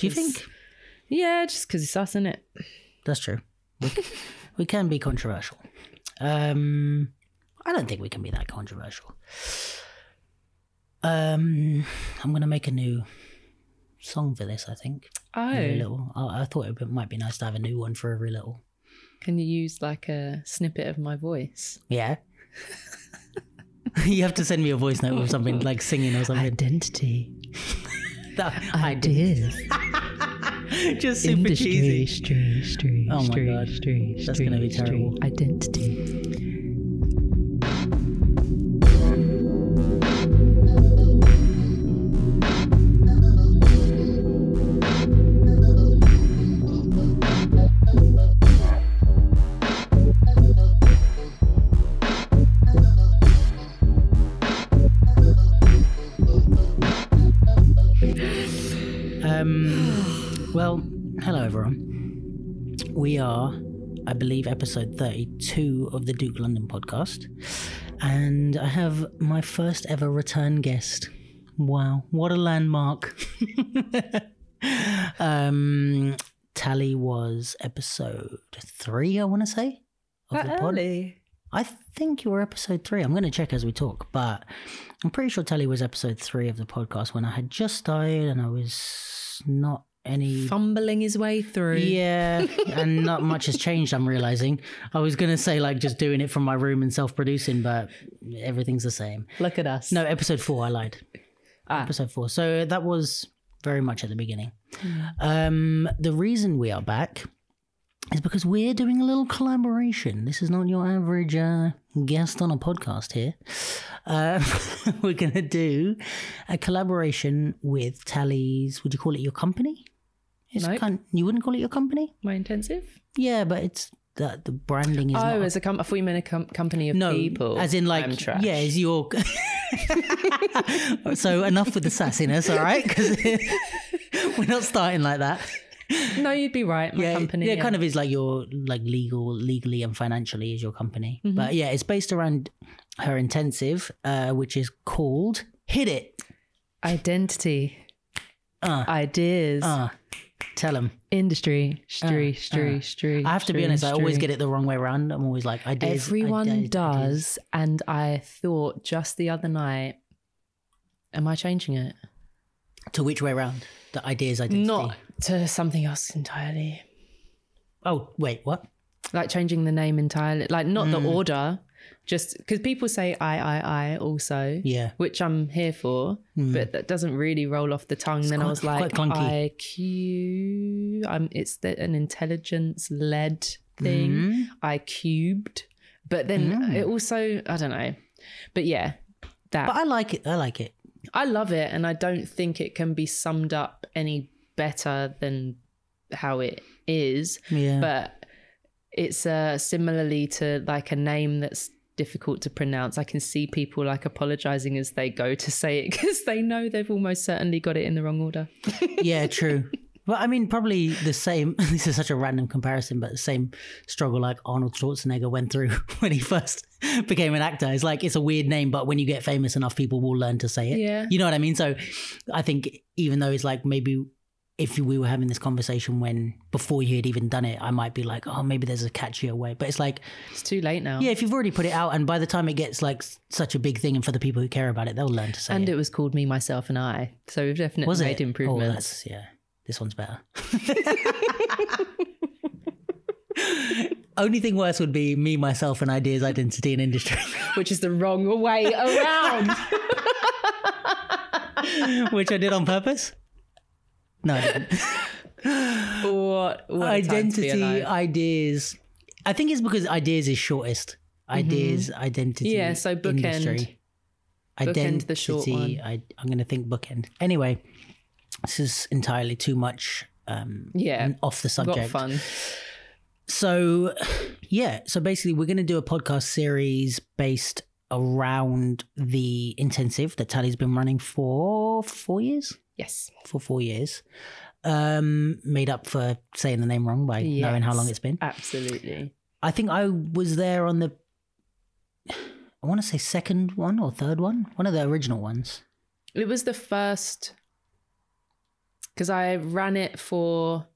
Do you think? Yeah, just because it's us, isn't it? That's true. We, we can be controversial. Um, I don't think we can be that controversial. Um, I'm gonna make a new song for this. I think. Oh. Every little. I, I thought it might be nice to have a new one for every little. can you use like a snippet of my voice? Yeah. you have to send me a voice note or something like singing or something. Identity, Did. ideas, Just super industry, cheesy. street, street, Oh my street, God. street, That's gonna be terrible. Identity. Episode 32 of the Duke London podcast. And I have my first ever return guest. Wow, what a landmark. um, Tali was episode three, I want to say. of the pod. early. I think you were episode three. I'm going to check as we talk, but I'm pretty sure Tali was episode three of the podcast when I had just started and I was not any. Fumbling his way through. Yeah, and not much has changed. I'm realizing. I was to say like just doing it from my room and self-producing, but everything's the same. Look at us. No, episode four. I lied. Ah. Episode four. So that was very much at the beginning. Hmm. Um, the reason we are back is because we're doing a little collaboration. This is not your average uh, guest on a podcast here. Uh, we're going to do a collaboration with Tali's. Would you call it your company? It's Nope. kind. You wouldn't call it your company? My intensive. Yeah, but it's the the branding is Oh, not. as a com- I thought you meant a com- company of no, people. as in like I'm trash. yeah, is your. so enough with the sassiness, all right? Because we're not starting like that. No, you'd be right. My yeah, company. Yeah, it kind of is like your like legal, legally and financially is your company. Mm-hmm. But yeah, it's based around her intensive, uh, which is called Hit It. Identity, Uh, ideas, uh, tell them. industry, street, uh. street, street. I have to be honest. I always get it the wrong way around. I'm always like, I ideas. Everyone ideas, ideas. does, and I thought just the other night, am I changing it? To which way around? The ideas identity. Not to something else entirely. Oh wait, what? Like changing the name entirely, like not the Mm. order, just because people say I, I, I also, Yeah. which I'm here for, Mm. but that doesn't really roll off the tongue. then I was like, quite clunky. I Q, I'm, it's the, an intelligence led thing. Mhm. I cubed, but then Mm. it also, I don't know, but yeah, that But I like it. I like it. I love it, and I don't think it can be summed up any better than how it is. Yeah. But it's uh, similarly to like a name that's difficult to pronounce. I can see people like apologizing as they go to say it because they know they've almost certainly got it in the wrong order. yeah, true. Well, I mean, probably the same. This is such a random comparison, but the same struggle like Arnold Schwarzenegger went through when he first became an actor. It's like it's a weird name, but when you get famous enough, people will learn to say it. Yeah. you know what I mean. So, I think even though it's like maybe if we were having this conversation when before you had even done it, I might be like, oh, maybe there's a catchier way. But it's like, It's too late now. yeah, if you've already put it out, and by the time it gets like such a big thing, and for the people who care about it, they'll learn to say And it. it was called Me, Myself, and I. So we've definitely Was made it? Oh, improvements. that's yeah. This one's better. Only thing worse would be me, myself, and ideas, identity, and industry, which is the wrong way around. which I did on purpose. No, I didn't. what, what a time to be identity, ideas. I think it's because ideas is shortest. Ideas, identity. Mm-hmm. Yeah, so bookend. industry. Bookend the short one. I, I'm going to think bookend. Anyway, this is entirely too much um, Yeah. off the subject. Got fun. So, yeah. So basically, we're going to do a podcast series based around the intensive that Tali's been running for four years. Yes. For four years, um, made up for saying the name wrong by knowing how long it's been. Absolutely. I think I was there on the, I want to say second one or third one, one of the original ones. It was the first because I ran it for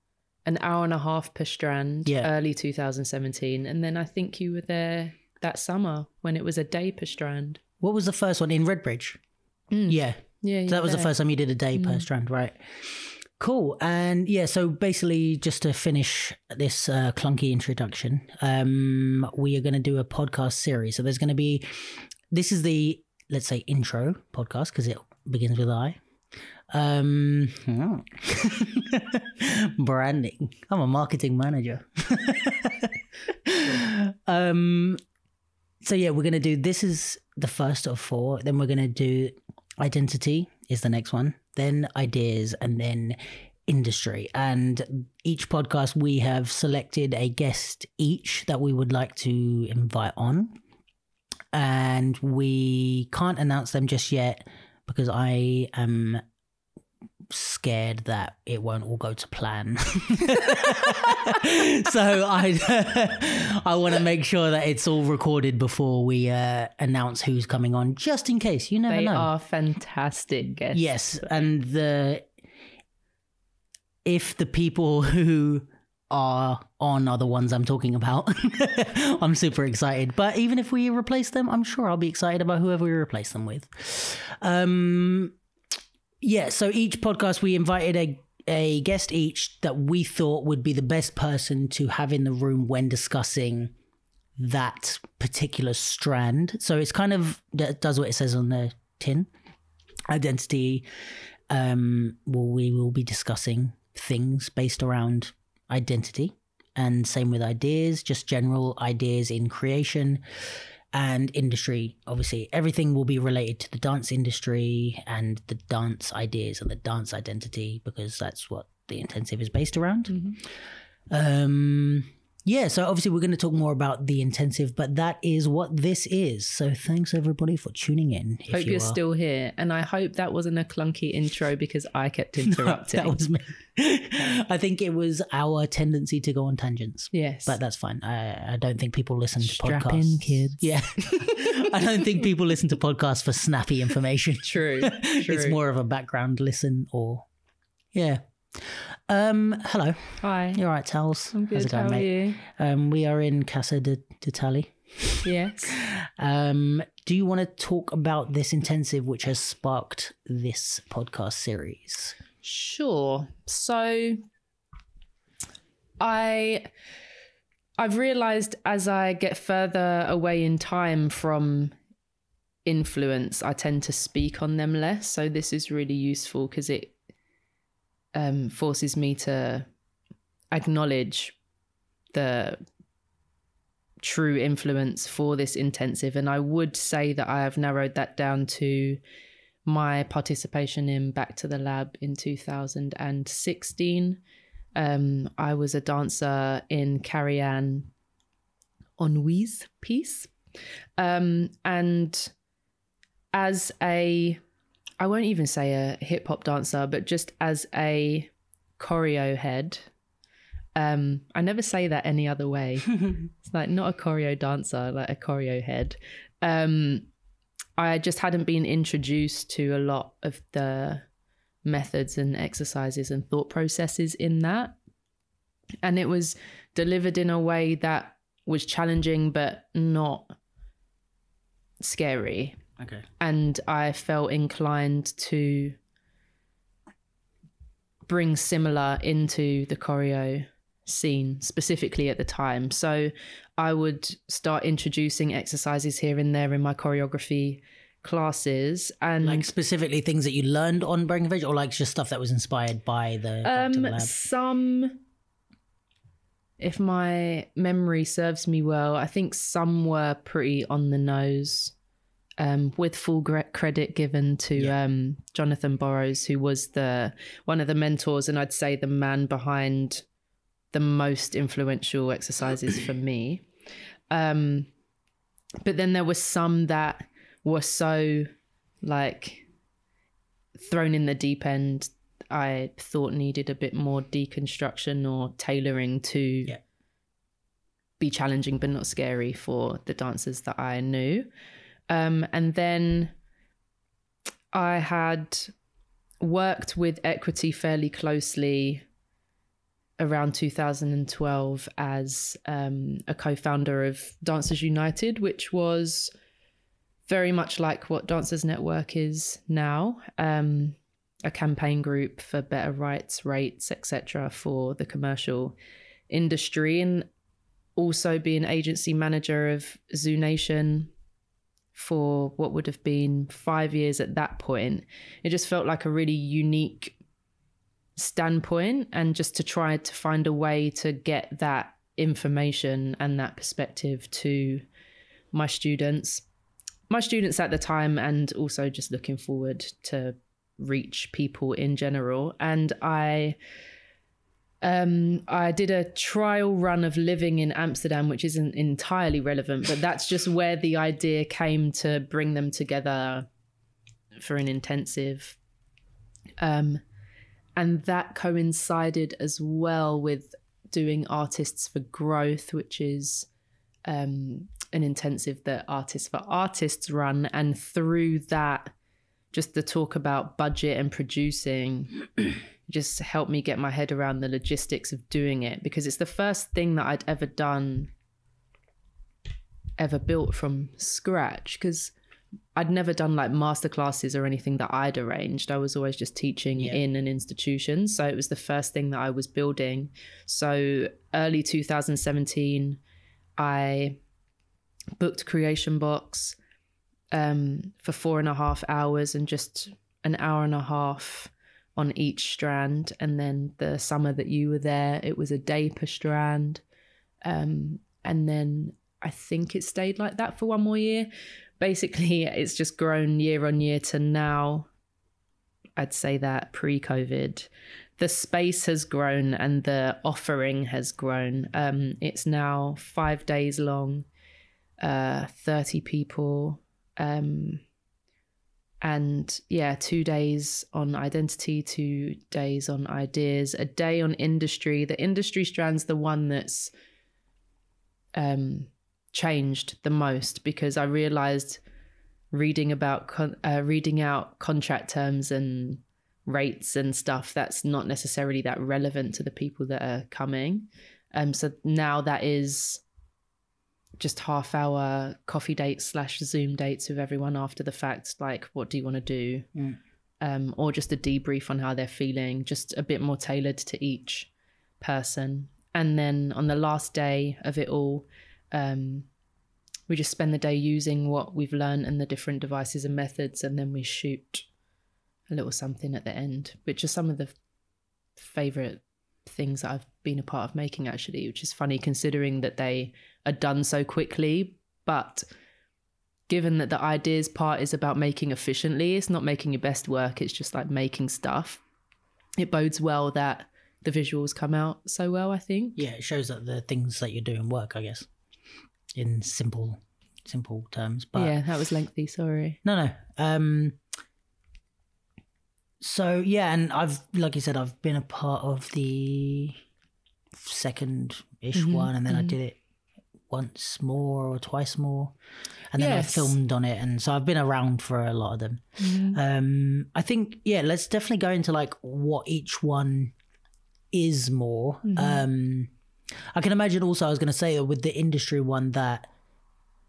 an hour and a half per strand Yeah. early 2017. And then I think you were there that summer when it was a day per strand. What was the first one in Redbridge? Mm. Yeah, Yeah. so that was the first time you did a day per Mm. strand, right? Cool. And yeah, so basically, just to finish this uh, clunky introduction, um, we are going to do a podcast series. So there's going to be, this is the let's say intro podcast because it begins with I. Um, branding. I'm a marketing manager. um, so yeah, we're gonna do. This is the first of four. Then we're gonna do identity is the next one. Then ideas, and then industry. And each podcast we have selected a guest each that we would like to invite on and we can't announce them just yet because I am scared that it won't all go to plan. so I I want to make sure that it's all recorded before we uh, announce who's coming on, just in case. You never They know. are fantastic guests. Yes, and the if the people who are on are the ones I'm talking about, I'm super excited. But even if we replace them, I'm sure I'll be excited about whoever we replace them with. Um, yeah. So each podcast we invited a a guest each that we thought would be the best person to have in the room when discussing that particular strand. So it's kind of that does what it says on the tin. Identity. Um, well, we will be discussing things based around identity, and same with ideas, just general ideas in creation and industry. Obviously, everything will be related to the dance industry and the dance ideas and the dance identity because that's what the intensive is based around. Mhm. Um, yeah, so obviously we're going to talk more about the intensive, but that is what this is. So thanks everybody for tuning in. Hope you are still here. And I hope that wasn't a clunky intro because I kept interrupting. that was me. I think it was our tendency to go on tangents. yes. But that's fine. I, I don't think people listen to Strap podcasts. in, kids. Yeah. I don't think people listen to podcasts for snappy information. true. It's more of a background listen or yeah. Um hello. Hi. You're right, Towels. I'm good. How's it going, How are mate? you? Um we are in Casa de d'Italia. Yes. Um do you want to talk about this intensive which has sparked this podcast series? Sure. So I I've realized as I get further away in time from influence, I tend to speak on them less. So this is really useful because it um, forces me to acknowledge the true influence for this intensive. And I would say that I have narrowed that down to my participation in Back to the Lab in 2016. Um, I was a dancer in Carrie Ann Ingrouille's piece. Um, and as a, I won't even say a hip hop dancer, but just as a choreo head, um, I never say that any other way. It's like not a choreo dancer, like a choreo head. Um, I just hadn't been introduced to a lot of the methods and exercises and thought processes in that. And it was delivered in a way that was challenging but not scary. Okay. And I felt inclined to bring similar into the choreo scene specifically at the time. So I would start introducing exercises here and there in my choreography classes and Like specifically things that you learned on Breaking Veg or like just stuff that was inspired by the, Back to the um lab? some if my memory serves me well, I think some were pretty on the nose. Um, with full credit given to Yeah. um, Jonathan Burrows, who was the one of the mentors, and I'd say the man behind the most influential exercises for me. Um, but then there were some that were so like thrown in the deep end. I thought needed a bit more deconstruction or tailoring to Yeah. be challenging but not scary for the dancers that I knew. Um, and then I had worked with equity fairly closely around 2012 as um, a co-founder of dancers united which was very much like what dancers network is now um, a campaign group for better rights rates etc for the commercial industry and also being agency manager of zoo nation for what would have been five years at that point it just felt like a really unique standpoint and just to try to find a way to get that information and that perspective to my students. My students at the time and also just looking forward to reach people in general. And i um, I did a trial run of living in Amsterdam, which isn't entirely relevant, but that's just where the idea came to bring them together for an intensive. Um, and that coincided as well with doing Artists for Growth, which is um, an intensive that Artists for Artists run. And through that, just the talk about budget and producing just helped me get my head around the logistics of doing it because it's the first thing that I'd ever done, ever built from scratch. Because I'd never done like master classes or anything that I'd arranged. I was always just teaching Yeah. in an institution. So it was the first thing that I was building. So early 2017, I booked Creation Box um, for four and a half hours and just an hour and a half on each strand. And then the summer that you were there, it was a day per strand. Um, and then I think it stayed like that for one more year. Basically, it's just grown year on year to now. I'd say that pre COVID, the space has grown and the offering has grown. Um, it's now five days long, uh, 30 people. Um, and yeah, two days on identity, two days on ideas, a day on industry. The industry strand's the one that's um, changed the most because I realized reading about con- uh, reading out contract terms and rates and stuff that's not necessarily that relevant to the people that are coming. Um, so now that is just half hour coffee dates slash Zoom dates with everyone after the fact. Like, what do you want to do? Um, or just a debrief on how they're feeling, just a bit more tailored to each person. And then on the last day of it all, um, we just spend the day using what we've learned and the different devices and methods, and then we shoot a little something at the end, which are some of the favorite things that I've been a part of making actually, which is funny considering that they are done so quickly. But given that the ideas part is about making efficiently, it's not making your best work, it's just like making stuff. It bodes well that the visuals come out so well, I think. Yeah, it shows that the things that you're doing work, I guess, in simple, simple terms. But yeah, that was lengthy, sorry. no, no. Um, so yeah, and I've, like you said, I've been a part of the second ish Mhm, one, and then I mhm. did it once more or twice more, and then I Yes. filmed on it, and so I've been around for a lot of them. Um, I think yeah, let's definitely go into like what each one is more. Mhm. Um, I can imagine also I was going to say with the industry one that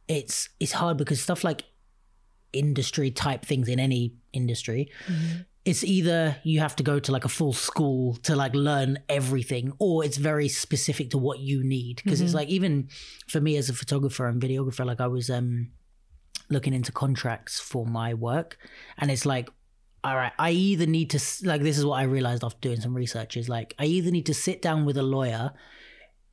it's it's hard because stuff like industry type things in any industry it's either you have to go to like a full school to like learn everything or it's very specific to what you need because it's Mhm. like even for me as a photographer and videographer like i was um looking into contracts for my work and it's like all right i either need to like this is what i realized after doing some research is like i either need to sit down with a lawyer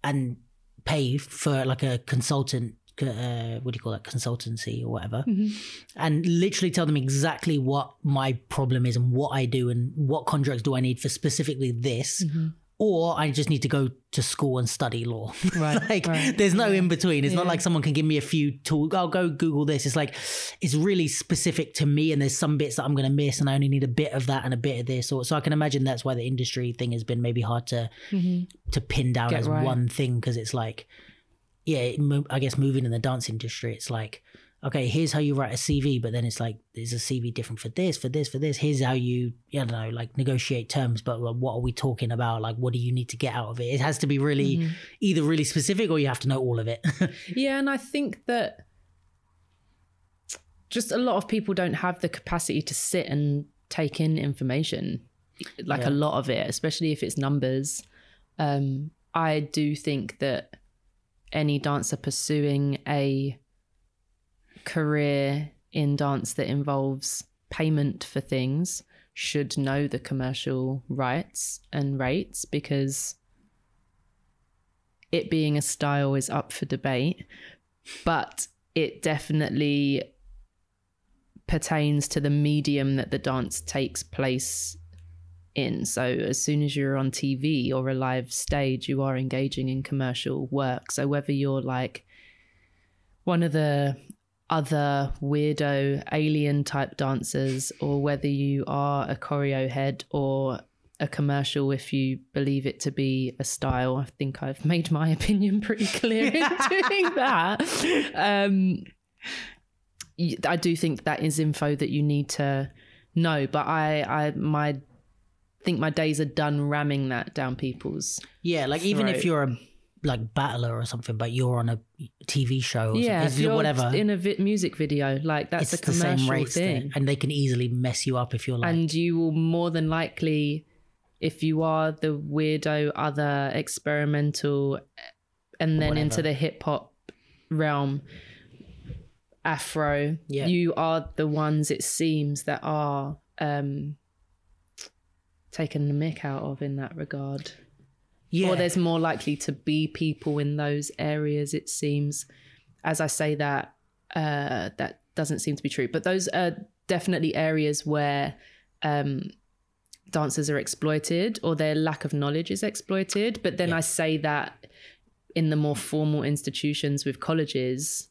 and pay for like a consultant uh, what do you call that consultancy or whatever mm-hmm. and literally tell them exactly what my problem is and what I do and what contracts do I need for specifically this, mm-hmm. or I just need to go to school and study law. Right, like right. there's no in between. It's not like someone can give me a few tools. I'll go Google this. It's like it's really specific to me, and there's some bits that I'm going to miss, and I only need a bit of that and a bit of this. Or so I can imagine that's why the industry thing has been maybe hard to mm-hmm. to pin down Get as right. one thing because it's like yeah i guess moving in the dance industry it's like okay, here's how you write a CV, but then it's like, there's a CV different for this, for this, for this. Here's how you, I don't know, like negotiate terms, but what are we talking about? Like, what do you need to get out of it? It has to be really Mhm. either really specific or you have to know all of it. Yeah, and I think that just a lot of people don't have the capacity to sit and take in information, like Yeah. a lot of it, especially if it's numbers. Um, I do think that any dancer pursuing a career in dance that involves payment for things should know the commercial rights and rates because it being a style is up for debate, but it definitely pertains to the medium that the dance takes place in. So as soon as you're on TV or a live stage, you are engaging in commercial work. So whether you're like one of the other weirdo alien type dancers or whether you are a choreo head or a commercial if you believe it to be a style. I think I've made my opinion pretty clear in doing that. Um, I do think that is info that you need to know, but I, I, my, think my days are done ramming that down people's. yeah, like even if you're a like battler or something, but you're on a TV show or Yeah, you're whatever, in a vi- music video, like that's it's a commercial thing. thing. and they can easily mess you up if you're like, and you will more than likely if you are the weirdo other experimental and then into the hip hop realm afro Yeah. you are the ones it seems that are um taken the mick out of in that regard. Yeah, or there's more likely to be people in those areas it seems. As i say that uh that doesn't seem to be true. But those are definitely areas where um dancers are exploited or their lack of knowledge is exploited. But then Yeah. i say that in the more formal institutions with colleges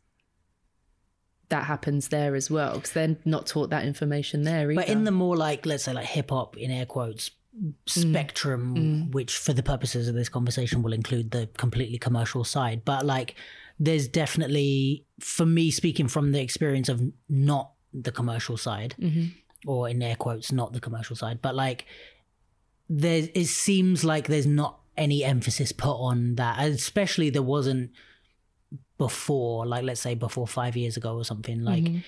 that happens there as well because they're not taught that information there either. But in the more like, let's say, like hip hop in air quotes Mm. spectrum, mm. which for the purposes of this conversation will include the completely commercial side, but like, there's definitely, for me, speaking from the experience of not the commercial side, mm-hmm. or in air quotes, not the commercial side, but like, there it seems like there's not any emphasis put on that, especially there wasn't before, like let's say before five years ago or something. Like mm-hmm.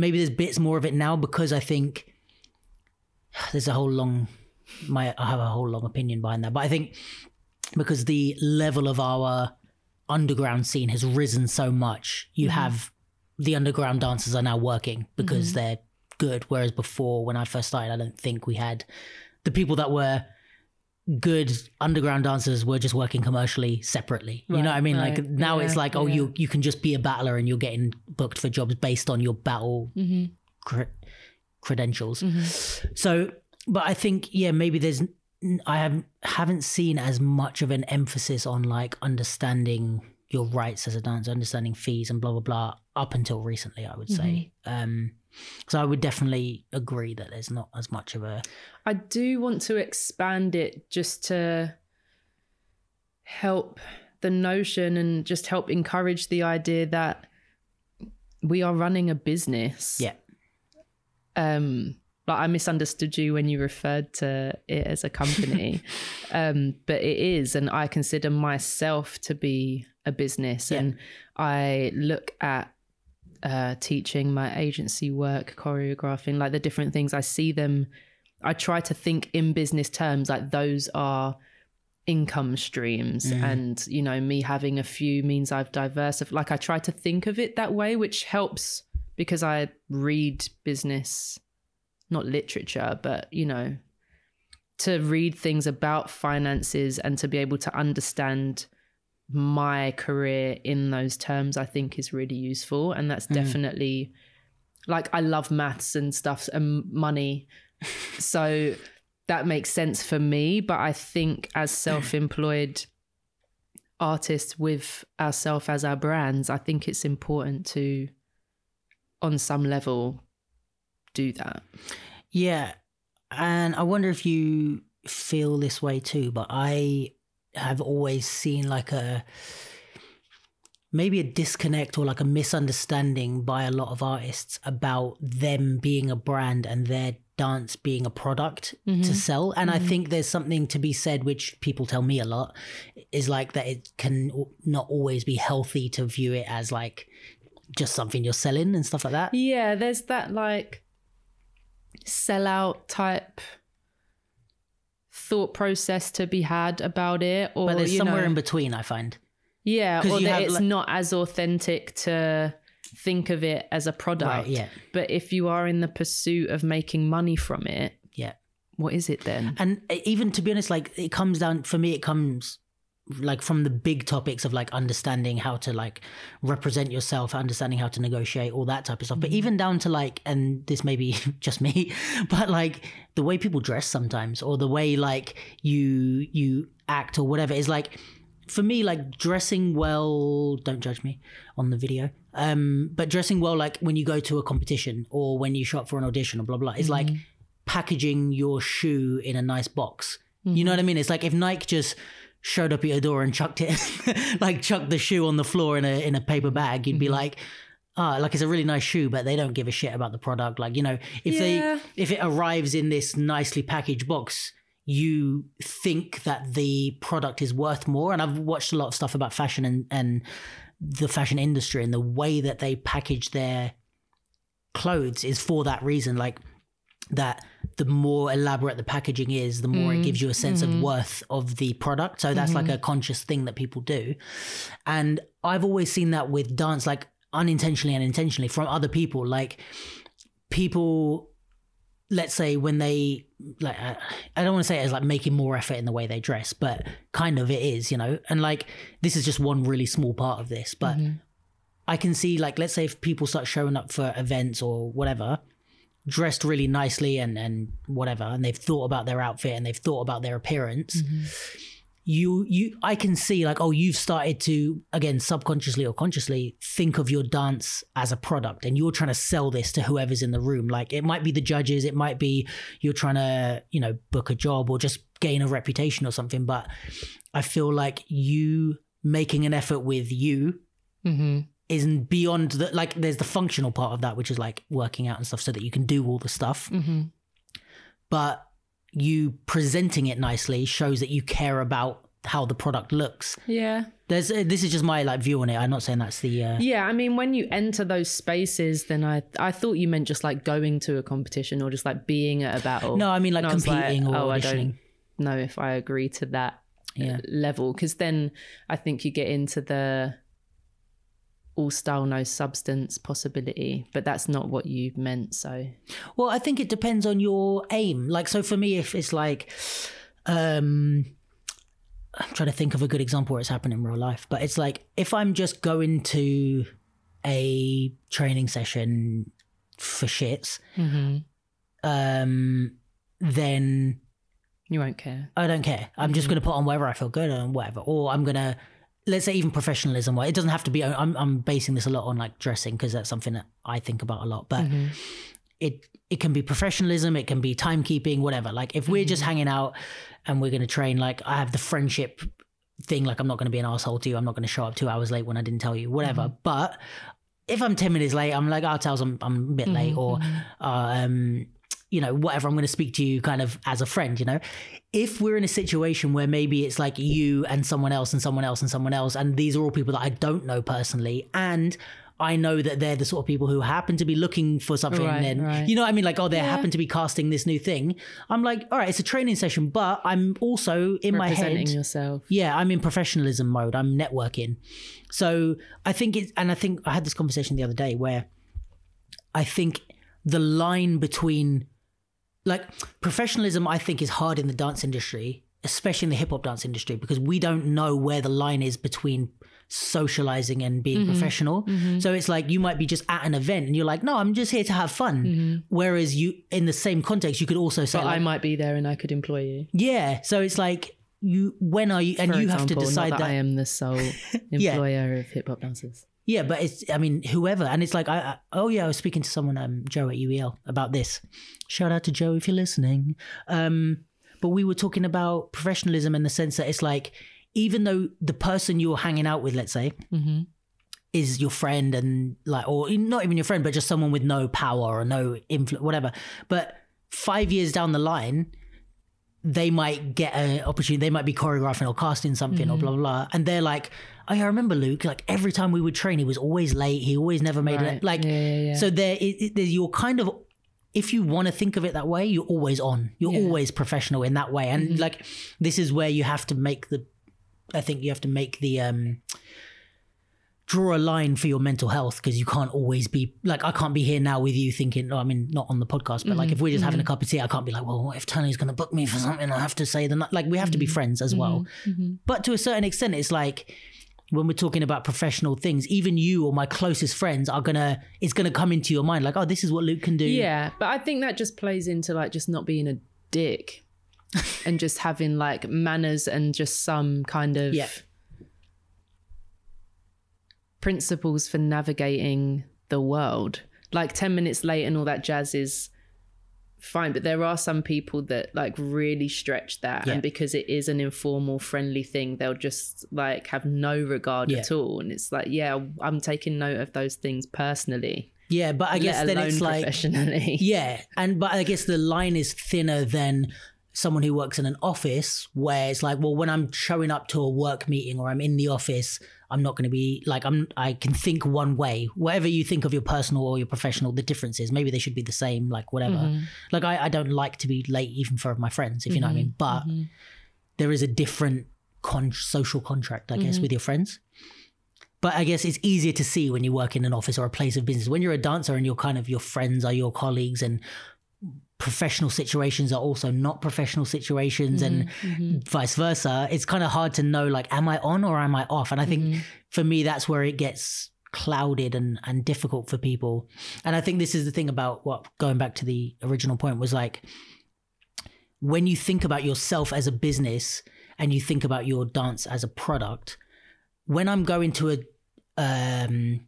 maybe there's bits more of it now because I think there's a whole long my I have a whole long opinion behind that. But I think because the level of our underground scene has risen so much, you have the underground dancers are now working because they're good. Whereas before, when I first started, I don't think we had the people that were good underground dancers were just working commercially separately. you know what I mean? right. Like now it's like, oh, yeah. you you can just be a battler and you're getting booked for jobs based on your battle Mhm. cre- credentials. Mm-hmm. So, but I think yeah, maybe there's I haven't haven't seen as much of an emphasis on like understanding your rights as a dancer, understanding fees and blah blah blah up until recently. I would say. Um, so I would definitely agree that there's not as much of a I do want to expand it just to help the notion and just help encourage the idea that we are running a business. yeah Um like I misunderstood you when you referred to it as a company. um but it is and I consider myself to be a business Yeah. and I look at uh, teaching my agency work, choreographing, like the different things. I see them. I try to think in business terms, like those are income streams, and you know, me having a few means I've diversified. Like I try to think of it that way, which helps because I read business, not literature, but you know, to read things about finances and to be able to understand my career in those terms i think is really useful. And that's hmm. definitely like i love maths and stuff and money. So that makes sense for me. But i think as self-employed artists with ourselves as our brands i think it's important to on some level do that? Yeah. And I wonder if you feel this way too, but I have always seen like a maybe a disconnect or like a misunderstanding by a lot of artists about them being a brand and their dance being a product to mm-hmm. sell. And i mm-hmm. think there's something to be said which people tell me a lot is like that it can not always be healthy to view it as like just something you're selling and stuff like that. Yeah, there's that like sellout type thought process to be had about it, or but there's somewhere know, in between i find yeah or that it's like- not as authentic to think of it as a product. Right, yeah. But if you are in the pursuit of making money from it, yeah what is it then? and uh, even to be honest like it comes down for me it comes like from the big topics of like understanding how to like represent yourself understanding how to negotiate all that type of stuff. But mm-hmm. even down to like and this may be just me but like the way people dress sometimes or the way like you you act or whatever is like for me like dressing well don't judge me on the video um but dressing well like when you go to a competition or when you shop for an audition or blah blah is like mm-hmm. packaging your shoe in a nice box. You know mm-hmm. what i mean? It's like if nike just showed up at your door and chucked it like chucked the shoe on the floor in a in a paper bag you'd be like ah, like it's a really nice shoe, but they don't give a shit about the product. Like, you know, if Yeah. they if it arrives in this nicely packaged box, you think that the product is worth more. And I've watched a lot of stuff about fashion and, and the fashion industry and the way that they package their clothes is for that reason. Like that the more elaborate the packaging is, the more it gives you a sense of mm. worth of the product. So that's like mm-hmm. a conscious thing that people do. And I've always seen that with dance, like unintentionally and intentionally from other people. Like people, let's say when they, like, I I don't want to say it as like making more effort in the way they dress, but kind of it is, you know? And like, this is just one really small part of this, but mm-hmm. I can see, like, let's say if people start showing up for events or whatever, dressed really nicely and and whatever and they've thought about their outfit and they've thought about their appearance you you i can see like oh you've started to again subconsciously or consciously think of your dance as a product and you're trying to sell this to whoever's in the room like it might be the judges it might be you're trying to you know book a job or just gain a reputation or something but i feel like you making an effort with you Mm-hmm. Isn't beyond the like there's the functional part of that which is like working out and stuff so that you can do all the stuff Mm-hmm. but you presenting it nicely shows that you care about how the product looks Yeah. there's uh, this is just my like view on it i'm not saying that's the uh Yeah, I mean, when you enter those spaces, then I I thought you meant just like going to a competition or just like being at a battle. no i mean like And I competing like, or oh, I auditioning don't know if I agree to that Yeah. level because then I think you get into the all style no substance possibility, but that's not what you meant. So well i think it depends on your aim like so for me if it's like um i'm trying to think of a good example where it's happened in real life but it's like if i'm just going to a training session for shits um then you won't care. I don't care. I'm just going to put on whatever I feel good and whatever. Or I'm going to, let's say even professionalism. It doesn't have to be, I'm, I'm basing this a lot on like dressing because that's something that I think about a lot. But mm-hmm. it, it can be professionalism, it can be timekeeping, whatever. Like if we're just mm-hmm. hanging out and we're going to train, like I have the friendship thing, like I'm not going to be an asshole to you. I'm not going to show up two hours late when I didn't tell you, whatever. Mm-hmm. But if I'm 10 minutes late, I'm like, oh, I'll tell them I'm a bit late or, uh, um, you know, whatever, I'm going to speak to you kind of as a friend, you know? If we're in a situation where maybe it's like you and someone else and someone else and someone else, and these are all people that I don't know personally, and I know that they're the sort of people who happen to be looking for something, Right, and right. you know what I mean? Like, oh, they Yeah. happen to be casting this new thing. I'm like, all right, it's a training session, but I'm also in my head yourself. yeah, I'm in professionalism mode. I'm networking. So I think it's, and I think I had this conversation the other day where I think the line between, like, professionalism, I think is hard in the dance industry, especially in the hip hop dance industry, because we don't know where the line is between socializing and being Mm-hmm. professional. So it's like you might be just at an event and you're like, no, I'm just here to have fun. Whereas you, in the same context, you could also say, Mm-hmm. Like, I might be there and I could employ you. yeah. So it's like, you, when are you, and For you have to decide that, that I am the sole Yeah. employer of hip hop dancers. Yeah, but it's I mean whoever, and it's like I, I oh yeah, I was speaking to someone um Joe at UEL about this. Shout out to Joe if you're listening. Um, but we were talking about professionalism in the sense that it's like even though the person you're hanging out with, let's say, Mm-hmm. is your friend and like or not even your friend but just someone with no power or no influence whatever but five years down the line they might get an opportunity they might be choreographing or casting something or blah blah blah and they're like i remember luke like every time we would train he was always late. He always never made Right. it like Yeah, yeah, yeah. so there it, there's- you're kind of if you want to think of it that way you're always on. You're always professional in that way. And mm-hmm. like this is where you have to make the i think you have to make the um draw a line for your mental health because you can't always be like I can't be here now with you thinking oh, I mean not on the podcast but like mm-hmm. if we're just having a mm-hmm. cup of tea I can't be like well what if Tony's going to book me for something? I have to say the like we have to be friends as well. But to a certain extent it's like when we're talking about professional things even you or my closest friends are gonna it's gonna come into your mind like oh this is what Luke can do Yeah, but I think that just plays into like just not being a dick and just having like manners and just some kind of Yeah. principles for navigating the world. Like 10 minutes late and all that jazz is fine, but there are some people that like really stretch that Yeah. and because it is an informal friendly thing, they'll just like have no regard Yeah. at all and it's like, yeah, I'm taking note of those things personally. yeah but I guess then it's like. Yeah, and but I guess the line is thinner than someone who works in an office where it's like, well, when I'm showing up to a work meeting or I'm in the office, I'm not going to be like I'm. I can think one way. Whatever you think of your personal or your professional, the difference is maybe they should be the same. Like whatever. Mm-hmm. Like I, I don't like to be late even for my friends, if you know what I mean. But Mm-hmm. there is a different con- social contract, I guess, Mm-hmm. with your friends. But I guess it's easier to see when you work in an office or a place of business. When you're a dancer and you're kind of your friends are your colleagues and professional situations are also not professional situations and mm-hmm. Mm-hmm. vice versa, it's kind of hard to know like, am I on or am I off? And I think mm-hmm. for me, that's where it gets clouded and, and difficult for people. And I think this is the thing about what going back to the original point was like, when you think about yourself as a business and you think about your dance as a product, when I'm going to a um,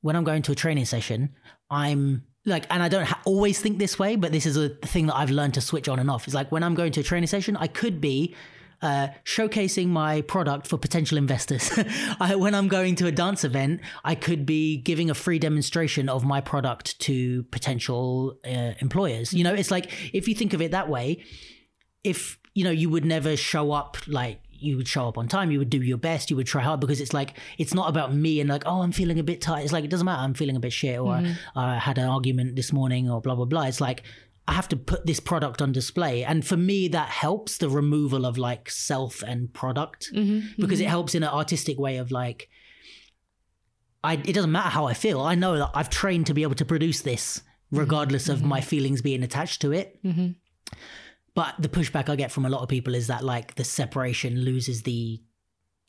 when I'm going to a training session, I'm like, and I don't ha- always think this way, but this is a thing that I've learned to switch on and off. It's like when I'm going to a training session, I could be uh, showcasing my product for potential investors. I, when I'm going to a dance event, I could be giving a free demonstration of my product to potential uh, employers. You know, it's like if you think of it that way, if you know you would never show up like you would show up on time you would do your best you would try hard because it's like it's not about me and like oh i'm feeling a bit tired it's like it doesn't matter i'm feeling a bit shit or mm-hmm. i had an argument this morning or blah blah blah. It's like i have to put this product on display. And for me that helps the removal of like self and product mm-hmm, because it mm-hmm. helps in an artistic way of like I, it doesn't matter how I feel. I know that I've trained to be able to produce this, regardless of my feelings being attached to it. But the pushback I get from a lot of people is that like the separation loses the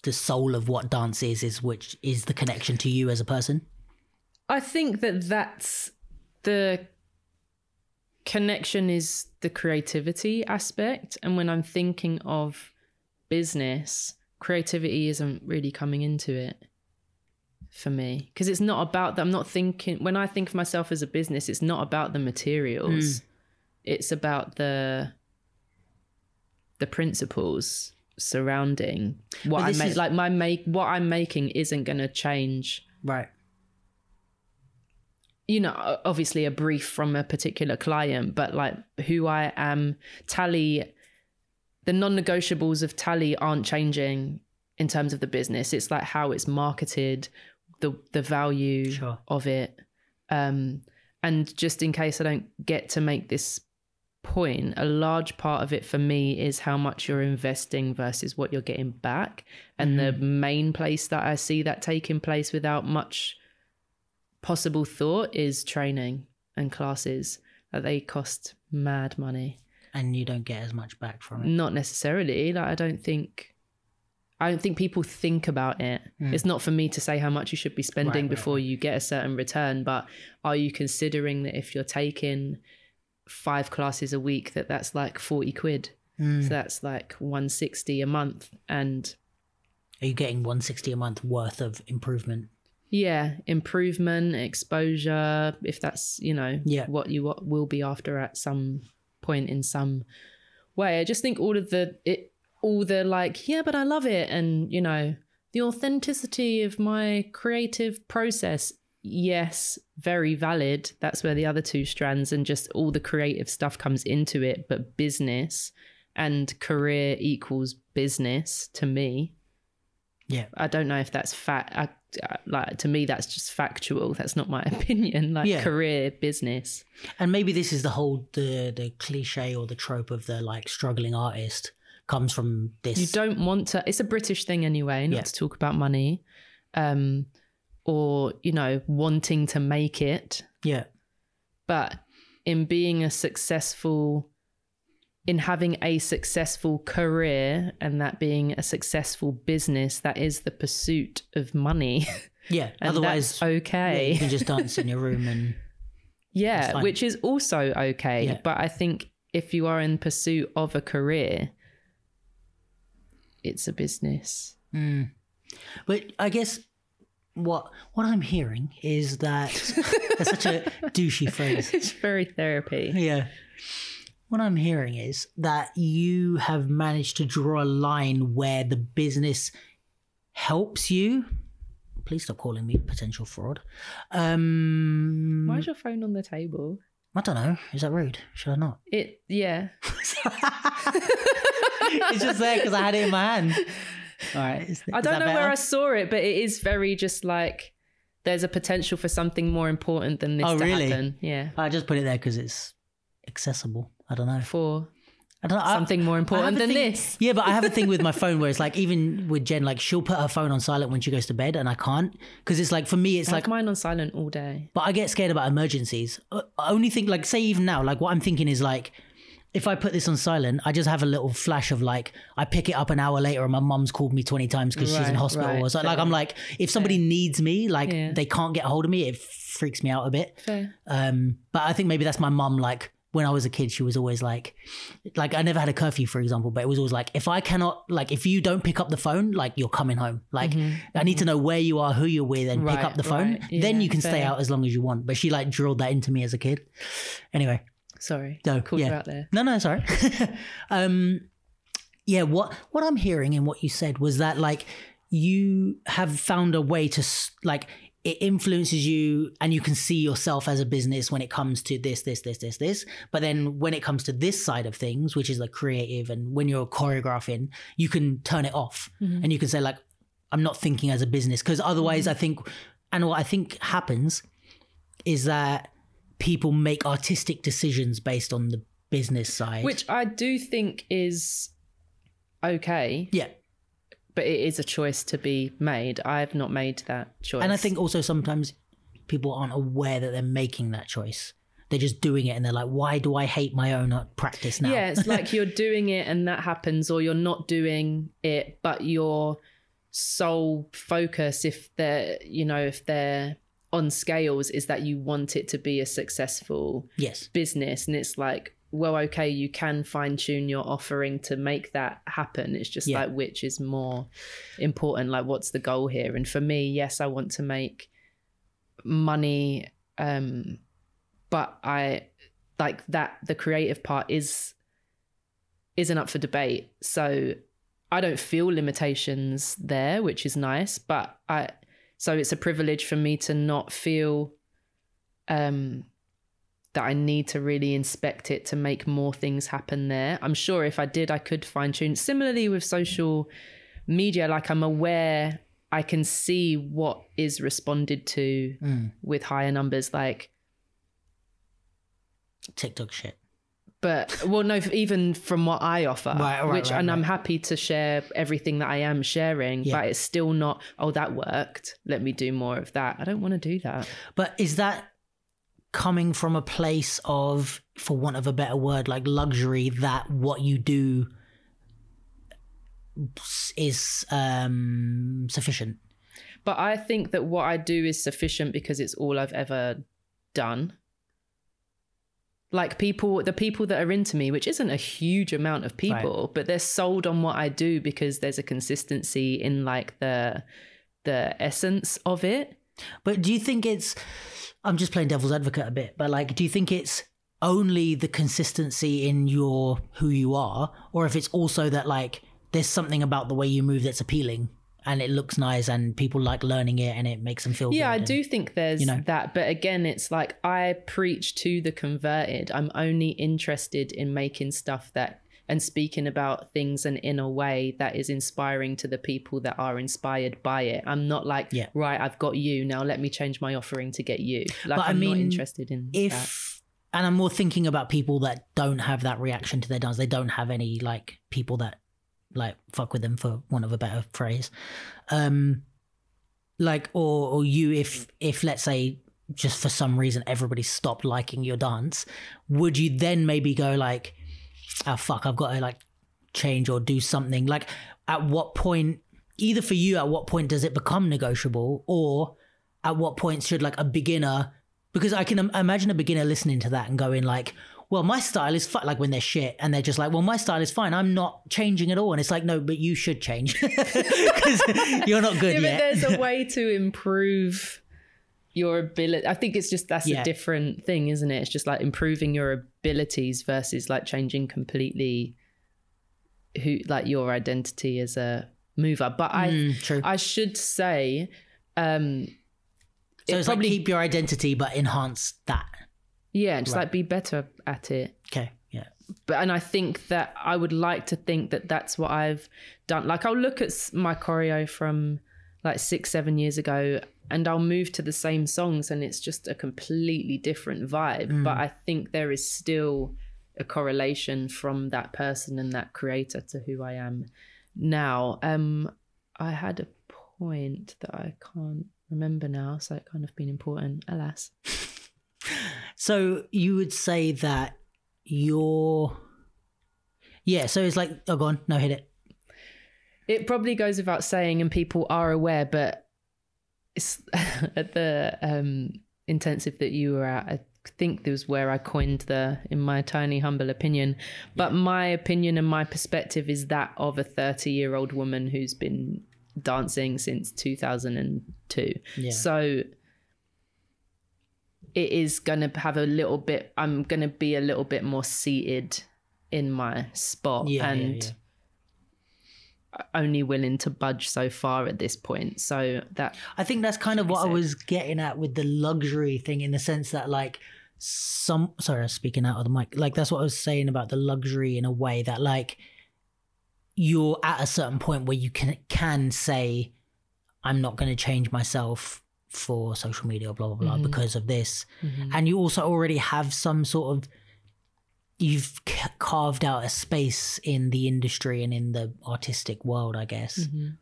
the soul of what dance is, is which is the connection to you as a person. I think that that's the connection is the creativity aspect. And when I'm thinking of business, creativity isn't really coming into it for me because it's not about that. I'm not thinking, when I think of myself as a business, it's not about the materials, hmm. it's about the the principles surrounding what I make is- like my make what I'm making isn't going to change Right. you know, obviously a brief from a particular client, but like who I am, Tali, the non negotiables of Tali aren't changing in terms of the business. It's like how it's marketed, the the value Sure. of it. Um, and just in case I don't get to make this point, a large part of it for me is how much you're investing versus what you're getting back. And the mm-hmm. main place that I see that taking place without much possible thought is training and classes that they cost mad money. And you don't get as much back from it. Not necessarily. Like I don't think I don't think people think about it. Mm. It's not for me to say how much you should be spending. Right, right, before you get a certain return, but are you considering that if you're taking five classes a week that that's like 40 quid. Hmm. So that's like 160 a month and Are you getting 160 a month worth of improvement? yeah, improvement, exposure, if that's, you know, Yeah. what you what will be after at some point in some way. I just think all of the it all the like, yeah, but I love it and, you know, the authenticity of my creative process yes very valid that's where the other two strands and just all the creative stuff comes into it but business and career equals business to me Yeah. i don't know if that's fact I, I- like to me that's just factual that's not my opinion like Yeah. career business And maybe this is the whole the the cliche or the trope of the like struggling artist comes from this. You don't want to. It's a British thing anyway, not Yeah. to talk about money, um, or you know, wanting to make it. Yeah. But in being a successful, in having a successful career, and that being a successful business, that is the pursuit of money. Yeah. Otherwise, that's yeah, okay. you can just dance in your room and Yeah, which is also okay. Yeah. But I think if you are in pursuit of a career, it's a business. Mm. But I guess what what I'm hearing is that that's such a douchey phrase. It's very therapy. Yeah. What I'm hearing is that you have managed to draw a line where the business helps you. Please stop calling me potential fraud. Um, Why is your phone on the table? I don't know. Is that rude? Should I not? It yeah. it's just there because I had it in my hand. All right. Is, I don't know where? I saw it, but it is very just like there's a potential for something more important than this Oh, to really? happen. Yeah. I just put it there because it's accessible. I don't know. For I don't know. Something more I have important than thing- this. Yeah, but I have a thing with my phone where it's like even with Jen, like she'll put her phone on silent when she goes to bed, and I can't because it's like for me, it's I like. mine on silent all day. But I get scared about emergencies. I only think like say even now, like what I'm thinking is like. If I put this on silent, I just have a little flash of like I pick it up an hour later and my mum's called me twenty times because she's in hospital right, or something. Like. I'm like, if somebody needs me, like Yeah. they can't get a hold of me, it freaks me out a bit. Fair. Um, but I think maybe that's my mum. Like when I was a kid, she was always like, like I never had a curfew, for example, but it was always like, if I cannot, like, if you don't pick up the phone, like you're coming home. Like I need to know where you are, who you're with, and pick Mm-hmm, up the phone. right. then you can stay out as long as you want. But she like drilled that into me as a kid. Anyway, Sorry. No, Called yeah. you out there. no, no, sorry. um, yeah, what what I'm hearing in what you said was that like you have found a way to like it influences you and you can see yourself as a business when it comes to this this this this this but then when it comes to this side of things which is like creative and when you're choreographing you can turn it off and you can say like i'm not thinking as a business because otherwise i think and what i think happens is that people make artistic decisions based on the business side Which I do think is okay, yeah but it is a choice to be made. I've not made that choice. And I think also sometimes people aren't aware that they're making that choice. They're just doing it and they're like, why do I hate my own practice now? Yeah, it's like you're doing it and that happens, or you're not doing it, but your sole focus, if they're, you know, if they're on scales, is that you want it to be a successful yes. business. And it's like, well, okay, you can fine tune your offering to make that happen. It's just Yeah. like which is more important, like what's the goal here? And for me, yes, I want to make money um but I like that the creative part is isn't up for debate. So I don't feel limitations there, which is nice, but I so it's a privilege for me to not feel um that I need to really inspect it to make more things happen there. I'm sure if I did I could fine tune. Similarly with social media like I'm aware I can see what is responded to Mm. with higher numbers like TikTok shit. But well no even from what i offer Right, right, which right, and i'm happy to share everything that i am sharing Yeah. but it's still not oh that worked let me do more of that i don't want to do that But is that coming from a place of, for want of a better word, like luxury that what you do is um, sufficient? but i think that what i do is sufficient because it's all i've ever done like people the people that are into me which isn't a huge amount of people but they're sold on what i do because there's a consistency in like the the essence of it But do you think it's? I'm just playing devil's advocate a bit, but like, do you think it's only the consistency in your who you are, or if it's also that like there's something about the way you move that's appealing, and it looks nice and people like learning it and it makes them feel yeah i and- do think there's you know. that but again it's like i preach to the converted i'm only interested in making stuff that and speaking about things and in a way that is inspiring to the people that are inspired by it i'm not like Yeah. right i've got you now let me change my offering to get you like But I i'm not interested in that. if and i'm more thinking about people that don't have that reaction to their dance they don't have any like people that like fuck with them for want of a better phrase. Um like or or you if if let's say just for some reason everybody stopped liking your dance would you then maybe go like oh fuck i've got to like change or do something. Like at what point either for you at what point does it become negotiable? Or at what point should like a beginner because i can imagine a beginner listening to that and going like well my style is fine like when they're shit and they're just like well my style is fine i'm not changing at all and it's like no but you should change because you're not good yeah, yet there's a way to improve your ability. I think it's just that's Yeah. a different thing, isn't it? It's just like improving your abilities versus like changing completely who like your identity as a mover. But I Mm, true I should say um so it it's probably- like keep your identity but enhance that yeah, just Right. like be better at it. okay yeah but and I think that I would like to think that that's what I've done. Like I'll look at my choreo from like six, seven years ago, and I'll move to the same songs, and it's just a completely different vibe. But I think there is still a correlation from that person and that creator to who I am now. Um, I had a point that I can't remember now, so it kind of been important, alas. So you would say that you're yeah, so it's like oh go on, no hit it. it probably goes without saying and people are aware but it's at the um intensive that you were at i think this was where i coined the in my tiny humble opinion but my opinion and my perspective is that of a 30 year old woman who's been dancing since 2002 Yeah. so it is going to have a little bit i'm going to be a little bit more seated in my spot Yeah, yeah, and yeah. only willing to budge so far at this point. So that I think that's kind of what I was getting at with the luxury thing in the sense that like some sorry, I'm speaking out of the mic. Like that's what I was saying about the luxury in a way that like you're at a certain point where you can can say I'm not going to change myself for social media blah blah blah Mhm. because of this. Mhm. And you also already have some sort of you've ca- carved out a space in the industry and in the artistic world, I guess. Mhm.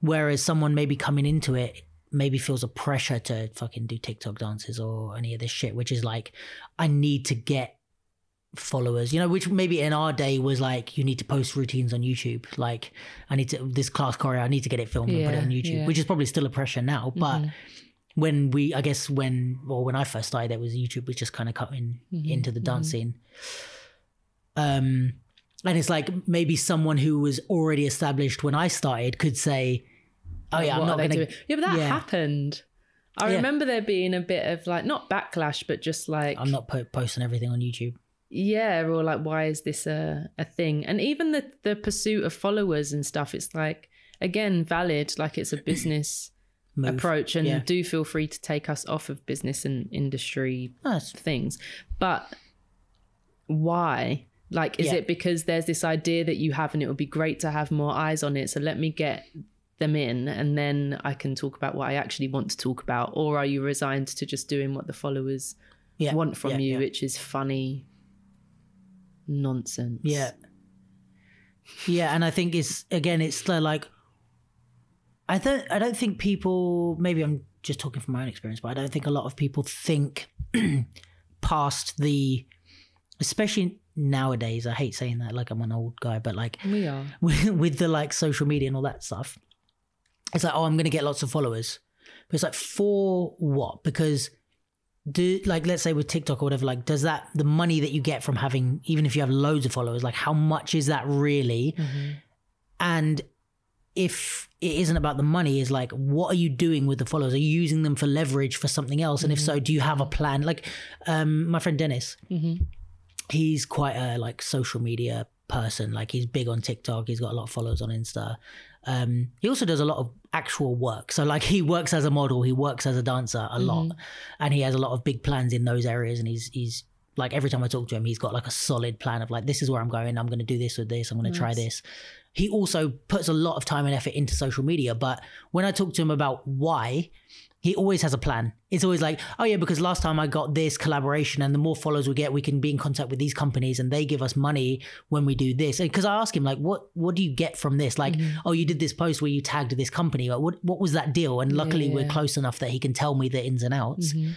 Whereas someone maybe coming into it maybe feels a pressure to fucking do TikTok dances or any of this shit, which is like, I need to get followers, you know, which maybe in our day was like, you need to post routines on YouTube. Like, I need to, this class choreo, I need to get it filmed and put it on YouTube, yeah. which is probably still a pressure now. But Mhm. when we, I guess when, well, when I first started, it was YouTube was just kind of cutting Mhm, into the dance mhm. scene. Um, and it's like maybe someone who was already established when I started could say, "Oh yeah, I'm not going to." doing? Yeah, but that yeah. happened. I Yeah. remember there being a bit of like not backlash, but just like I'm not po- posting everything on YouTube. Yeah, or like why is this a a thing? And even the the pursuit of followers and stuff, it's like again valid, like it's a business approach, and yeah. do feel free to take us off of business and industry oh, Nice. things. But why? Like, is Yeah. it because there's this idea that you have and it would be great to have more eyes on it? So let me get them in and then I can talk about what I actually want to talk about. Or are you resigned to just doing what the followers Yeah. want from yeah, you, Yeah. which is funny nonsense? yeah. Yeah, and I think it's again, it's the, like, I don't, I don't think people. Maybe I'm just talking from my own experience, but I don't think a lot of people think past the, especially nowadays. I hate saying that, like I'm an old guy, but like We are. with, with the like social media and all that stuff. It's like, oh, I'm to get lots of followers. But it's like, for what? Because do like let's say with TikTok or whatever, like does that the money that you get from having even if you have loads of followers, like how much is that really? And if it isn't about the money, is like what are you doing with the followers? Are you using them for leverage for something else? And if so, do you have a plan? Like um my friend Dennis, Mhm. he's quite a like social media person. Like he's big on TikTok. He's got a lot of followers on Insta. Um, he also does a lot of actual work. So like he works as a model, he works as a dancer a lot, mm-hmm. and he has a lot of big plans in those areas. And he's he's like every time I talk to him, he's got like a solid plan of like this is where I'm going. I'm going to do this with this. I'm going to try this. He also puts a lot of time and effort into social media. But when I talk to him about why, he always has a plan. It's always like, oh yeah, because last time I got this collaboration, and the more followers we get, we can be in contact with these companies, and they give us money when we do this. Because I ask him like, what what do you get from this? Like, oh, you did this post where you tagged this company. Like, what what was that deal? And luckily, we're close enough that he can tell me the ins and outs. Mhm.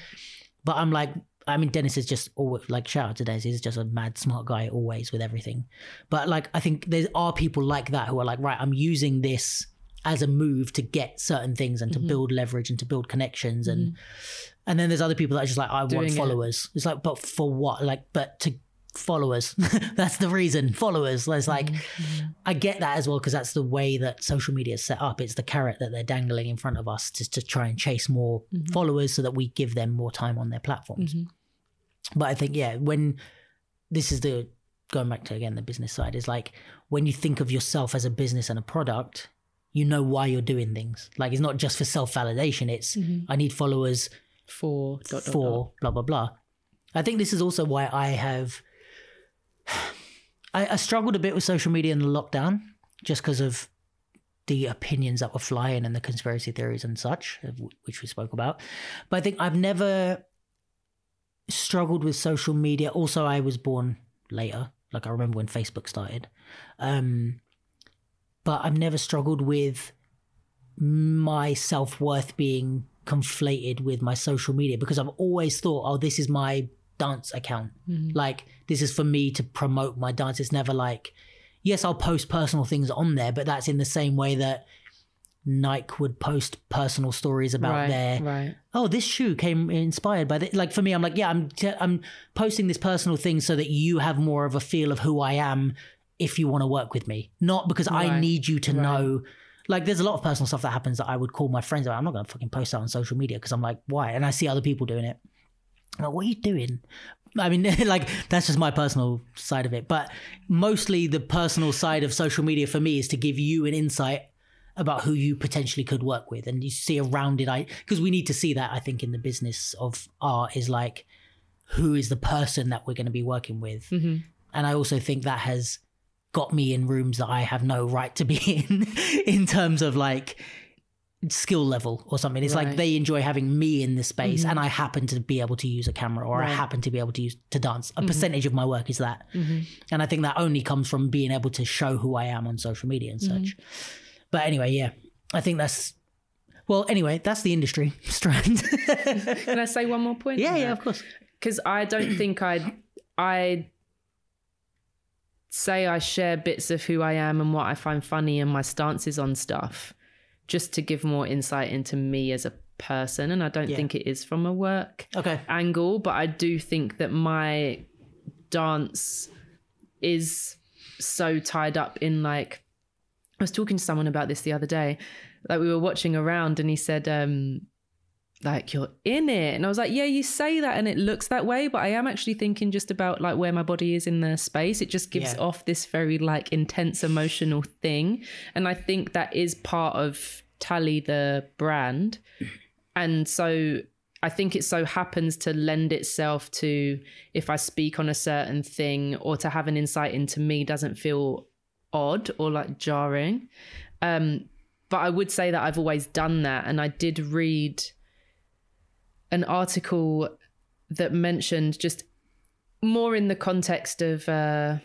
But I'm like, I mean, Dennis is just always like shout out to Dennis. He's just a mad smart guy always with everything. But like, I think there are people like that who are like, right, I'm using this as a move to get certain things and to Mhm. build leverage and to build connections and and then there's other people that are just like, I Doing want it. followers. It's like, but for what? Like, but to followers. that's the reason. Followers. It's like Mhm. I get that as well because that's the way that social media is set up. It's the carrot that they're dangling in front of us to, to try and chase more Mhm. followers so that we give them more time on their platforms. Mhm. But I think, yeah, when this is the going back to again the business side is like when you think of yourself as a business and a product, you know why you're doing things. Like it's not just for self validation. It's Mhm. I need followers For dot, dot, for dot. blah blah blah. I think this is also why I have I, I struggled a bit with social media in the lockdown just because of the opinions that were flying and the conspiracy theories and such, which we spoke about. But I think I've never struggled with social media. Also, I was born later. Like I remember when Facebook started. Um, but I've never struggled with my self worth being conflated with my social media because I've always thought, oh, this is my dance account. Mhm. Like, this is for me to promote my dance. It's never like, yes, I'll post personal things on there, but that's in the same way that Nike would post personal stories about right, their right. oh this shoe came inspired by this like for me i'm like yeah i'm t- i'm posting this personal thing so that you have more of a feel of who i am if you want to work with me. Not because i need you to right. know. Like there's a lot of personal stuff that happens that i would call my friends i'm not going to fucking post that on social media because i'm like why? And i see other people doing it. I'm like what are you doing? I mean, like that's just my personal side of it. But mostly the personal side of social media for me is to give you an insight about who you potentially could work with, and you see a rounded eye because we need to see that. I think in the business of art is like who is the person that we're going to be working with, hmm and I also think that has got me in rooms that I have no right to be in, in terms of like skill level or something. It's like they enjoy having me in the space, mm-hmm. and I happen to be able to use a camera or I happen to be able to use to dance. A mm-hmm. percentage of my work is that, hmm and I think that only comes from being able to show who I am on social media and such. Mm-hmm. But anyway, yeah, I think that's. Well, anyway, that's the industry strand. Can I say one more point? yeah, yeah, of course. because I don't think I'd I say I share bits of who I am and what I find funny and my stances on stuff just to give more insight into me as a person and I don't Yeah. think it is from a work Okay. angle but I do think that my dance is so tied up in like I was talking to someone about this the other day like we were watching around and he said um like you're in it. And i was like yeah you say that and it looks that way but i am actually thinking just about like where my body is in the space. It just gives Yeah. off this very like intense emotional thing. And i think that is part of Tali the brand. And so i think it so happens to lend itself to if i speak on a certain thing or to have an insight into me doesn't feel odd or like jarring. Um but I would say that I've always done that. And I did read an article that mentioned just more in the context of uh,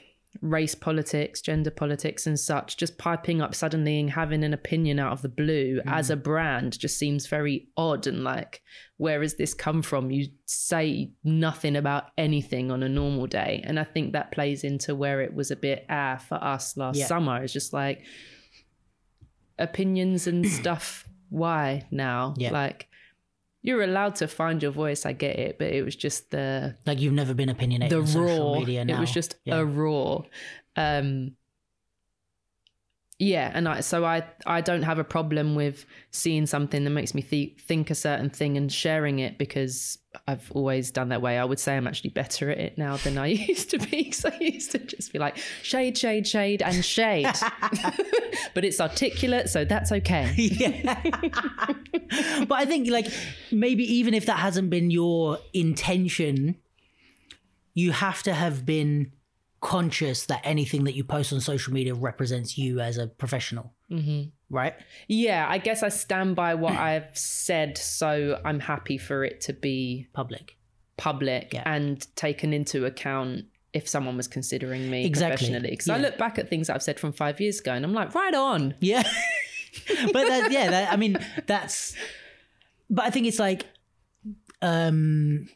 race politics, gender politics, and such, just piping up suddenly and having an opinion out of the blue as a brand just seems very odd. And like, where has this come from? You say nothing about anything on a normal day. And I think that plays into where it was a bit ah for us last Yeah. summer. It's just like, opinions and stuff why now Yeah. like you're allowed to find your voice i get it but it was just the Like you've never been opinionated the on social raw media now. it was just Yeah. a raw um Yeah, and I so I I don't have a problem with seeing something that makes me th- think a certain thing and sharing it because I've always done that way. I would say I'm actually better at it now than I used to be. So I used to just be like shade, shade, shade, and shade. but it's articulate, so that's okay. yeah. but I think like maybe even if that hasn't been your intention, you have to have been conscious that anything that you post on social media represents you as a professional. Mm-hmm. Right? Yeah, I guess I stand by what I've said, so I'm happy for it to be Public. public Yeah. and taken into account if someone was considering me Exactly. professionally. Because I look back at things that I've said from five years ago and I'm like, right on. Yeah. but that, yeah, that, I mean, that's, but I think it's like, um,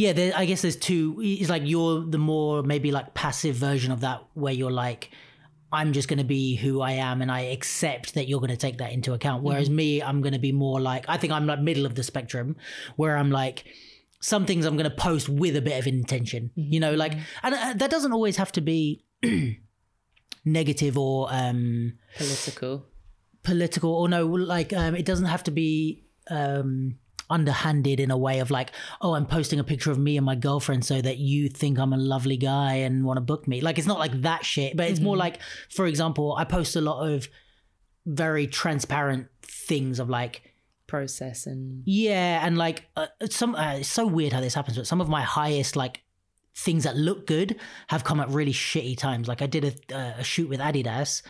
yeah, there, I guess there's two. It's like you're the more maybe like passive version of that, where you're like, I'm just going to be who I am, and I accept that you're going to take that into account. Whereas me, I'm going to be more like, I think I'm like middle of the spectrum, where I'm like, some things I'm going to post with a bit of intention, you know, like, and uh, that doesn't always have to be negative or um Political. political or no like um it doesn't have to be um underhanded in a way of like oh i'm posting a picture of me and my girlfriend so that you think i'm a lovely guy and want to book me like it's not like that shit but it's more like for example i post a lot of very transparent things of like Process and yeah, and like uh, some, uh, it's so weird how this happens. But some of my highest like things that look good have come at really shitty times. Like I did a, uh, a shoot with Adidas,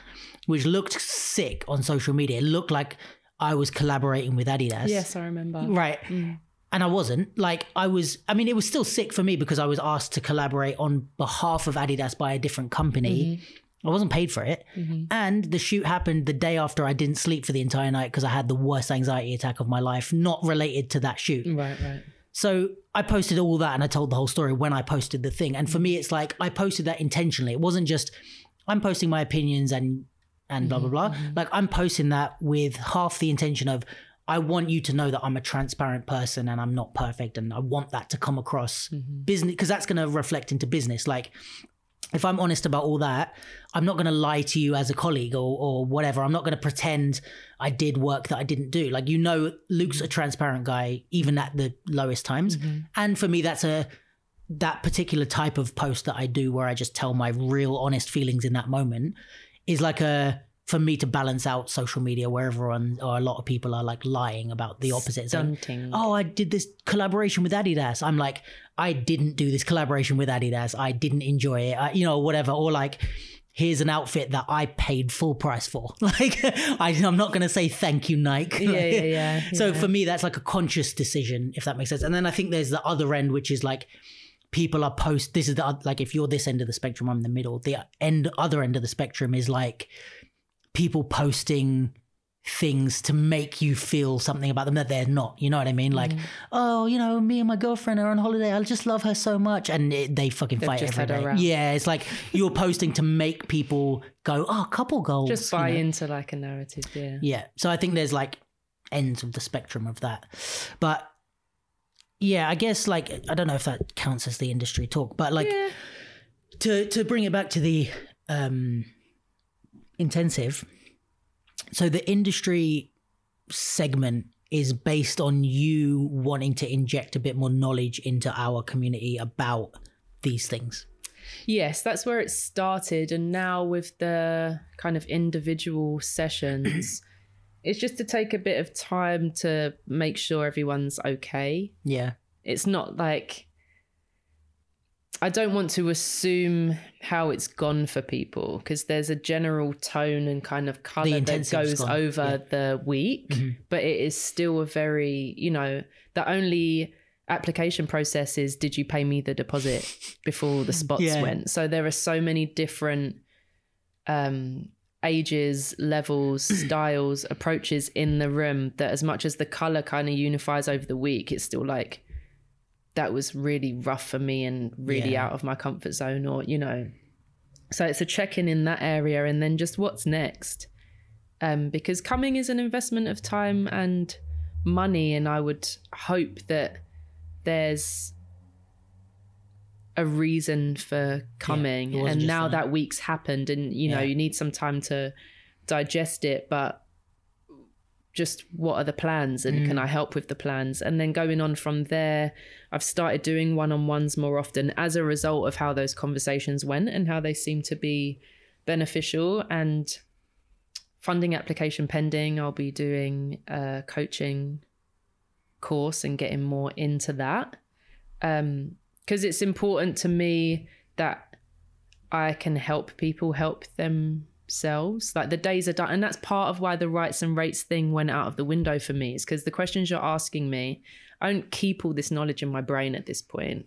which looked sick on social media. It looked like I was collaborating with Adidas. yes, I remember. right. Mm. And I wasn't. Like I was. I mean, it was still sick for me because I was asked to collaborate on behalf of Adidas by a different company. Mm-hmm. I wasn't paid for it. Mm-hmm. And the shoot happened the day after I didn't sleep for the entire night because I had the worst anxiety attack of my life, not related to that shoot. Right, right. So I posted all that and I told the whole story when I posted the thing. And for mm. me, it's like I posted that intentionally. It wasn't just I'm posting my opinions and and blah blah blah. Mm-hmm. Like I'm posting that with half the intention of I want you to know that I'm a transparent person and I'm not perfect and I want that to come across mm-hmm. business because that's going to reflect into business. Like if I'm honest about all that, I'm not going to lie to you as a colleague or, or whatever. I'm not going to pretend I did work that I didn't do. Like, you know, Luke's a transparent guy, even at the lowest times. Mm-hmm. And for me, that's a, that particular type of post that I do where I just tell my real honest feelings in that moment is like a, for me to balance out social media where everyone or a lot of people are like lying about the opposite. Like, oh, I did this collaboration with Adidas. I'm like, I didn't do this collaboration with Adidas. I didn't enjoy it. I, you know, whatever. Or like, here's an outfit that I paid full price for. Like, I, I'm not going to say thank you, Nike. Yeah, yeah, yeah, so yeah. for me, that's like a conscious decision, if that makes sense. And then I think there's the other end, which is like, people are post this is the like if you're this end of the spectrum i'm in the middle the end other end of the spectrum is like people posting things to make you feel something about them that they're not you know what i mean like mm. oh you know me and my girlfriend are on holiday i just love her so much and it, they fucking fight just every a yeah it's like you're posting to make people go oh couple goals Just you buy know? into like a narrative, yeah. Yeah. So I think there's like ends of the spectrum of that. But yeah, I guess like I don't know if that counts as the industry talk, but like Yeah. to to bring it back to the um intensive. So the industry segment is based on you wanting to inject a bit more knowledge into our community about these things. Yes, that's where it started. And now with the kind of individual sessions, it's just to take a bit of time to make sure everyone's okay. Yeah. It's not like I don't want to assume how it's gone for people because there's a general tone and kind of color that goes over yeah. the week, but it is still a very, you know, the only application process is did you pay me the deposit before the spots Yeah. went? So there are so many different um ages, levels, styles, approaches in the room that as much as the color kind of unifies over the week, it's still like that was really rough for me and really Yeah. out of my comfort zone or you know so it's a check-in in that area and then just what's next um because coming is an investment of time and money and i would hope that there's a reason for coming. wasn't and now like- that week's happened and you know, Yeah. you need some time to digest it, but just what are the plans and Mm. can I help with the plans? And then going on from there, I've started doing one on ones more often as a result of how those conversations went and how they seem to be beneficial. And funding application pending, I'll be doing a coaching course and getting more into that. Um, because it's important to me that I can help people help themselves. Like the days are done. And that's part of why the rights and rates thing went out of the window for me, is because the questions you're asking me, I don't keep all this knowledge in my brain at this point.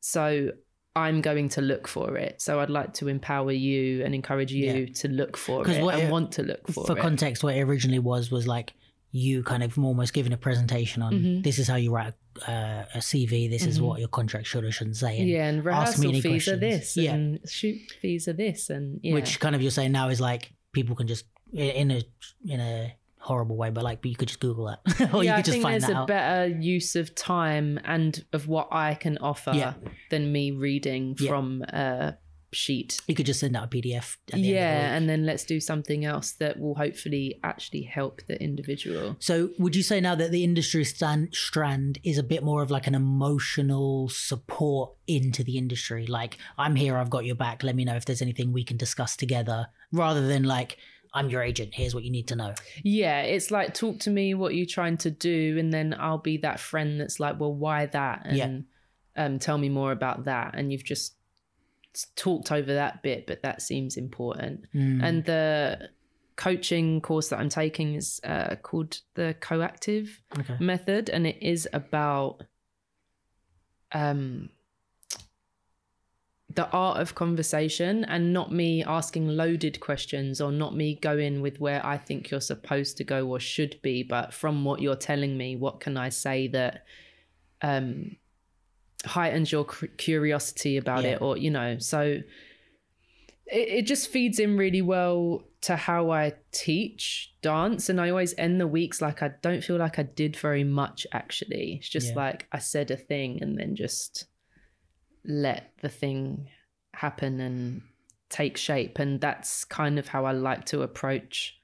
So I'm going to look for it. So I'd like to empower you and encourage you Yeah. to look for it what and it- want to look for, For it. context, what it originally was was like you kind of almost giving a presentation on Mhm. this is how you write uh, a CV. This is what your contract should or shouldn't say. and yeah, and ask me rehearsal fees are questions. this, Yeah. and shoot fees are this, and yeah. Which kind of you're saying now is like people can just in a in a horrible way, but like but you could just Google that or yeah, you I could just think find there's a out. better use of time and of what I can offer Yeah. than me reading Yeah. from a sheet. you could just send out a PDF. At the end of the Yeah, and then let's do something else that will hopefully actually help the individual. So, would you say now that the industry stand, strand is a bit more of like an emotional support into the industry? Like, I'm here, I've got your back. Let me know if there's anything we can discuss together, rather than like, I'm your agent. Here's what you need to know. Yeah, it's like talk to me what you're trying to do, and then I'll be that friend that's like, well, why that? And Yeah. um, tell me more about that. And you've just talked over that bit, but that seems important. Mm. And the coaching course that I'm taking is uh, called the Coactive Okay. Method, and it is about um, the art of conversation and not me asking loaded questions or not me going with where I think you're supposed to go or should be, but from what you're telling me, what can I say that um, heightens your curiosity about Yeah. it, or you know, so it, it just feeds in really well to how I teach dance. And I always end the weeks like I don't feel like I did very much actually. It's just Yeah. like I said a thing and then just let the thing happen and take shape. And that's kind of how I like to approach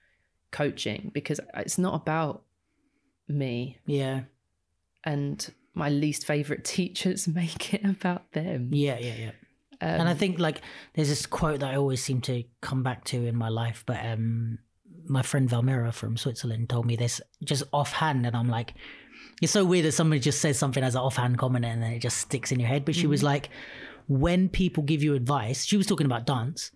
coaching because it's not about me. Yeah. And my least favorite teachers make it about them. Yeah. Yeah. Yeah. Um, and I think like there's this quote that I always seem to come back to in my life, but um, my friend Valmira from Switzerland told me this just offhand, and I'm like, it's so weird that somebody just says something as an offhand comment and then it just sticks in your head. But she was like, when people give you advice, she was talking about dance.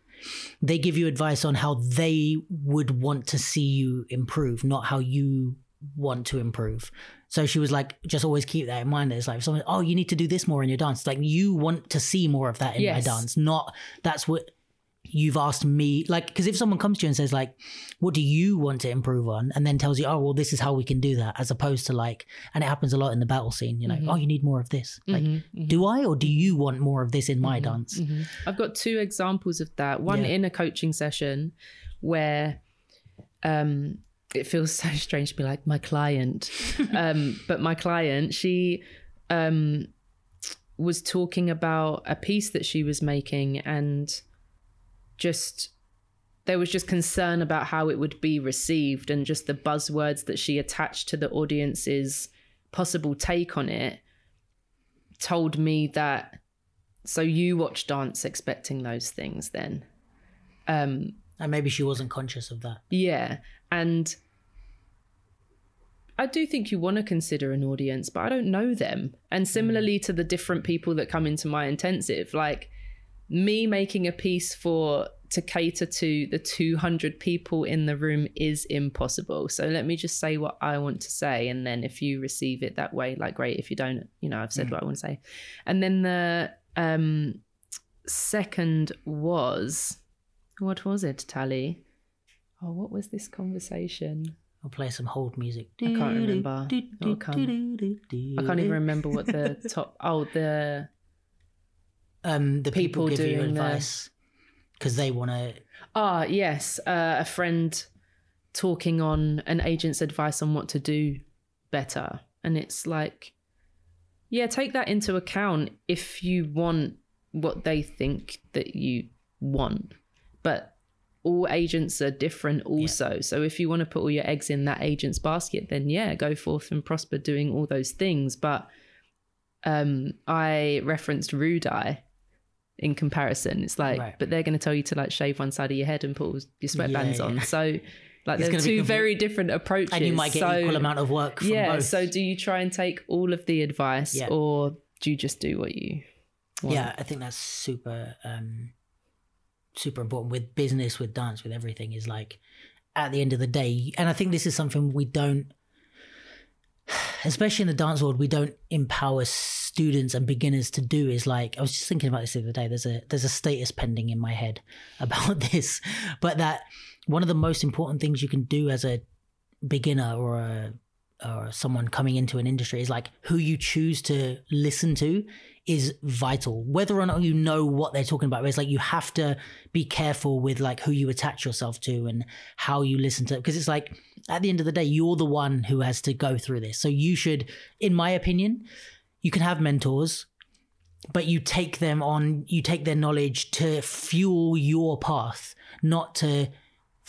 They give you advice on how they would want to see you improve, not how you want to improve. So she was like, just always keep that in mind. It's like, someone, oh, you need to do this more in your dance. Like, you want to see more of that in Yes. my dance, not that's what you've asked me. Like, because if someone comes to you and says, like, what do you want to improve on? And then tells you, oh, well, this is how we can do that, as opposed to like, and it happens a lot in the battle scene, you know, oh, you need more of this. Like, Mhm, mhm. do I, or do you want more of this in my dance? Mhm. I've got two examples of that. One Yeah. in a coaching session where um it feels so strange to be like my client. um but my client, she um was talking about a piece that she was making and just there was just concern about how it would be received and just the buzzwords that she attached to the audience's possible take on it told me that so you watch dance expecting those things then um And maybe she wasn't conscious of that. yeah and i do think you want to consider an audience but i don't know them. And similarly to the different people that come into my intensive like me making a piece for to cater to the 200 people in the room is impossible. So let me just say what i want to say and then if you receive it that way like great. If you don't you know i've said what i want to say. And then the um second was what was it Tali oh what was this conversation I'll play some hold music. I can't remember. It'll come. i can't even remember what the top oh the Um, the people, People give you doing the- advice because they want to. Ah, yes, uh, a friend talking on an agent's advice on what to do better. And it's like, yeah, take that into account if you want what they think that you want. But all agents are different also. So if you want to put all your eggs in that agent's basket, then yeah, go forth and prosper doing all those things. But um I referenced Rudai in comparison. It's like, Right. but they're going to tell you to like shave one side of your head and put all your sweatbands Yeah, on. So like It's they're two complete- very different approaches. and you might get so, equal amount of work from yeah. both. So do you try and take all of the advice, Yeah. or do you just do what you? Want? yeah, I think that's super, um, super important with business, with dance, with everything. Is like at the end of the day, and I think this is something we don't, especially in the dance world, we don't empower students and beginners to do. Is like I was just thinking about this the other day. There's a there's a status pending in my head about this, but that one of the most important things you can do as a beginner or a or someone coming into an industry is like who you choose to listen to is vital. Whether or not you know what they're talking about it's like you have to be careful with like who you attach yourself to and how you listen to because it's like at the end of the day you're the one who has to go through this. So you should in my opinion you can have mentors but you take them on you take their knowledge to fuel your path not to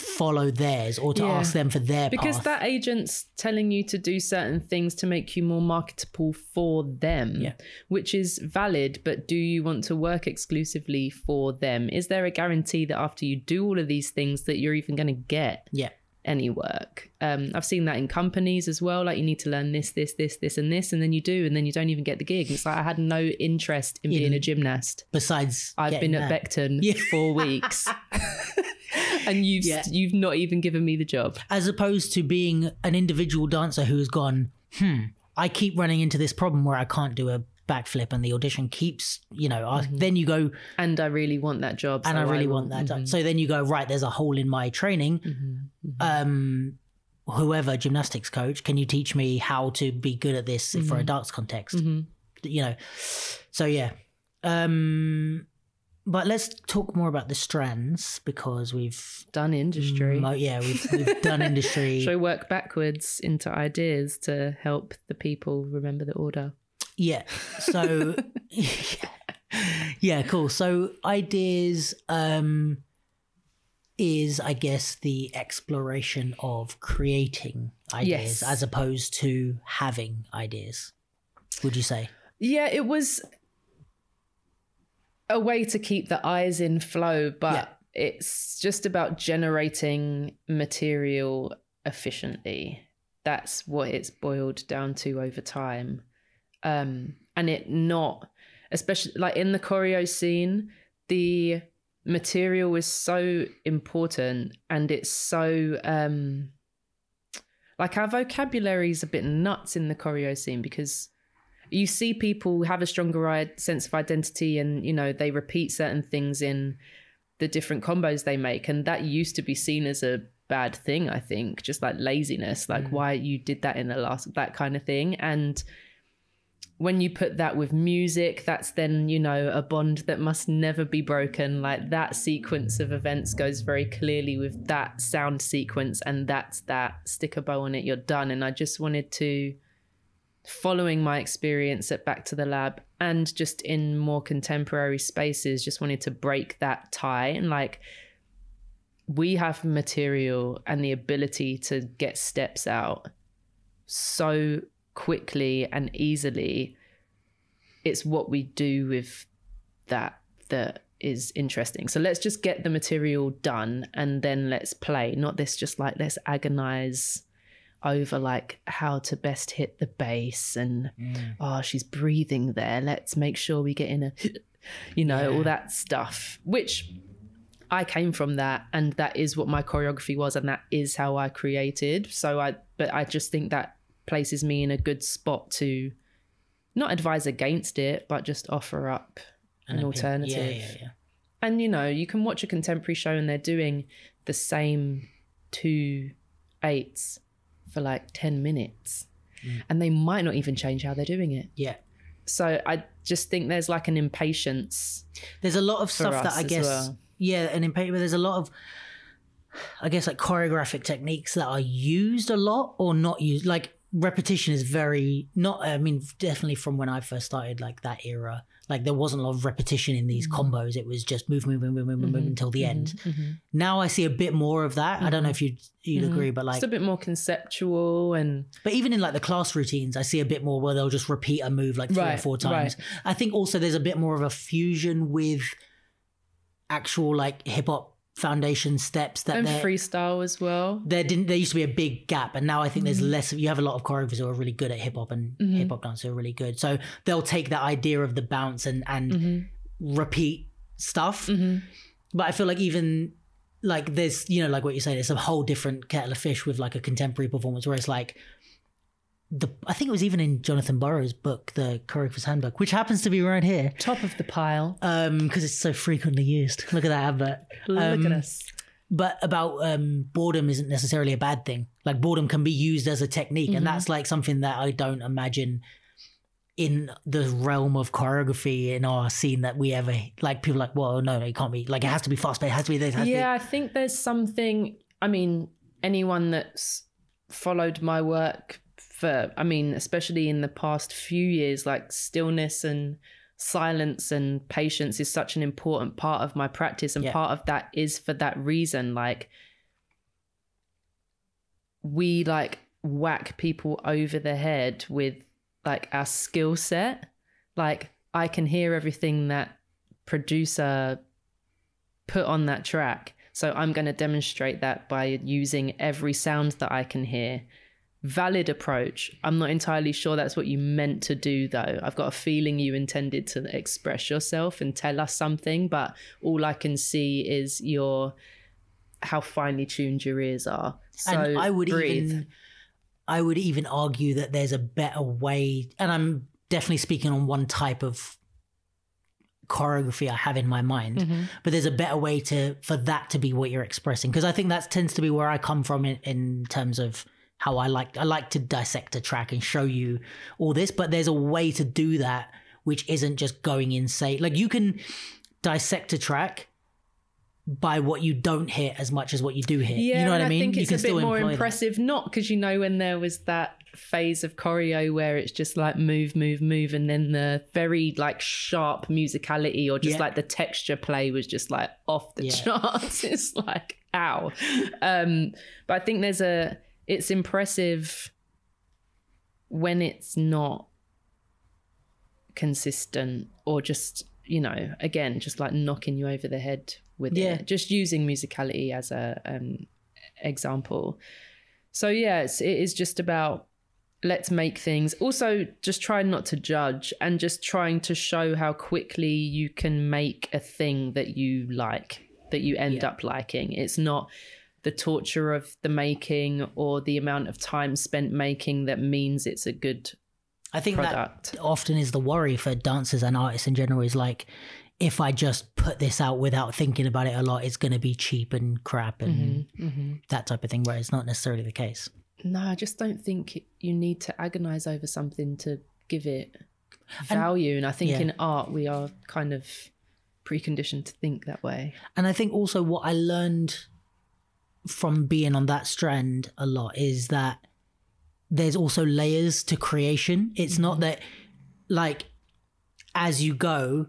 follow theirs or to Yeah. ask them for their because path that agent's telling you to do certain things to make you more marketable for them Yeah. which is valid but do you want to work exclusively for them is there a guarantee that after you do all of these things that you're even going to get yeah any work um, i've seen that in companies as well like you need to learn this this this this and this and then you do and then you don't even get the gig it's like i had no interest in being a gymnast besides i've been getting at that. beckton Yeah. for four weeks and you've Yeah. you've not even given me the job as opposed to being an individual dancer who has gone, hmm, I keep running into this problem where I can't do a backflip and the audition keeps, you know, ask, then you go, and I really want that job. and so I really will- want that. Mhm, So then you go, right, there's a hole in my training. mhm, mhm. Um, whoever gymnastics coach, can you teach me how to be good at this for a dance context? Mhm. You know, so yeah. Um, but let's talk more about the strands because we've Done industry. mo- yeah, we've, we've done industry. Should I work backwards into ideas to help the people remember the order? Yeah. So yeah, cool. So ideas um is I guess the exploration of creating ideas Yes. as opposed to having ideas. Would you say? Yeah, it was a way to keep the eyes in flow, but Yeah. it's just about generating material efficiently. That's what it's boiled down to over time. Um, and it not, especially like in the choreo scene, the material is so important and it's so um like our vocabulary is a bit nuts in the choreo scene because you see people have a stronger sense of identity and you know they repeat certain things in the different combos they make. And that used to be seen as a bad thing i think just like laziness like mm. why you did that in the last that kind of thing. And when you put that with music that's then you know a bond that must never be broken. Like that sequence of events goes very clearly with that sound sequence and that's that stick a bow on it you're done. And i just wanted to following my experience at Back to the Lab and just in more contemporary spaces, just wanted to break that tie and like we have material and the ability to get steps out so quickly and easily. It's what we do with that that is interesting. So let's just get the material done and then let's play. Not this just like let's agonize over like how to best hit the bass and mm. oh she's breathing there let's make sure we get in a you know all that stuff which i came from that and that is what my choreography was and that is how i created so i but i just think that places me in a good spot to not advise against it but just offer up an, opinion. alternative Yeah, yeah, yeah. and you know you can watch a contemporary show and they're doing the same two eights for like 10 minutes mm. and they might not even change how they're doing it Yeah. so i just think there's like an impatience There's a lot of stuff that I guess well. yeah, in paper there's a lot of I guess like choreographic techniques that are used a lot or not used. Like repetition is very not. I mean, definitely from when I first started, like that era, like there wasn't a lot of repetition in these mm-hmm. combos. It was just move, move, move, move, move, move mm-hmm. until the mm-hmm. end. Now I see a bit more of that. I don't know if you'd you'd agree, but like it's a bit more conceptual and But even in like the class routines, I see a bit more where they'll just repeat a move like three or four times. I think also there's a bit more of a fusion with actual like hip hop foundation steps that and freestyle as well. there didn't there used to be a big gap and now I think Mm-hmm. there's less you have a lot of choreographers who are really good at hip hop and hip hop dancers are really good. So they'll take that idea of the bounce and and Mm-hmm. repeat stuff. But I feel like even like there's you know like what you say, it's a whole different kettle of fish with like a contemporary performance where it's like the I think it was even in Jonathan Burrows' book, the Choreographer's Handbook, which happens to be right here Top of the pile. um because it's so frequently used. Look at that advert. Look Um, at us. but about um, boredom isn't necessarily a bad thing. Like boredom can be used as a technique, and that's like something that I don't imagine in the realm of choreography in our scene that we ever like. People are like, well, no, no, it can't be. Like it has to be fast paced. It has to be this. it Has Yeah, I think there's something. I mean, anyone that's followed my work for, I mean, especially in the past few years, like stillness and silence and patience is such an important part of my practice. And Yeah. part of that is for that reason. Like, we like whack people over the head with like our skill set. Like, I can hear everything that producer put on that track. So I'm going to demonstrate that by using every sound that I can hear. Valid approach. I'm not entirely sure that's what you meant to do, though. I've got a feeling you intended to express yourself and tell us something, but all I can see is your how finely tuned your ears are. So and I would breathe. even, I would even argue that there's a better way, and I'm definitely speaking on one type of choreography I have in my mind, Mm-hmm. but there's a better way to for that to be what you're expressing because I think that tends to be where I come from in, in terms of how I like I like to dissect a track and show you all this, but there's a way to do that which isn't just going insane. Like you can dissect a track by what you don't hit as much as what you do hit. Yeah, you know what and I mean? I think you it's can a bit more employ that. impressive, not because you know when there was that phase of choreo where it's just like move, move, move, and then the very like sharp musicality or just Yeah. like the texture play was just like off the Yeah. charts. It's like ow. Um, but I think there's a it's impressive when it's not consistent or just you know again just like knocking you over the head with Yeah. it just using musicality as a um example so yeah it's, it is just about let's make things also just try not to judge and just trying to show how quickly you can make a thing that you like that you end Yeah. up liking it's not the torture of the making or the amount of time spent making that means it's a good I think product. that often is the worry for dancers and artists in general is like if I just put this out without thinking about it a lot, it's going to be cheap and crap and Mm-hmm. that type of thing. Where it's not necessarily the case. No, I just don't think you need to agonize over something to give it value. And, I think yeah. in art, we are kind of preconditioned to think that way. And I think also what I learned from being on that strand a lot is that there's also layers to creation. It's not that like as you go,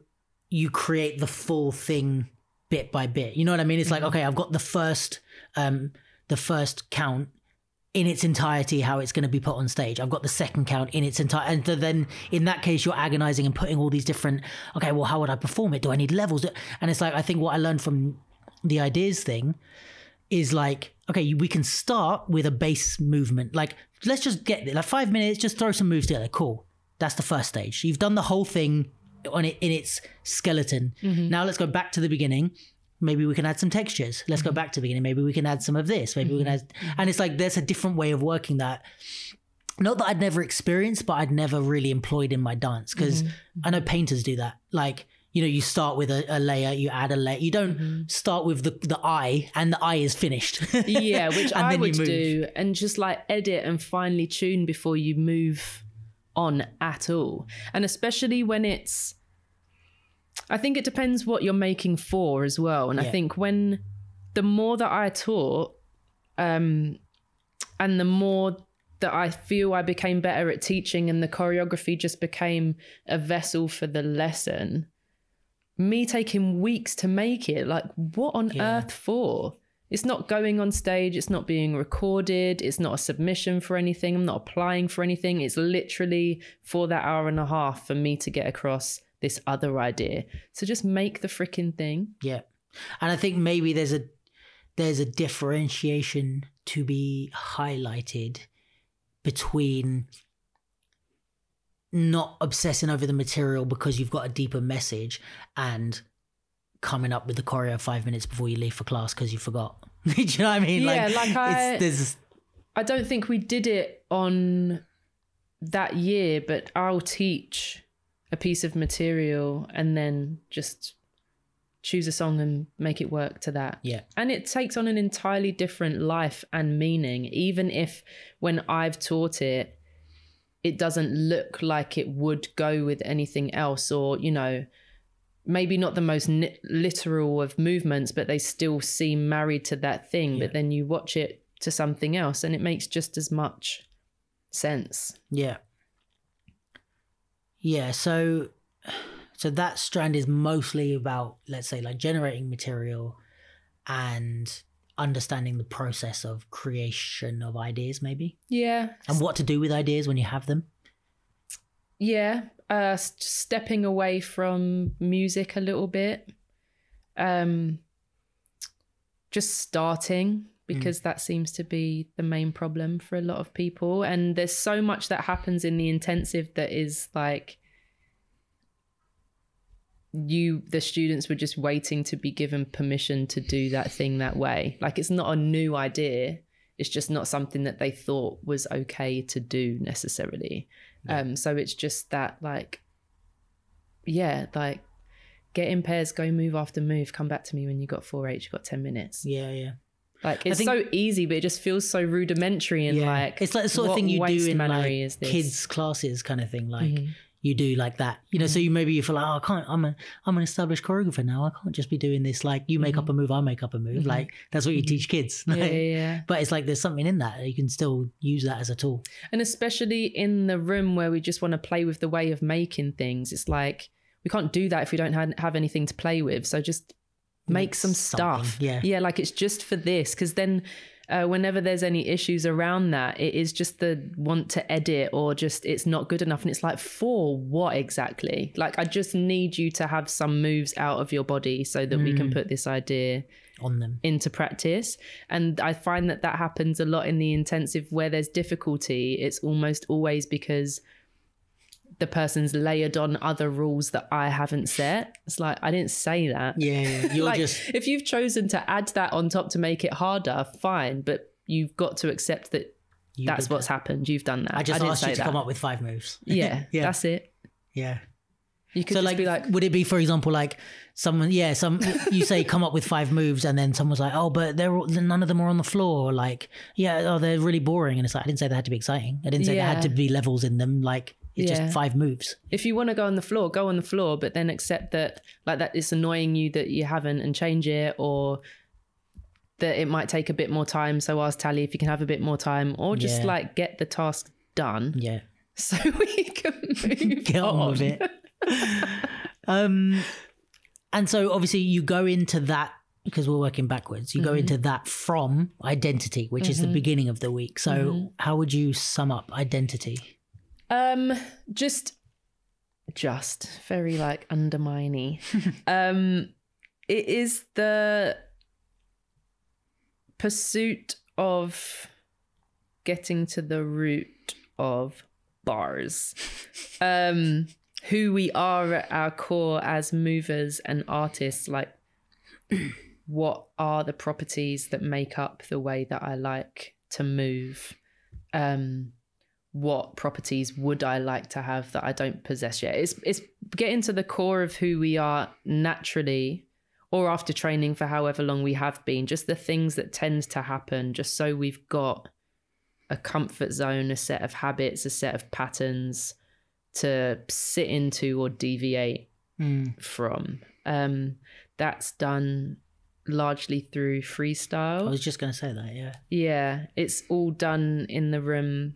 you create the full thing bit by bit. You know what I mean? It's like, okay, I've got the first um the first count in its entirety how it's going to be put on stage. I've got the second count in its entire, and then in that case, you're agonizing and putting all these different. Okay, well, how would I perform it? Do I need levels? And it's like I think what I learned from the ideas thing is like, okay, we can start with a base movement. Like, let's just get like five minutes, just throw some moves together. Cool. That's the first stage. You've done the whole thing on it in its skeleton. Mm-hmm. Now let's go back to the beginning. Maybe we can add some textures. Let's go mm-hmm. back to the beginning. Maybe we can add some of this. Maybe we can mm-hmm. add, and it's like there's a different way of working that. Not that I'd never experienced, but I'd never really employed in my dance because I know painters do that. Like you know, you start with a, a layer, you add a layer. You don't start with the the eye, and the eye is finished. Yeah, which And I would do, and just like edit and finely tune before you move on at all. And especially when it's, I think it depends what you're making for as well. And I think when the more that I taught, um, and the more that I feel I became better at teaching and the choreography just became a vessel for the lesson. Me taking weeks to make it, like, what on Yeah. earth for? It's not going on stage, it's not being recorded, it's not a submission for anything, I'm not applying for anything. It's literally for that hour and a half for me to get across this other idea. So just make the freaking thing. Yeah. And I think maybe there's a there's a differentiation to be highlighted between not obsessing over the material because you've got a deeper message and coming up with the choreo five minutes before you leave for class because you forgot. Do you know what I mean? Yeah, like I- it's, there's I don't think we did it on that year, but I'll teach a piece of material and then just choose a song and make it work to that. yeah, And it takes on an entirely different life and meaning, even if when I've taught it, it doesn't look like it would go with anything else, or, you know, maybe not the most ni- literal of movements, but they still seem married to that thing. Yeah. But then you watch it to something else and it makes just as much sense. Yeah. Yeah, so so that strand is mostly about let's say like generating material and understanding the process of creation of ideas maybe Yeah. and what to do with ideas when you have them. Yeah, uh, stepping away from music a little bit. Um, just starting because that seems to be the main problem for a lot of people. And there's so much that happens in the intensive that is like you, the students were just waiting to be given permission to do that thing that way. Like it's not a new idea. It's just not something that they thought was okay to do necessarily. Um, so it's just that like, yeah, like get in pairs, go move after move, come back to me when you got four H, you got ten minutes. Yeah, yeah. Like it's think- so easy, but it just feels so rudimentary and yeah. like it's like the sort of thing you do in like kids classes kind of thing like Mhm. You do like that you know so you maybe you feel like oh, i can't i'm a i'm an established choreographer now i can't just be doing this like you make up a move i make up a move Mhm. like that's what you Mhm. teach kids Yeah, Like, yeah, yeah. but it's like there's something in that you can still use that as a tool And especially in the room where we just want to play with the way of making things, it's like we can't do that if we don't have, have anything to play with. So just make Make some something, stuff. yeah. Yeah, like it's just for this. Because then uh, whenever there's any issues around that, it is just the want to edit or just it's not good enough. And it's like, for what exactly? Like, I just need you to have some moves out of your body so that we can Mm. put this idea on them into practice. And I find that that happens a lot in the intensive where there's difficulty. It's almost always because the person's layered on other rules that I haven't set. It's like, I didn't say that. yeah, yeah. you're like, just if you've chosen to add that on top to make it harder, fine. But you've got to accept that you that's what's that. happened. You've done that. i just didn't asked you to that. come up with five moves Yeah, yeah that's it. yeah You could so just like, be like, would it be for example like someone yeah some you say come up with five moves and then someone's like oh but they're all, none of them are on the floor like yeah oh they're really boring and it's like i didn't say they had to be exciting i didn't say there had to be levels in them like it's Yeah. just five moves. If you want to go on the floor, go on the floor, but then accept that like that it's annoying you that you haven't and change it or that it might take a bit more time. So ask Tali if you can have a bit more time or just Yeah. like get the task done. Yeah. So we can move get on with it. Um and so obviously you go into that because we're working backwards you go mm-hmm. into that from identity which is the mm-hmm. beginning of the week. So mm-hmm. how would you sum up identity Um, just, just very like undermining. um, it is the pursuit of getting to the root of bars. Um, who we are at our core as movers and artists, like what are the properties that make up the way that I like to move? Um, what properties would I like to have that I don't possess yet? It's it's getting to the core of who we are naturally or after training for however long we have been, just the things that tend to happen, just so we've got a comfort zone, a set of habits, a set of patterns to sit into or deviate Mm. from. Um, that's done largely through freestyle. i was just going to say that yeah Yeah, it's all done in the room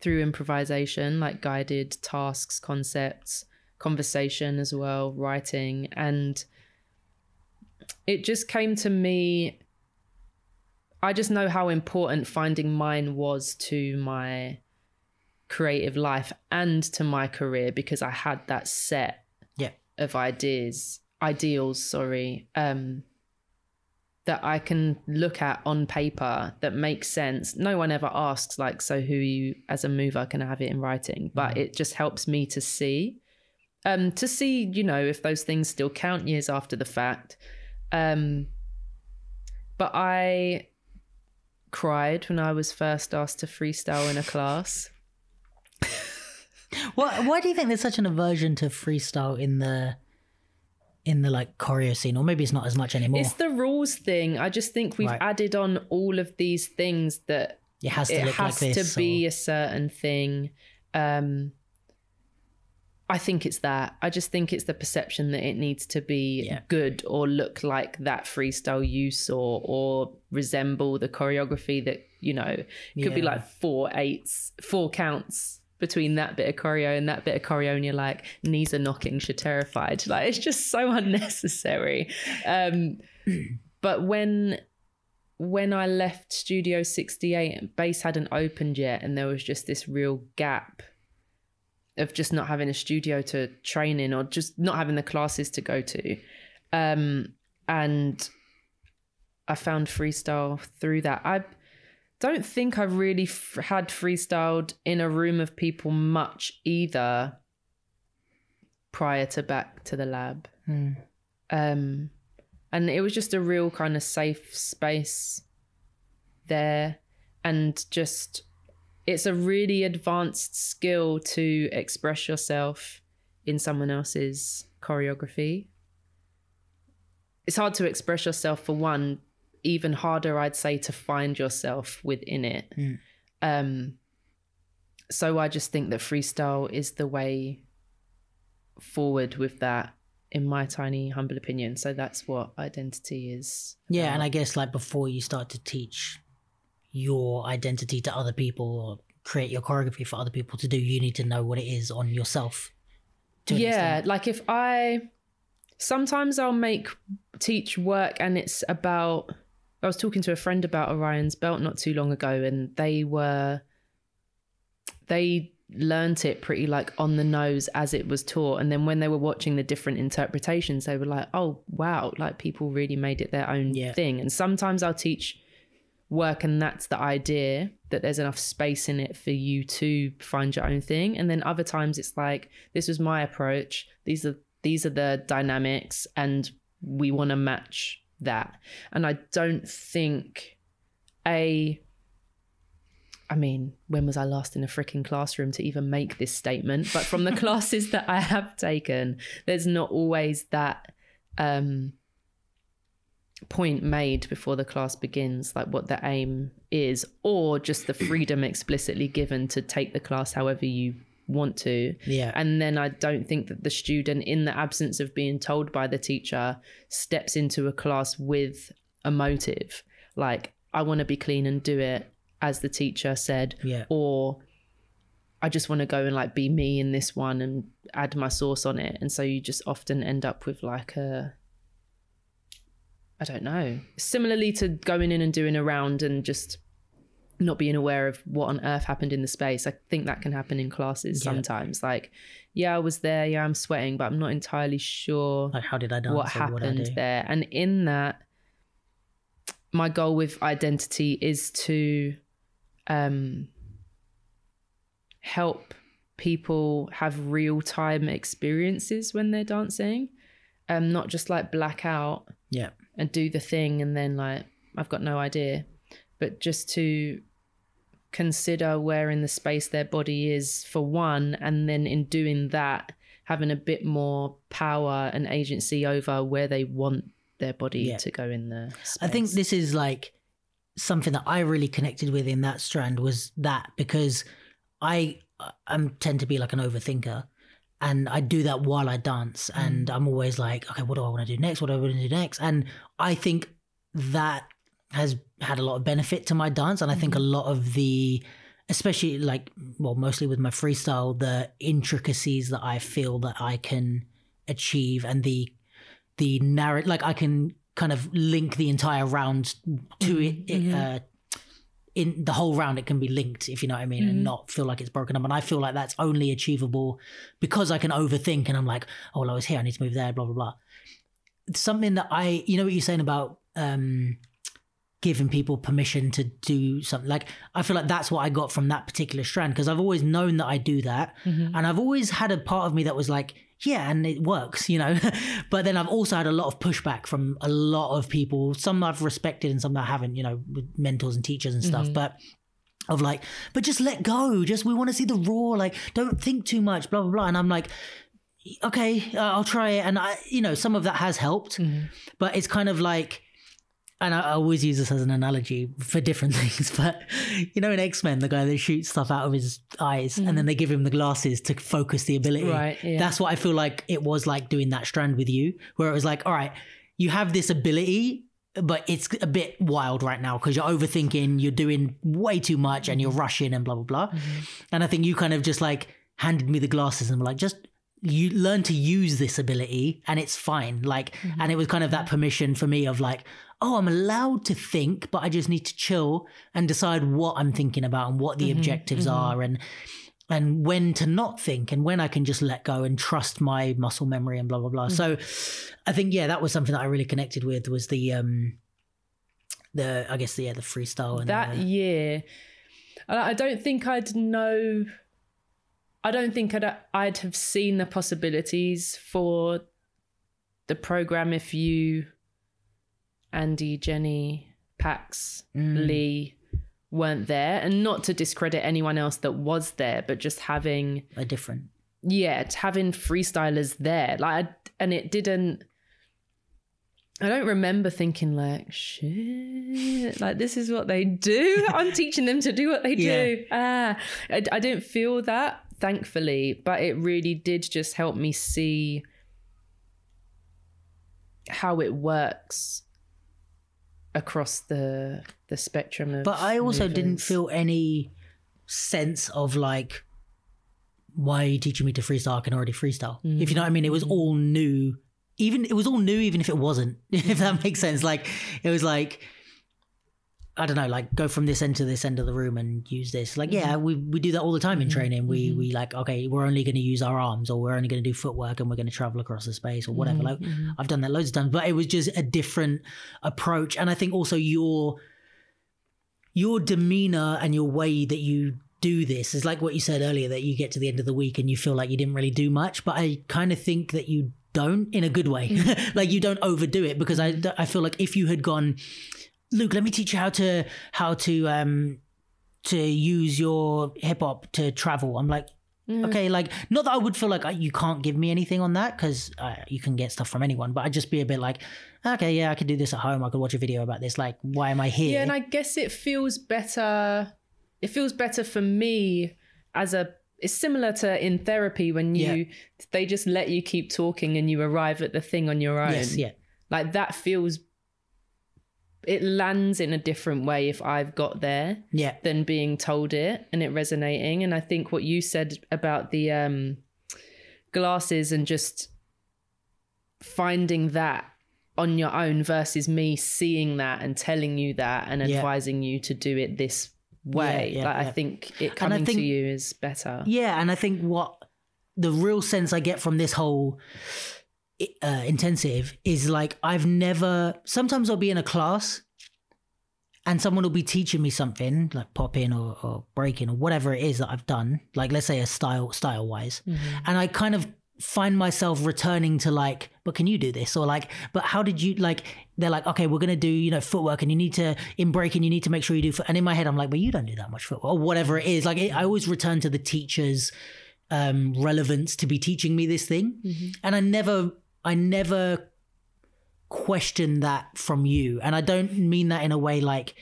through improvisation, like guided tasks, concepts, conversation as well, writing. And it just came to me. I just know how important finding mine was to my creative life and to my career because I had that set Yeah. of ideas, ideals, sorry, um, that I can look at on paper that makes sense. No one ever asks, like, so who you as a mover can I have it in writing, but it just helps me to see, um, to see, you know, if those things still count years after the fact. Um, but I cried when I was first asked to freestyle in a class. Why, why do you think there's such an aversion to freestyle in the in the like choreo scene, or maybe it's not as much anymore? It's the rules thing. I just think we've Right. added on all of these things that it has to it look has like this. to be or- a certain thing. Um, I think it's that. I just think it's the perception that it needs to be Yeah. good or look like that freestyle you saw or resemble the choreography that, you know, it could be like four eights, four counts between that bit of choreo and that bit of choreo and you're like knees are knocking you're terrified like it's just so unnecessary um but when when I left Studio 68, bass hadn't opened yet, and there was just this real gap of just not having a studio to train in or just not having the classes to go to. Um, and I found freestyle through that. I don't think I've really f- had freestyled in a room of people much either prior to back to the lab Hmm. um and it was just a real kind of safe space there and just it's a really advanced skill to express yourself in someone else's choreography it's hard to express yourself for one even harder i'd say to find yourself within it Mm. um so i just think that freestyle is the way forward with that in my tiny humble opinion so that's what identity is Yeah, and I guess like before you start to teach your identity to other people or create your choreography for other people to do, you need to know what it is on yourself. to yeah like if i sometimes i'll make teach work and it's about i was talking to a friend about orion's belt not too long ago and they were they learnt it pretty like on the nose as it was taught. And then when they were watching the different interpretations they were like oh wow like people really made it their own Yeah. thing. And sometimes i'll teach work and that's the idea that there's enough space in it for you to find your own thing. And then other times it's like this was my approach. These are these are the dynamics and we want to match that and i don't think a I mean, when was I last in a freaking classroom to even make this statement? But from the classes that I have taken, there's not always that um, point made before the class begins, like what the aim is, or just the freedom explicitly given to take the class however you want to. Yeah. And then I don't think that the student, in the absence of being told by the teacher, steps into a class with a motive. Like, I want to be clean and do it as the teacher said, Yeah. or I just want to go and like be me in this one and add my sauce on it. And so you just often end up with like a, I don't know, similarly to going in and doing a round and just not being aware of what on earth happened in the space. I think that can happen in classes Yeah. sometimes. Like, yeah, I was there. Yeah, I'm sweating, but I'm not entirely sure Like how did I dance? what or what happened there. And in that, my goal with identity is to um, help people have real time experiences when they're dancing, um, not just like black out Yeah. and do the thing and then like I've got no idea, but just to consider where in the space their body is for one, and then in doing that, having a bit more power and agency over where they want their body Yeah. to go in the space. I think this is like something that I really connected with in that strand was that because I I'm tend to be like an overthinker and I do that while I dance mm. and I'm always like okay what do I want to do next what do I want to do next and I think that has had a lot of benefit to my dance. And I think a lot of the especially like well mostly with my freestyle the intricacies that i feel that i can achieve and the the narrative like i can kind of link the entire round to it, it uh in the whole round it can be linked if you know what i mean and not feel like it's broken up. And i feel like that's only achievable because i can overthink and i'm like oh well i was here i need to move there blah blah blah. Something that i you know what you're saying about um giving people permission to do something. Like i feel like that's what i got from that particular strand because i've always known that i do that. Mm-hmm. And i've always had a part of me that was like yeah and it works you know? But then i've also had a lot of pushback from a lot of people some i've respected and some i haven't you know with mentors and teachers and stuff. Mm-hmm. But of like but just let go. Just we want to see the raw like don't think too much blah blah blah. And i'm like okay uh, i'll try it. And i you know some of that has helped. Mm-hmm. But it's kind of like and I I always use this as an analogy for different things, but you know, in X Men, the guy that shoots stuff out of his eyes and then mm. they give him the glasses to focus the ability. Right, yeah. That's what I feel like it was like doing that strand with you, where it was like, all right, you have this ability, but it's a bit wild right now because you're overthinking, you're doing way too much and you're mm-hmm. rushing and blah, blah, blah. Mm-hmm. And I think you kind of just like handed me the glasses and were like, just you learn to use this ability and it's fine. Like, mm-hmm. and it was kind of that permission for me of like, oh, I'm allowed to think, but I just need to chill and decide what I'm thinking about and what the objectives are and and when to not think and when I can just let go and trust my muscle memory and blah blah blah. So I think yeah, that was something that I really connected with was the um the I guess the yeah, the freestyle and that uh, year I I don't think I'd know I don't think I'd I'd have seen the possibilities for the program if you Andy, Jenny, Pax, Mm. Lee weren't there and not to discredit anyone else that was there but just having a different yeah, having freestylers there, like, I, and it didn't. I don't remember thinking like, shit, like this is what they do. I'm teaching them to do what they do. Ah, I, I didn't feel that, thankfully, but it really did just help me see how it works across the the spectrum of. But I also didn't feel any sense of like, why are you teaching me to freestyle? I can already freestyle. If you know what I mean, it was mm-hmm. all new. Even it was all new, even if it wasn't. If that makes sense. Like it was like, I don't know, like go from this end to this end of the room and use this. Like yeah, mm-hmm. we we do that all the time in training. We mm-hmm. we like okay, we're only going to use our arms, or we're only going to do footwork, and we're going to travel across the space, or whatever. Mm-hmm. Like I've done that loads of times, but it was just a different approach, and I think also your your demeanor and your way that you do this is like what you said earlier that you get to the end of the week and you feel like you didn't really do much but i kind of think that you don't in a good way. Like you don't overdo it because i i feel like if you had gone luke let me teach you how to how to um to use your hip hop to travel i'm like okay like not that i would feel like uh, you can't give me anything on that because uh, you can get stuff from anyone but i'd just be a bit like okay yeah i could do this at home i could watch a video about this like why am i here Yeah, and I guess it feels better. It feels better for me as a. It's similar to in therapy when you they just let you keep talking and you arrive at the thing on your own. yes yeah Like that feels. It lands in a different way if I've got there yeah than being told it and it resonating. And I think what you said about the um, glasses and just finding that on your own versus me seeing that and telling you that and Yeah. advising you to do it this way. Yeah, yeah, like. I think it coming think- to you is better. Yeah, and I think what the real sense I get from this whole uh, intensive is like I've never. Sometimes I'll be in a class, and someone will be teaching me something like popping or, or breaking or whatever it is that I've done. Like let's say a style style wise, and I kind of find myself returning to like, but can you do this? Or like, but how did you like? They're like, okay, we're gonna do you know footwork, and you need to in breaking, you need to make sure you do. Foot. And in my head, I'm like, but you don't do that much footwork or whatever it is. Like it, I always return to the teacher's um, relevance to be teaching me this thing, and I never, I never question that from you, and I don't mean that in a way like.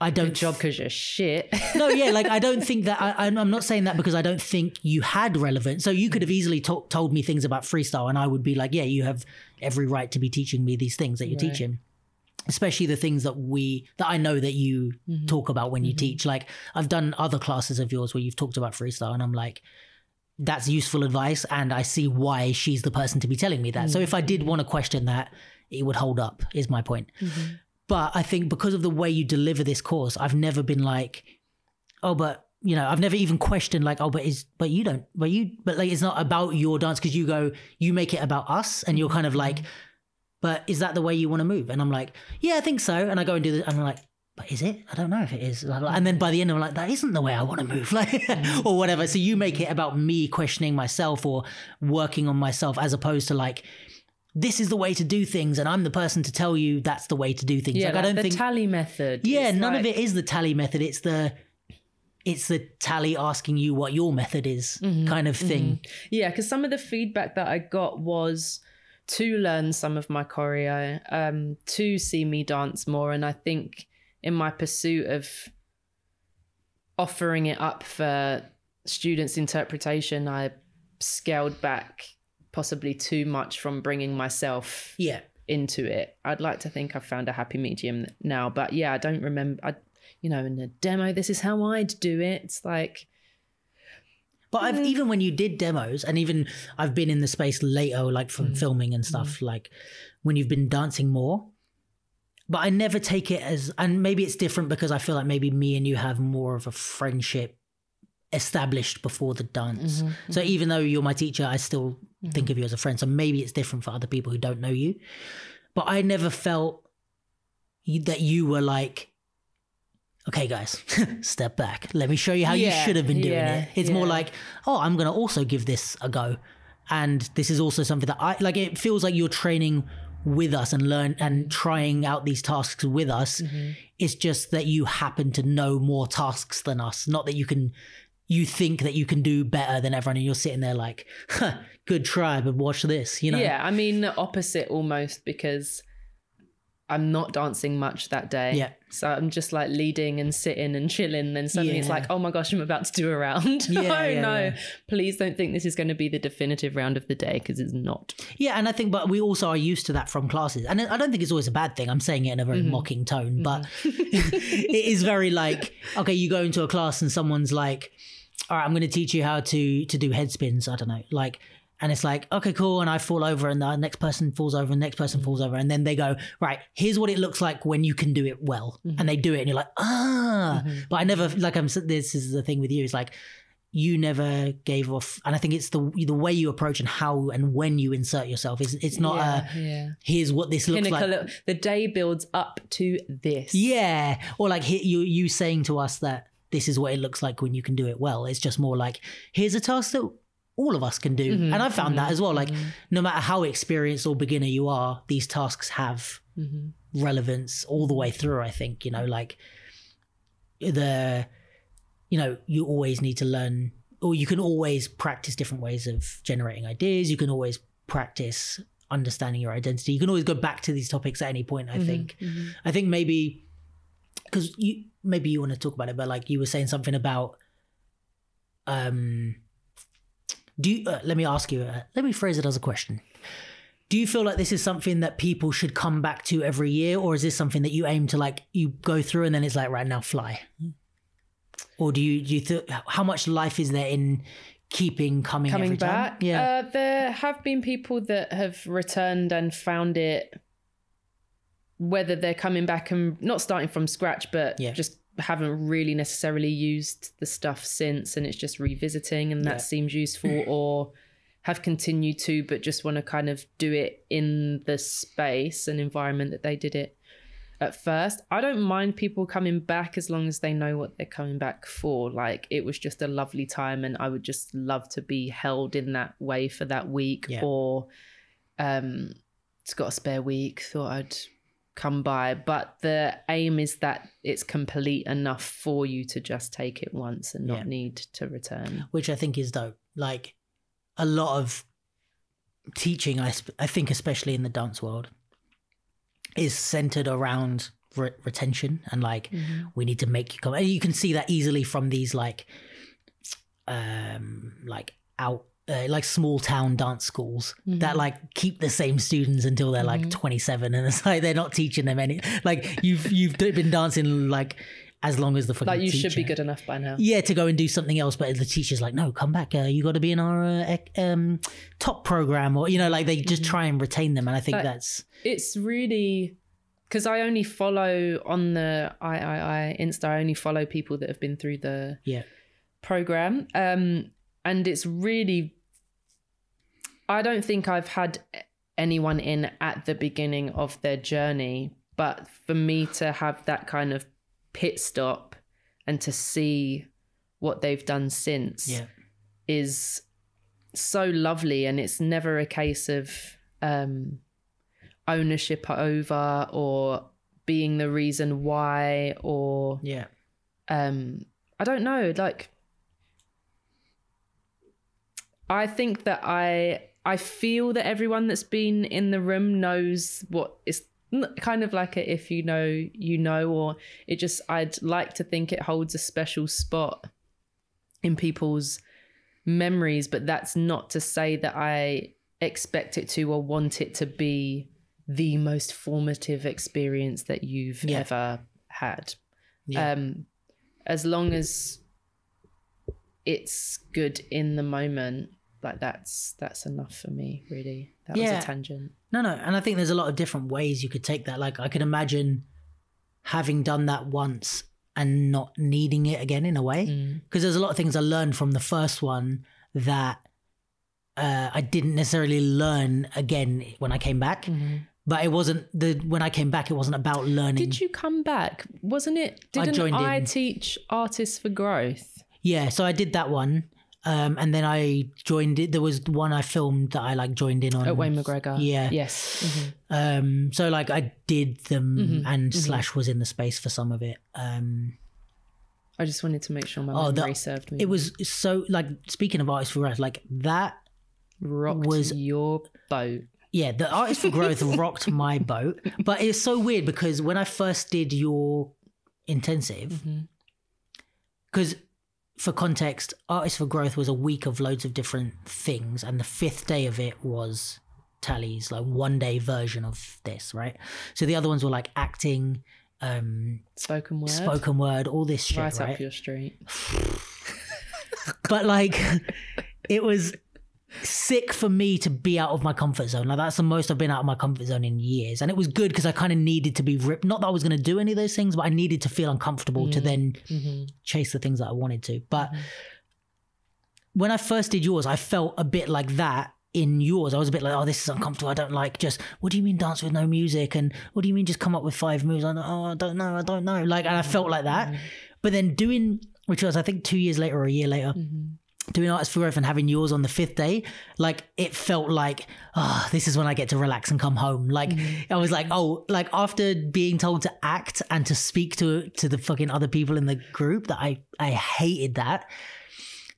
I don't Good job because you're shit. no, yeah, like I don't think that I, I'm I'm not saying that because I don't think you had relevance. So you could have easily to- told me things about freestyle, and I would be like, yeah, you have every right to be teaching me these things that you're Right. teaching. especially the things that we that I know that you Mhm. talk about when you Mhm. teach. Like I've done other classes of yours where you've talked about freestyle, and I'm like, that's useful advice, and I see why she's the person to be telling me that. So if I did want to question that, it would hold up. Is my point. Mhm. But I think because of the way you deliver this course, I've never been like, oh, but you know, I've never even questioned like, oh, but is but you don't, but you, but like, it's not about your dance because you go, you make it about us, and you're kind of like, but is that the way you want to move? And I'm like, yeah, I think so. And I go and do this, and I'm like, but is it? I don't know if it is. And then by the end, I'm like, that isn't the way I want to move, like, or whatever. So you make it about me questioning myself or working on myself, as opposed to like. This is the way to do things, and I'm the person to tell you that's the way to do things. Yeah, like, like I don't the think Tali method. yeah, none of it is the Tali method. It's the it's the Tali asking you what your method is Mhm, kind of thing. Yeah, because some of the feedback that I got was to learn some of my choreo, um, to see me dance more, and I think in my pursuit of offering it up for students' interpretation, I scaled back possibly too much from bringing myself Yeah. into it. I'd like to think I've found a happy medium now, but yeah, I don't remember. I, you know, in the demo, this is how I'd do it. It's like, But I've even when you did demos, and even I've been in the space later, like from mm. filming and stuff, mm. like when you've been dancing more. But I never take it as, and maybe it's different because I feel like maybe me and you have more of a friendship established before the dance. Mm-hmm, So even though you're my teacher, I still think of you as a friend. So maybe it's different for other people who don't know you. But I never felt that you were like, okay, guys, step back. Let me show you how you should have been doing yeah, it. It's more like, oh, I'm going to also give this a go. And this is also something that I like. It feels like you're training with us and learn and trying out these tasks with us. Mm-hmm. It's just that you happen to know more tasks than us. Not that you can, you think that you can do better than everyone, and you're sitting there like, huh, good try, but watch this. You know? yeah, I mean, the opposite almost because I'm not dancing much that day. Yeah. So I'm just like leading and sitting and chilling. Then suddenly it's like, oh my gosh, I'm about to do a round. Yeah, oh yeah, no, yeah. please don't think this is going to be the definitive round of the day because it's not. Yeah, and I think, but we also are used to that from classes, and I don't think it's always a bad thing. I'm saying it in a very mm-hmm. mocking tone, but mm-hmm. it is very like, okay, you go into a class and someone's like, "All right, I'm going to teach you how to to do head spins." I don't know, like, and it's like, okay, cool, and I fall over, and the next person falls over, and the next person mm-hmm. falls over, and then they go, right, here's what it looks like when you can do it well, mm-hmm. and they do it, and you're like, ah, mm-hmm. but I never like I'm. This is the thing with you is like. You never gave off, and I think it's the the way you approach and how and when you insert yourself. It's it's not yeah, a yeah. here's what this looks like. The day builds up to this. Yeah, or like you you saying to us that this is what it looks like when you can do it well. It's just more like here's a task that all of us can do, Mm-hmm, and I found that as well. Like no matter how experienced or beginner you are, these tasks have Mm-hmm. relevance all the way through. I think you know like the you know you always need to learn or you can always practice different ways of generating ideas you can always practice understanding your identity you can always go back to these topics at any point i think i think maybe because you maybe you want to talk about it but like you were saying something about um do you uh, let me ask you uh, let me phrase it as a question do you feel like this is something that people should come back to every year or is this something that you aim to like you go through and then it's like right now fly or do you do you th- how much life is there in keeping coming coming every time? back. yeah Uh, there have been people that have returned and found it, whether they're coming back and not starting from scratch, but Yeah. just haven't really necessarily used the stuff since and it's just revisiting and that Yeah. seems useful or have continued to but just want to kind of do it in the space and environment that they did it at first. I don't mind people coming back as long as they know what they're coming back for. Like it was just a lovely time and I would just love to be held in that way for that week Yeah. or um it's got a spare week, thought I'd come by. But the aim is that it's complete enough for you to just take it once and not Yeah. need to return. which I think is dope. Like a lot of teaching, I, sp- I think, especially in the dance world, is centered around re- retention and like we need to make you come. And you can see that easily from these like, um, like out uh, like small town dance schools Mm-hmm. that like keep the same students until they're like 27 and it's like they're not teaching them any like you've you've been dancing like as long as the fucking Like you should be good enough by now. yeah to go and do something else but the teacher's like no come back uh, you got to be in our uh, um, top program or you know like they just try and retain them and i think But- that's It's really because I only follow on the I I I Insta. I only follow people that have been through the yeah program, um, and it's really. I don't think I've had anyone in at the beginning of their journey, but for me to have that kind of pit stop and to see what they've done since yeah is so lovely and it's never a case of um ownership over or being the reason why or yeah um i don't know like i think that i i feel that everyone that's been in the room knows what is kind of like a if you know you know or it just i'd like to think it holds a special spot in people's memories but that's not to say that i expect it to or want it to be the most formative experience that you've Yeah. ever had yeah um as long as it's good in the moment like that's that's enough for me really that Yeah. was a tangent No, no, and I think there's a lot of different ways you could take that. Like I could imagine having done that once and not needing it again in a way, Mm. because there's a lot of things I learned from the first one that uh, I didn't necessarily learn again when I came back. But it wasn't the when I came back, it wasn't about learning. did you come back wasn't it I didn't joined I, in. teach artists for growth Yeah, so I did that one. Um, and then I joined it. There was one I filmed that I like joined in on. at Wayne McGregor Yeah. yes Mhm. Um, so like I did them Mhm, and mhm. Slash was in the space for some of it. Um, I just wanted to make sure my Oh, that- memory served me it was so like speaking of artists for growth, like that. rocked was- your boat Yeah, the artists for growth rocked my boat, but it's so weird because when I first did your intensive, because for context, artists for growth was a week of loads of different things, and the fifth day of it was Tali's like one day version of this, right? So the other ones were like acting, um, spoken word spoken word, all this shit, right, right? up your street but like it was sick for me to be out of my comfort zone. Like that's the most i've been out of my comfort zone in years. And it was good because i kind of needed to be ripped not that i was going to do any of those things but i needed to feel uncomfortable to then Mhm. chase the things that i wanted to. But when i first did yours i felt a bit like that in yours. I was a bit like oh this is uncomfortable. I don't like just what do you mean dance with no music? And what do you mean just come up with five moves? I don't, oh, I don't know. I don't know. Like and i felt like that. But then doing which was i think two years later or a year later Mhm. Doing artists for growth and having yours on the fifth day, like it felt like, oh, this is when I get to relax and come home. Like mm. I was like, oh, like after being told to act and to speak to to the fucking other people in the group that I I hated that.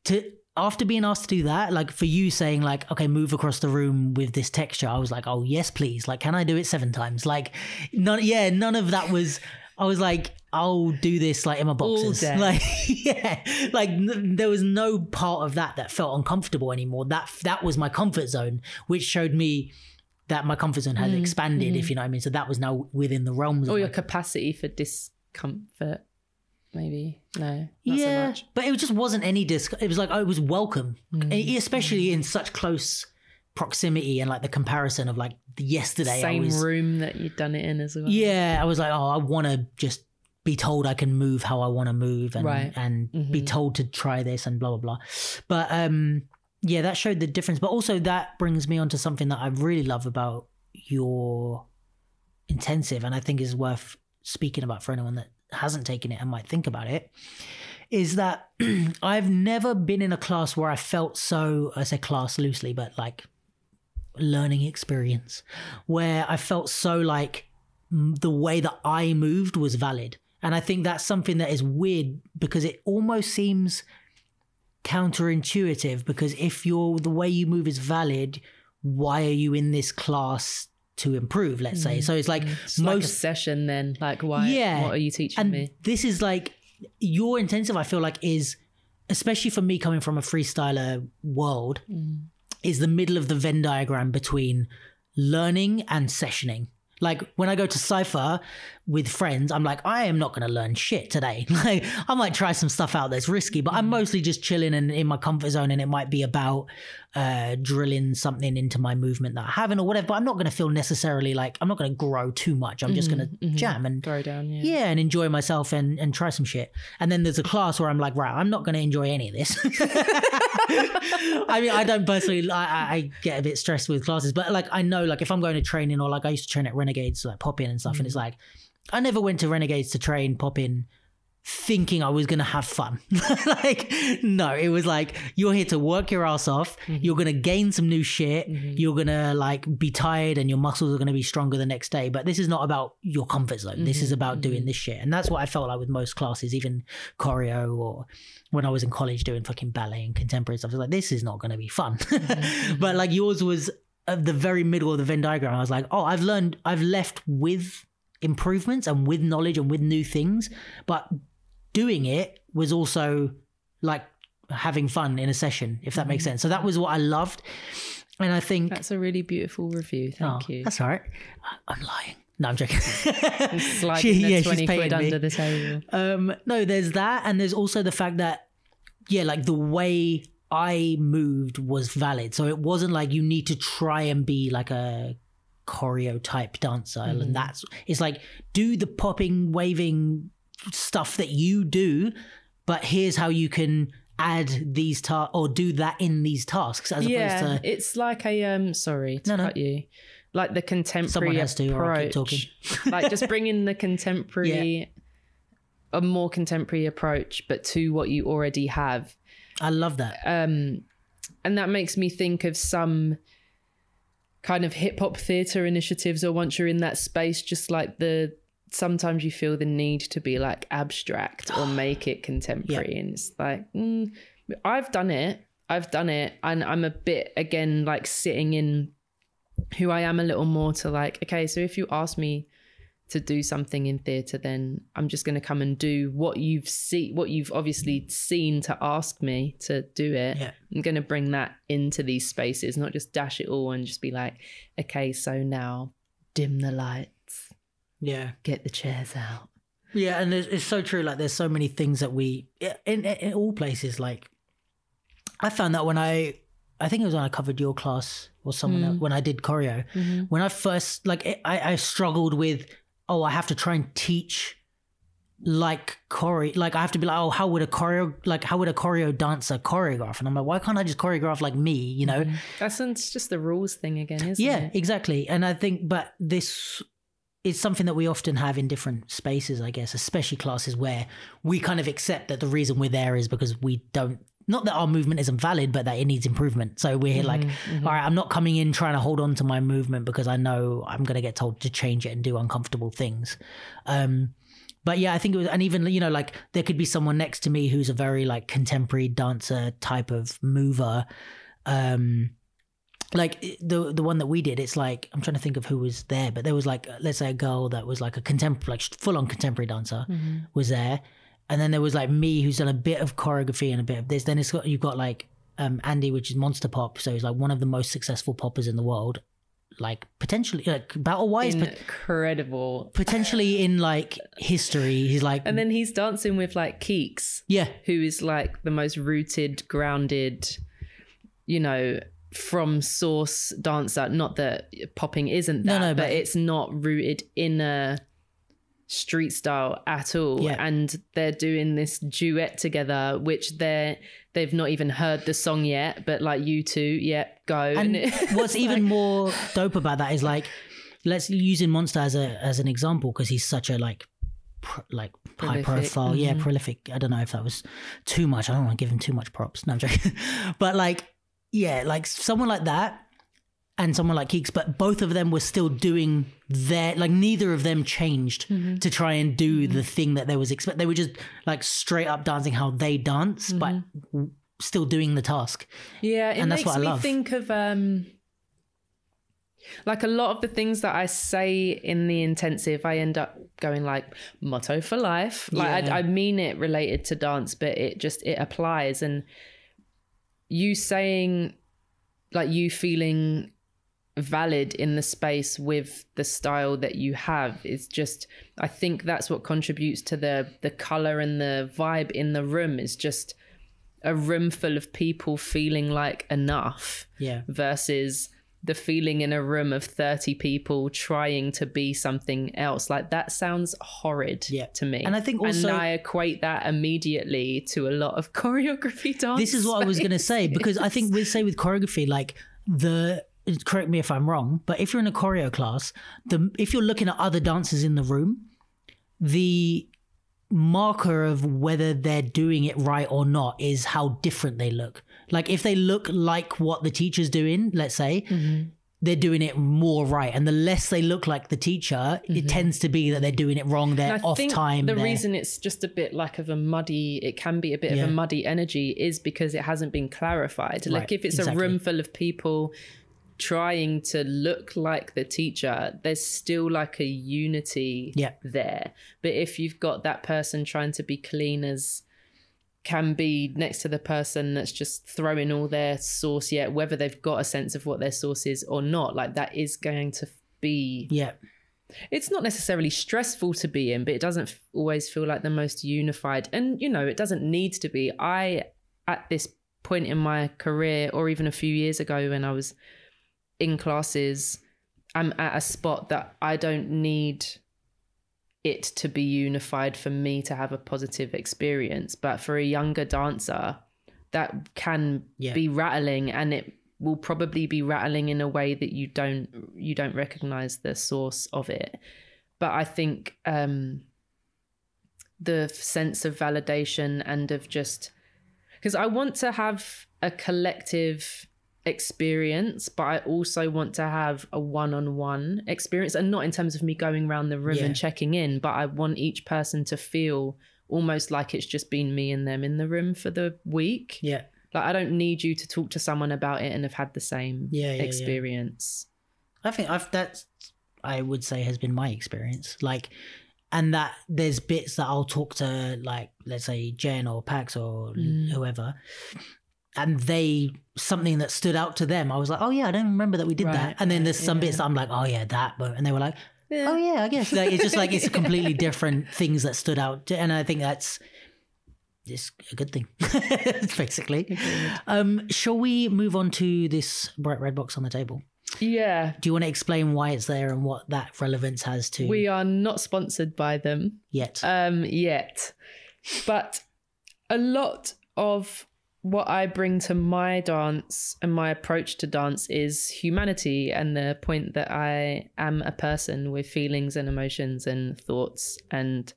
To after being asked to do that, like for you saying like, okay, move across the room with this texture, I was like, oh yes, please. Like, can I do it seven times? Like, none. Yeah, none of that was. I was like, I'll do this like in my boxes. Like, yeah, like n- there was no part of that that felt uncomfortable anymore. That that was my comfort zone, which showed me that my comfort zone had mm, expanded. If mm. you know what I mean. So that was now within the realms. or of your my- capacity for discomfort maybe no not so yeah, much but it just wasn't any disc. It was like oh, it was welcome, mm, E- especially in such close proximity and like the comparison of like yesterday. I same was, room that you'd done it in as well Yeah, I was like, oh, I want to just be told I can move how I want to move and Right. and be Mhm. told to try this and blah blah blah. But um, yeah, that showed the difference. But also that brings me on to something that I really love about your intensive, and I think is worth speaking about for anyone that hasn't taken it and might think about it. Is that I've never been in a class where I felt so I say class loosely, but like learning experience where I felt so like the way that I moved was valid. And I think that's something that is weird because it almost seems counterintuitive because if you're the way you move is valid, why are you in this class to improve, let's say? So it's like it's like a most session then like why Yeah. what are you teaching and me this is like your intensive i feel like is especially for me coming from a freestyler world, Mm. is the middle of the Venn diagram between learning and sessioning. Like when I go to Cypher with friends, I'm like, I am not going to learn shit today. Like I might try some stuff out that's risky, but I'm mm. mostly just chilling and in my comfort zone. And it might be about uh, drilling something into my movement that I haven't or whatever. But I'm not going to feel necessarily like I'm not going to grow too much. I'm just going to mm-hmm, mm-hmm. jam and Throw down, yeah. yeah, and enjoy myself and and try some shit. And then there's a class where I'm like, right, I'm not going to enjoy any of this. I mean, I don't personally. I, I- get a bit stressed with classes, but like I know, like if I'm going to training or like I used to train at Renegades, like popping and stuff, and it's mm. like I never went to Renegades to train popping. Thinking I was gonna have fun. like, no, it was like, you're here to work your ass off. Mm-hmm. You're gonna gain some new shit. Mm-hmm. You're gonna like be tired and your muscles are gonna be stronger the next day. But this is not about your comfort zone. This is mm-hmm. about doing this shit. And that's what I felt like with most classes, even choreo or when I was in college doing fucking ballet and contemporary stuff. I was like, this is not gonna be fun. but like yours was at the very middle of the Venn diagram. I was like, oh, I've learned, I've left with improvements and with knowledge and with new things. But doing it was also like having fun in a session, if that makes sense. So that was what I loved. And I think That's a really beautiful review. Thank Oh, you. That's all right. I'm lying. No, I'm joking. She- yeah, she's 20 paying quid under the table. Um, no, there's that, and there's also the fact that, yeah, like the way I moved was valid. So it wasn't like you need to try and be like a choreo type dancer, and that's it's like do the popping, waving stuff that you do, but here's how you can add these tasks or do that in these tasks as Yeah, opposed to it's like a um. Sorry to No, no. cut you. Like the contemporary Someone has to, or I'll keep approach. like just bringing the contemporary, a more contemporary approach, but to what you already have. I love that. um, and that makes me think of some kind of hip hop theater initiatives or once you're in that space just like the sometimes you feel the need to be like abstract or make it contemporary and it's like mm, i've done it i've done it and i'm a bit again like sitting in who i am a little more to like okay so if you ask me to do something in theatre then i'm just going to come and do what you've seen what you've obviously seen to ask me to do it Yeah. i'm going to bring that into these spaces not just dash it all and just be like okay so now dim the lights Yeah. get the chairs out Yeah, and it's, it's so true. Like, there's so many things that we in, in in all places. Like, I found that when I, I think it was when I covered your class or someone mm. else, when I did choreo. Mm-hmm. When I first like, it, I I struggled with, oh, I have to try and teach like choreo. Like, I have to be like, oh, how would a choreo like how would a choreo dancer choreograph? And I'm like, why can't I just choreograph like me? You know? Mm-hmm. that's it's just the rules thing again isn't Yeah, it Yeah, exactly. And I think, but this is something that we often have in different spaces, I guess, especially classes where we kind of accept that the reason we're there is because we don't. Not that our movement isn't valid, but that it needs improvement. So we're like, all right, I'm not coming in trying to hold on to my movement because I know I'm going to get told to change it and do uncomfortable things. Um, but yeah, I think it was, and even you know, like there could be someone next to me who's a very like contemporary dancer type of mover. Um, like the the one that we did, it's like I'm trying to think of who was there, but there was like let's say a girl that was like a contemporary, like full on contemporary dancer was there, and then there was like me who's done a bit of choreography and a bit of this. Then it's got you've got like um Andy, which is Monster Pop, so he's like one of the most successful poppers in the world, like potentially like battle wise, but incredible potentially in like history. He's like and then he's dancing with like keeks yeah, who is like the most rooted, grounded, you know, from source dancer. Not that popping isn't No, that, no, but, but- it's not rooted in a street style at all. Yeah. And they're doing this duet together, which they're they've not even heard the song yet, but like you two, yeah go. And it- what's even more dope about that is like, let's using Monster as a as an example because he's such a like, pr- like high Prolific, profile, yeah, mm-hmm. prolific. I don't know if that was too much. I don't want to give him too much props. No, I'm joking. but like, yeah, like someone like that. And someone like Keeks, but both of them were still doing their like neither of them changed Mm-hmm. to try and do the thing that they was expect. They were just like straight up dancing how they dance, but Mm-hmm. w- still doing the task. Yeah, it And that's makes what I me love. think of um like a lot of the things that I say in the intensive, I end up going like motto for life. Like Yeah. I, I mean it related to dance, but it just it applies. And you saying like you feeling valid in the space with the style that you have is just I think that's what contributes to the the color and the vibe in the room is just a room full of people feeling like enough Yeah. versus the feeling in a room of 30 people trying to be something else like that sounds horrid Yeah. to me And I think also- and i equate that immediately to a lot of choreography dance this is what I was going to say because I think we say with choreography, like the correct me if I'm wrong, but if you're in a choreo class, the if you're looking at other dancers in the room, the marker of whether they're doing it right or not is how different they look. Like if they look like what the teacher's doing, let's say, mm-hmm. they're doing it more right, and the less they look like the teacher, it mm-hmm. tends to be that they're doing it wrong. They're off time. the they're- reason it's just a bit like of a muddy, it can be a bit Yeah. of a muddy energy is because it hasn't been clarified. Like Right, if it's exactly. a room full of people trying to look like the teacher, there's still like a unity Yeah. there. But if you've got that person trying to be clean as can be next to the person that's just throwing all their sauce yet, whether they've got a sense of what their sauce is or not, like that is going to be yeah, it's not necessarily stressful to be in, but it doesn't f- always feel like the most unified. And, you know, it doesn't need to be. I, at this point in my career, or even a few years ago when I was in classes, I'm at a spot that I don't need it to be unified for me to have a positive experience. But for a younger dancer, that can Yeah. be rattling and it will probably be rattling in a way that you don't you don't recognize the source of it but i think um the sense of validation and of just because i want to have a collective experience but i also want to have a one-on-one experience and not in terms of me going around the room Yeah. and checking in but i want each person to feel almost like it's just been me and them in the room for the week yeah. like I don't need you to talk to someone about it and have had the same Yeah, yeah, yeah. experience. I think I've that's I would say has been my experience. Like and that there's bits that I'll talk to like let's say Jen or Pax or Mm. whoever and they something that stood out to them. I was like, "Oh yeah, I don't remember that we did Right, that." And then there's some yeah. bits that I'm like, "Oh yeah, that." But and they were like, Yeah. "Oh yeah, I guess." Like, it's just like it's completely different things that stood out and I think that's it's a good thing basically. Um shall we move on to this bright red box on the table? Yeah. Do you want to explain why it's there and what that relevance has to We are not sponsored by them yet? um yet. But a lot of what I bring to my dance and my approach to dance is humanity and the point that I am a person with feelings and emotions and thoughts and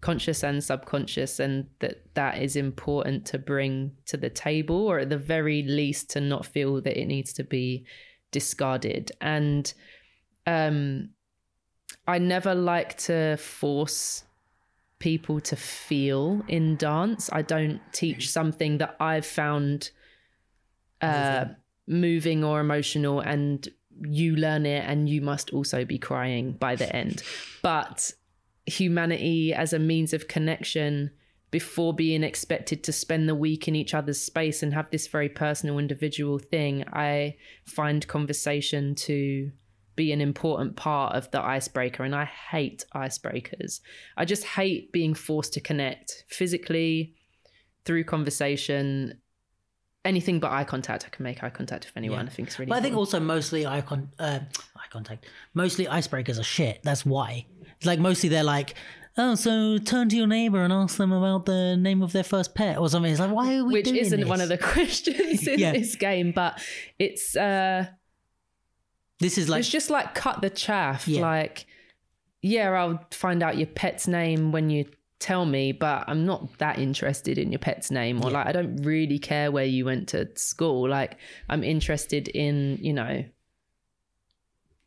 conscious and subconscious and that that is important to bring to the table or at the very least to not feel that it needs to be discarded. And um I never like to force people to feel in dance. I don't teach something that I've found uh, moving or emotional, and you learn it, and you must also be crying by the end. But humanity as a means of connection before being expected to spend the week in each other's space and have this very personal individual thing i find conversation to be an important part of the icebreaker and i hate icebreakers i just hate being forced to connect physically through conversation anything but eye contact i can make eye contact with anyone i think it's really but I think important. also mostly eye, con- uh, eye contact. Mostly icebreakers are shit. That's why. It's like mostly they're like, oh, so turn to your neighbor and ask them about the name of their first pet or something. It's like, why are we which doing isn't this? one of the questions in Yeah. this game but it's uh This is like it's just like cut the chaff. Yeah. Like, yeah, I'll find out your pet's name when you tell me, but I'm not that interested in your pet's name. Or like, I don't really care where you went to school. Like, I'm interested in, you know,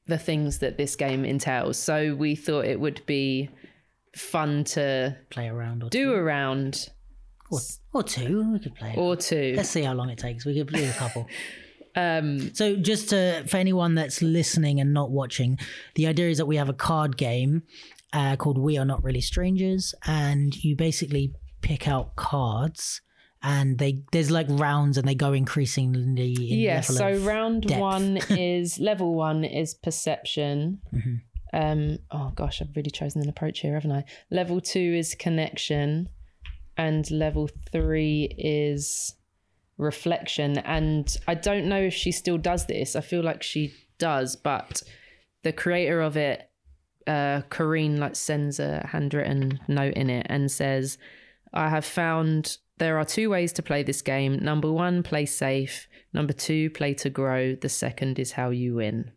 the things that this game entails. So we thought it would be fun to play around or do a round or, or two. We could play. or two. Let's see how long it takes. We could do a couple. Um, So just to, for anyone that's listening and not watching, the idea is that we have a card game uh, called We Are Not Really Strangers, and you basically pick out cards, and they there's like rounds, and they go increasingly. In yeah. So round depth. one is level one is perception. Mhm. Um, oh gosh, I've really chosen an approach here, haven't I? Level two is connection, and level three is reflection. And I don't know if she still does this. I feel like she does, but the creator of it, uh, Koreen, like sends a handwritten note in it and says, "I have found." There are two ways to play this game. Number one, play safe. Number two, play to grow. The second is how you win.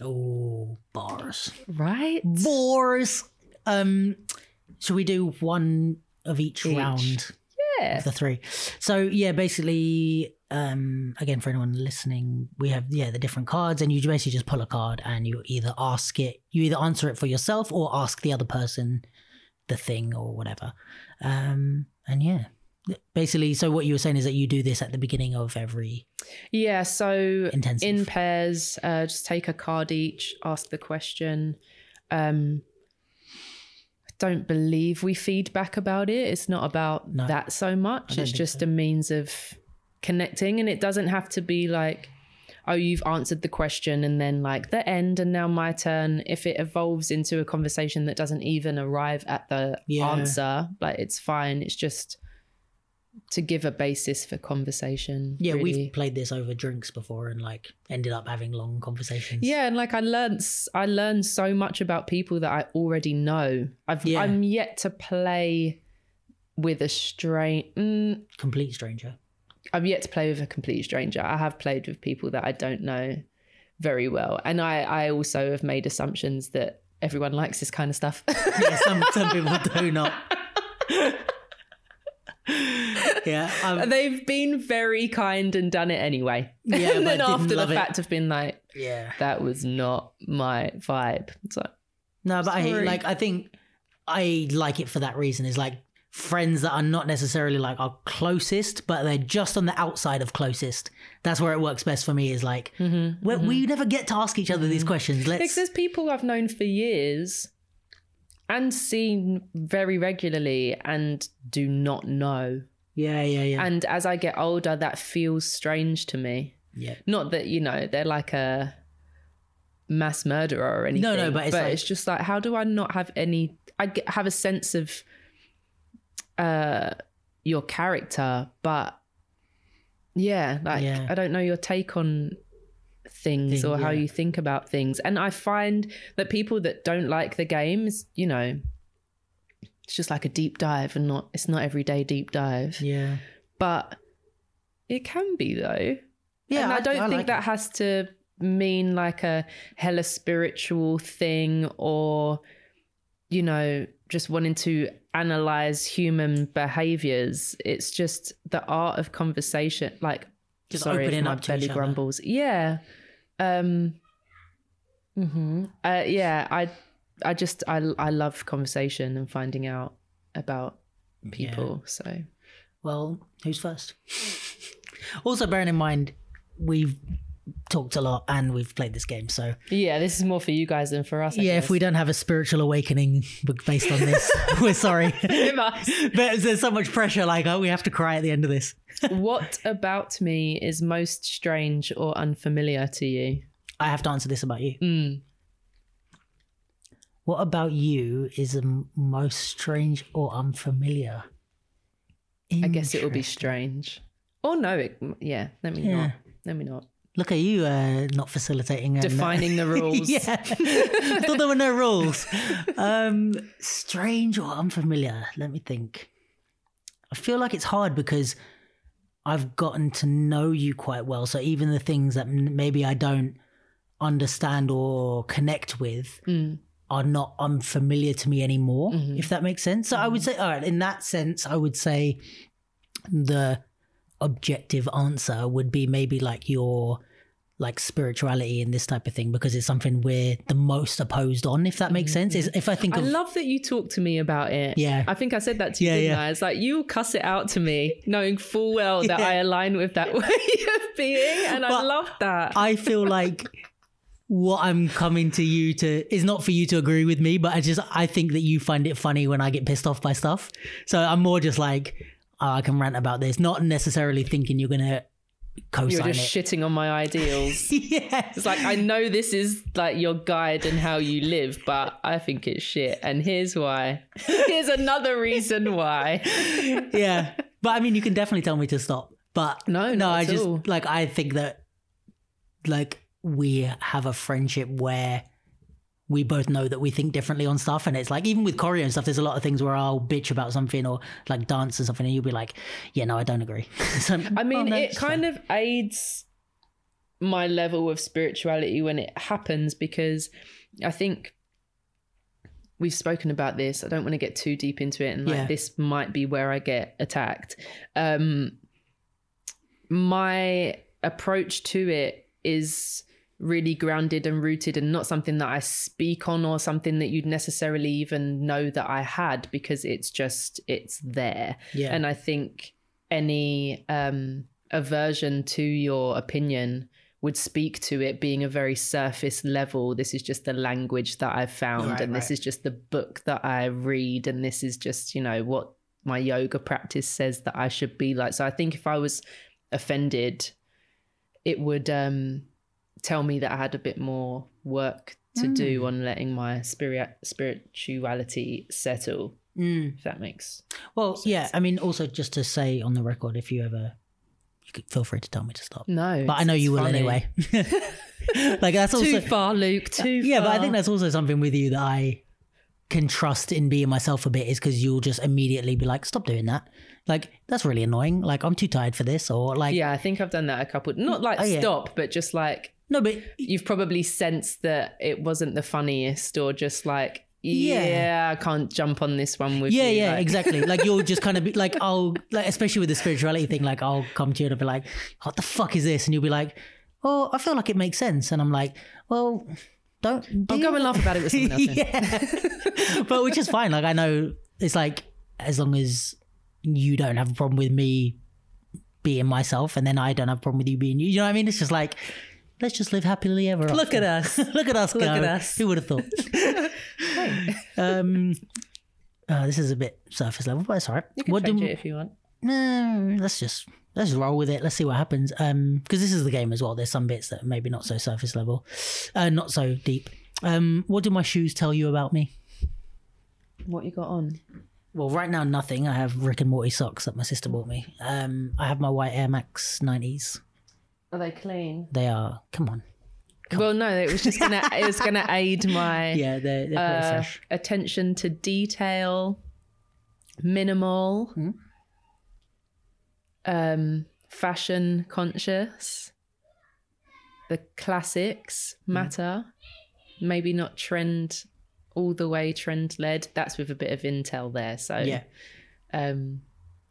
oh bars, Right? bars. Um, should we do one of each, Each. round? The three. So yeah, basically, um, again for anyone listening, we have yeah the different cards, and you basically just pull a card and you either ask it, you either answer it for yourself or ask the other person the thing or whatever. Um, and yeah, basically, so what you were saying is that you do this at the beginning of every Yeah, so intensive. in pairs, uh, just take a card each, ask the question. Um, don't believe we feedback about it. It's not about No, that so much. It's just so. a means of connecting, and it doesn't have to be like, oh, you've answered the question and then like the end, and now my turn. If it evolves into a conversation that doesn't even arrive at the Yeah. answer, like it's fine. It's just to give a basis for conversation. yeah, really. we've played this over drinks before and like ended up having long conversations. Yeah, and like I learned, I learned so much about people that I already know. I've, Yeah. I'm yet to play with a strange. Mm, complete stranger. I've yet to play with a complete stranger. I have played with people that I don't know very well, and I, I also have made assumptions that everyone likes this kind of stuff. yeah, some some people do not. yeah, um, They've been very kind and done it anyway. Yeah, and but then after the love it. fact have been like, yeah. that was not my vibe. No, but I like. I think I like it for that reason. Is like friends that are not necessarily like our closest, but they're just on the outside of closest. That's where it works best for me. Is like Mm-hmm. we we never get to ask each other these questions. Because Let's. there's people I've known for years and seen very regularly and do not know. Yeah, yeah, yeah, And as I get older, that feels strange to me. yeah. Not that, you know, they're like a mass murderer or anything. No, no, but it's like- it's just like, how do I not have any? I get, have a sense of uh, your character, but yeah, like Yeah. I don't know your take on things Thing, or how yeah. you think about things. And I find that people that don't like the games, you know, it's just like a deep dive and not it's not everyday deep dive. Yeah, But it can be though. yeah. and I, don't think like that it. has to mean like a hella spiritual thing or you know just wanting to analyze human behaviors it's just the art of conversation like Just sorry if opening my up belly each other. grumbles yeah um mhm. uh, yeah i i just i i love conversation and finding out about people so Well, who's first? also, bearing in mind, we've talked a lot and we've played this game, so yeah this is more for you guys than for us I yeah. If we don't have a spiritual awakening based on this, we're sorry. But there's so much pressure, like oh, we have to cry at the end of this. what about me is most strange or unfamiliar to you? I have to answer this about you. Mm. What about you is the most strange or unfamiliar? I guess it will be strange. Or no, it, yeah, let me Yeah. not. Let me not. Look at you, uh, not facilitating and, uh, Defining the rules. yeah, I thought there were no rules. Um, strange or unfamiliar? Let me think. I feel like it's hard because I've gotten to know you quite well. So even the things that m- maybe I don't understand or connect with Mm. Are not unfamiliar to me anymore, Mhm. if that makes sense. So I would say, all right, in that sense, I would say the objective answer would be maybe like your like spirituality and this type of thing because it's something we're the most opposed on. If that makes sense, is if I think Mm-hmm. I of love that you talk to me about it. Yeah. I think I said that to you, Yeah, didn't yeah. I? It's like you cuss it out to me, knowing full well that Yeah. I align with that way of being. And I love that. I feel like what I'm coming to you to is not for you to agree with me, but I just I think that you find it funny when I get pissed off by stuff. So I'm more just like oh, I can rant about this, not necessarily thinking you're gonna co-sign You're just it. shitting on my ideals. yeah, It's like I know this is like your guide and how you live, but I think it's shit. And here's why. Here's another reason why. yeah. But I mean, you can definitely tell me to stop. But No, no, I just all. like I think that like we have a friendship where we both know that we think differently on stuff, and it's like even with choreo and stuff. There's a lot of things where I'll bitch about something or like dance or something, and you'll be like, "Yeah, no, I don't agree." so, I mean, oh, no, it kind fine. of aids my level of spirituality when it happens because I think we've spoken about this. I don't want to get too deep into it, and like Yeah. this might be where I get attacked. Um, my approach to it is really grounded and rooted and not something that I speak on or something that you'd necessarily even know that I had because it's just it's there. yeah, And I think any um, aversion to your opinion would speak to it being a very surface level. This is just the language that I've found, Right, and this is just the book that I read, and this is just, you know, what my yoga practice says that I should be like. So I think if I was offended, it would um, tell me that I had a bit more work to Hmm. do on letting my spirit spirituality settle. Mm. If that makes well, yeah. I mean, also just to say on the record, if you ever, you could feel free to tell me to stop. no, But I know you will funny. anyway. like that's also too far, Luke. Too yeah, far. but I think that's also something with you that I can trust in being myself a bit is because you'll just immediately be like, stop doing that. Like, that's really annoying. Like, I'm too tired for this. Or like, yeah, I think I've done that a couple. Not like Oh, yeah. stop, but just like no, but you've probably sensed that it wasn't the funniest, or just like yeah, Yeah. I can't jump on this one with yeah, you. yeah, like- exactly. Like, you'll just kind of be like, I'll, like, especially with the spirituality thing, like, I'll come to you and I'll be like, what the fuck is this? And you'll be like, oh, I feel like it makes sense. And I'm like, well, don't. I'll do go and laugh about it with someone else. yeah. but which is fine. Like I know it's like as long as you don't have a problem with me being myself, and then I don't have a problem with you being you. You know what I mean? It's just like let's just live happily ever. Look at us. Look at us. Look go. at us. Who would have thought? um, uh, this is a bit surface level, but it's alright. You can What change do- it if you want. no, let's just let's just roll with it. Let's see what happens. Um, because this is the game as well. There's some bits that are maybe not so surface level, uh, not so deep. Um, what do my shoes tell you about me? What you got on? Well, right now nothing. I have Rick and Morty socks that my sister bought me. Um, I have my white Air Max 90s. Are they clean? They are. Come on. Well, no, it was just gonna it was gonna aid my Yeah, they're, they're uh, fresh. attention to detail, minimal, Hmm. um, fashion conscious. The classics Hmm. matter. Maybe not trend all the way trend led. That's with a bit of intel there. So Yeah, um,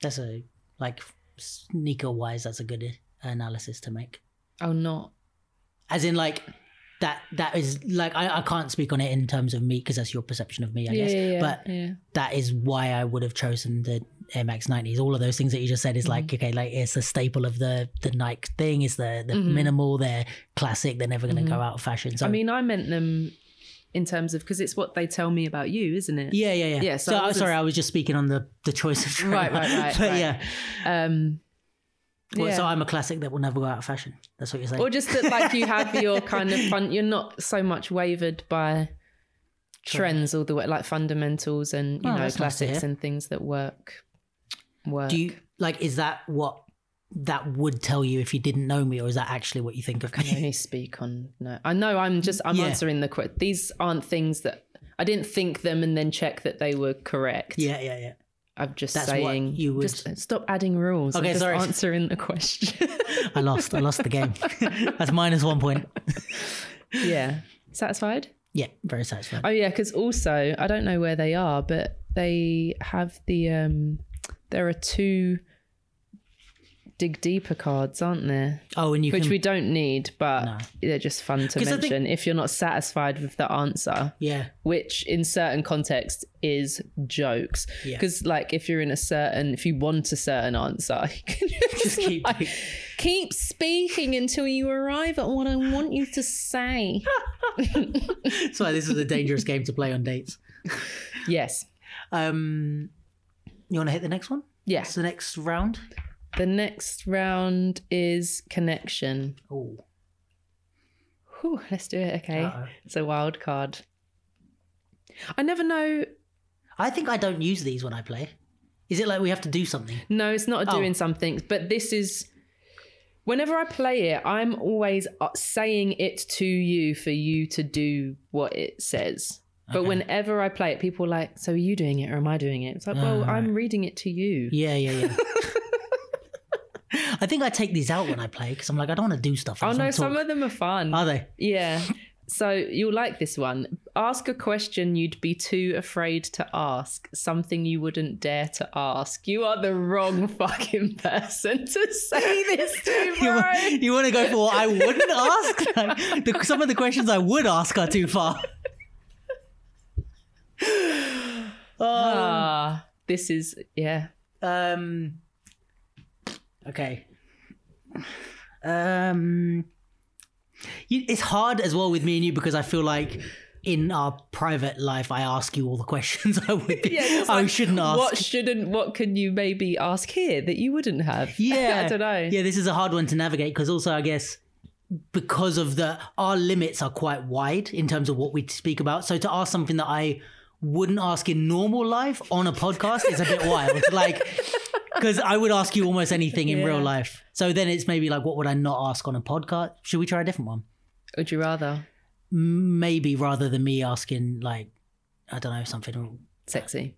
that's a like sneaker wise. That's a good analysis to make. oh, not As in, like that. That is like I, I can't speak on it in terms of me because that's your perception of me, I yeah, guess. yeah, But yeah. that is why I would have chosen the Air Max 90s. All of those things that you just said is Mm-hmm. like, okay, like it's a staple of the the Nike thing. It's the, the Mhm. minimal, they're classic, they're never going to Mhm. go out of fashion. So, I mean, I meant them in terms of because it's what they tell me about you, isn't it? yeah, yeah, yeah. Yeah, so So, I I'm wasn't- sorry, I was just speaking on the, the choice of. Right, right, right, but right. yeah. Um, Well, yeah. So I'm a classic that will never go out of fashion. That's what you're saying. or just that like you have your kind of fun you're not so much wavered by trends all the way like fundamentals and you Oh, know that's nice classics and things that work work Do you like? Is that what that would tell you if you didn't know me, or is that actually what you think of can me? only speak on no i know i'm just i'm Yeah. answering the question these aren't things that i didn't think them and then check that they were correct yeah, yeah, yeah. I'm just That's what saying you would- just stop adding rules I'm Okay, just sorry. answering the question I lost. I lost the game. That's minus one point. yeah satisfied Yeah, very satisfied. Oh yeah, because also I don't know where they are, but they have the um there are two dig deeper cards, aren't there? Oh, and you Which can we don't need, but No. they're just fun to I think- mention if you're not satisfied with the answer. yeah. which in certain contexts is jokes. Yeah. Because like if you're in a certain, if you want a certain answer, you can just, keep- like, keep speaking until you arrive at what I want you to say. That's why this is a dangerous game to play on dates. yes. Um, you want to hit the next one? Yes. It's the next round. The next round is connection. Oh, let's do it. Okay. Uh-oh. It's a wild card. I never know. I think I don't use these when I play. Is it like we have to do something? No, it's not Oh. doing something, but this is. Whenever I play it, I'm always uh, saying it to you for you to do what it says. But whenever I play it, people are like, "So are you doing it or am I doing it?" It's like, "Well, Ah, I'm reading it to you." Yeah, yeah, yeah. I think I take these out when I play because I'm like I don't want to do stuff. I Oh no, some of them are fun. Are they? yeah. So you'll like this one. Ask a question you'd be too afraid to ask. Something you wouldn't dare to ask. You are the wrong fucking person to say this to, You, bro. wa- you want to go for what I wouldn't ask? Like, the, some of the questions I would ask are too far. Ah, this is yeah. Um. Okay. Um. You, it's hard as well with me and you because I feel like in our private life I ask you all the questions I would. it's I like, shouldn't ask. What shouldn't? What can you maybe ask here that you wouldn't have? Yeah, I don't know. Yeah, this is a hard one to navigate because also I guess because of the our limits are quite wide in terms of what we speak about. So to ask something that I wouldn't ask in normal life on a podcast is a bit wild. Like because I would ask you almost anything in real life. So then it's maybe like, what would I not ask on a podcast? Should we try a different one? Would you rather Maybe rather than me asking like, I don't know, something. sexy?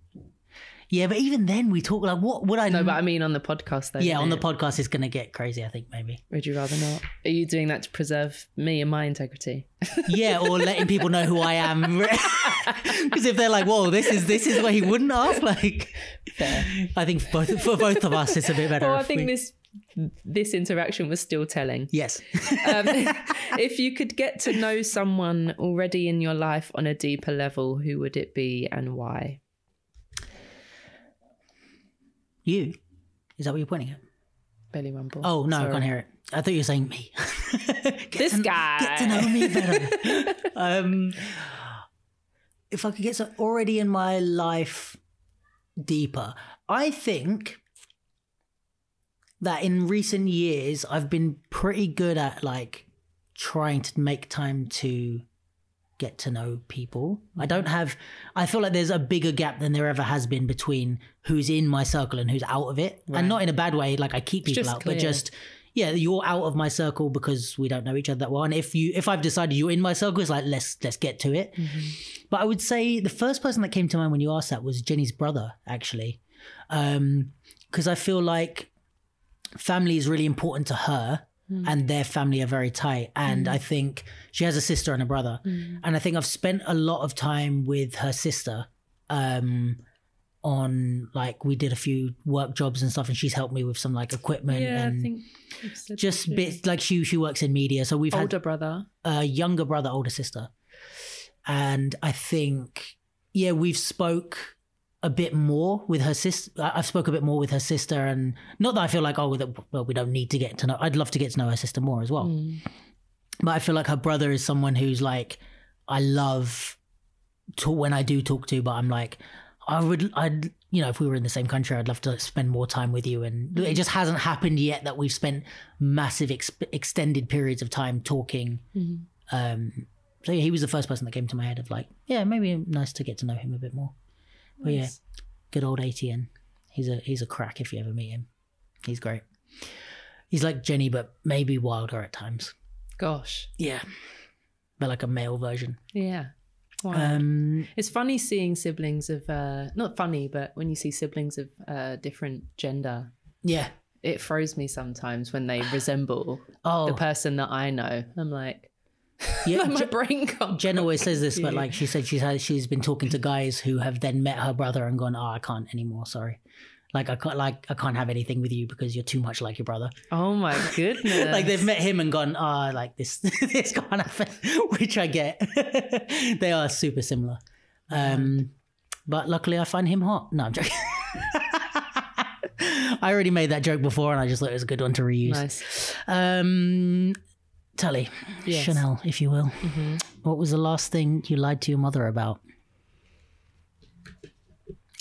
Yeah, but even then we talk like, what would I? No, but I mean on the podcast though. yeah, on the podcast it's gonna get crazy. I think maybe. Would you rather not? Are you doing that to preserve me and my integrity? Yeah, or letting people know who I am. Because if they're like, "Whoa, this is this is what he wouldn't ask," like, Fair. I think for both for both of us, it's a bit better. Well, I think we- this this interaction was still telling. Yes. Um, if you could get to know someone already in your life on a deeper level, who would it be and why? You. Is that what you're pointing at? Belly rumble. Oh no, I can't hear it. I thought you were saying me. This to- guy. Get to know me better. um, if I could get some already in my life deeper, I think that in recent years I've been pretty good at like trying to make time to get to know people. I don't have I feel like there's a bigger gap than there ever has been between who's in my circle and who's out of it. Right. And not in a bad way, like I keep people out, clear. but just yeah, you're out of my circle because we don't know each other that well. And if you if I've decided you're in my circle, it's like let's let's get to it. Mm-hmm. But I would say the first person that came to mind when you asked that was Jenny's brother, actually. Um, because I feel like family is really important to her Mm. and their family are very tight. And mm. I think she has a sister and a brother. Mm. And I think I've spent a lot of time with her sister. Um, on like we did a few work jobs and stuff and she's helped me with some like equipment Yeah, I and think just bits like she she works in media so we've had older brother. a younger brother, older sister, and I think yeah, we've spoke a bit more with her sister. I've spoke a bit more with her sister, and not that I feel like oh that- well we don't need to get to know. I'd love to get to know her sister more as well, Mm. but I feel like her brother is someone who's like I love to when I do talk to, but I'm like I would I'd you know if we were in the same country I'd love to spend more time with you and it just hasn't happened yet that we've spent massive ex- extended periods of time talking Mhm. um so yeah he was the first person that came to my head of like yeah maybe nice to get to know him a bit more but yeah. Good old ATN he's a he's a crack if you ever meet him. He's great. He's like Jenny but maybe wilder at times. Gosh. yeah. But like a male version. Yeah. Wow. um It's funny seeing siblings of uh not funny, but when you see siblings of uh different gender, yeah. it throws me sometimes when they resemble oh. the person that I know. I'm like, yeah like my Je- brain. Jen always says this, but like she said, she's had she's been talking to guys who have then met her brother and gone, "Oh, I can't anymore. Sorry." Like I can't like I can't have anything with you because you're too much like your brother. Oh my goodness. like they've met him and gone, oh, like this this can't happen, which I get. they are super similar. Um, but luckily, I find him hot. No, I'm joking. I already made that joke before, and I just thought it was a good one to reuse. Nice. Um, Tali, Yes. Shannelle, if you will. Mm-hmm. What was the last thing you lied to your mother about?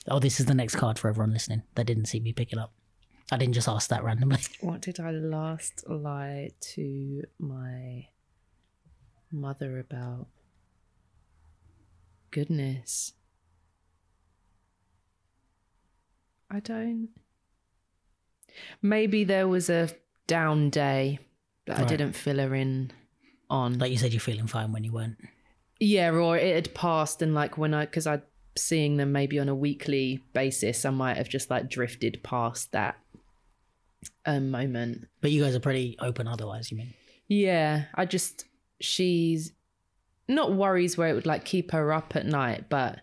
Oh, this is the next card for everyone listening that didn't see me pick it up. I didn't just ask that randomly. What did I last lie to my mother about? Goodness. I don't. Maybe there was a down day that I didn't fill her in on. Like you said, you're feeling fine when you weren't. Yeah, or it had passed, and like when I, because I seeing them maybe on a weekly basis, I might have just like drifted past that um, moment. But you guys are pretty open otherwise, you mean? Yeah, I just she's not worries where it would like keep her up at night, but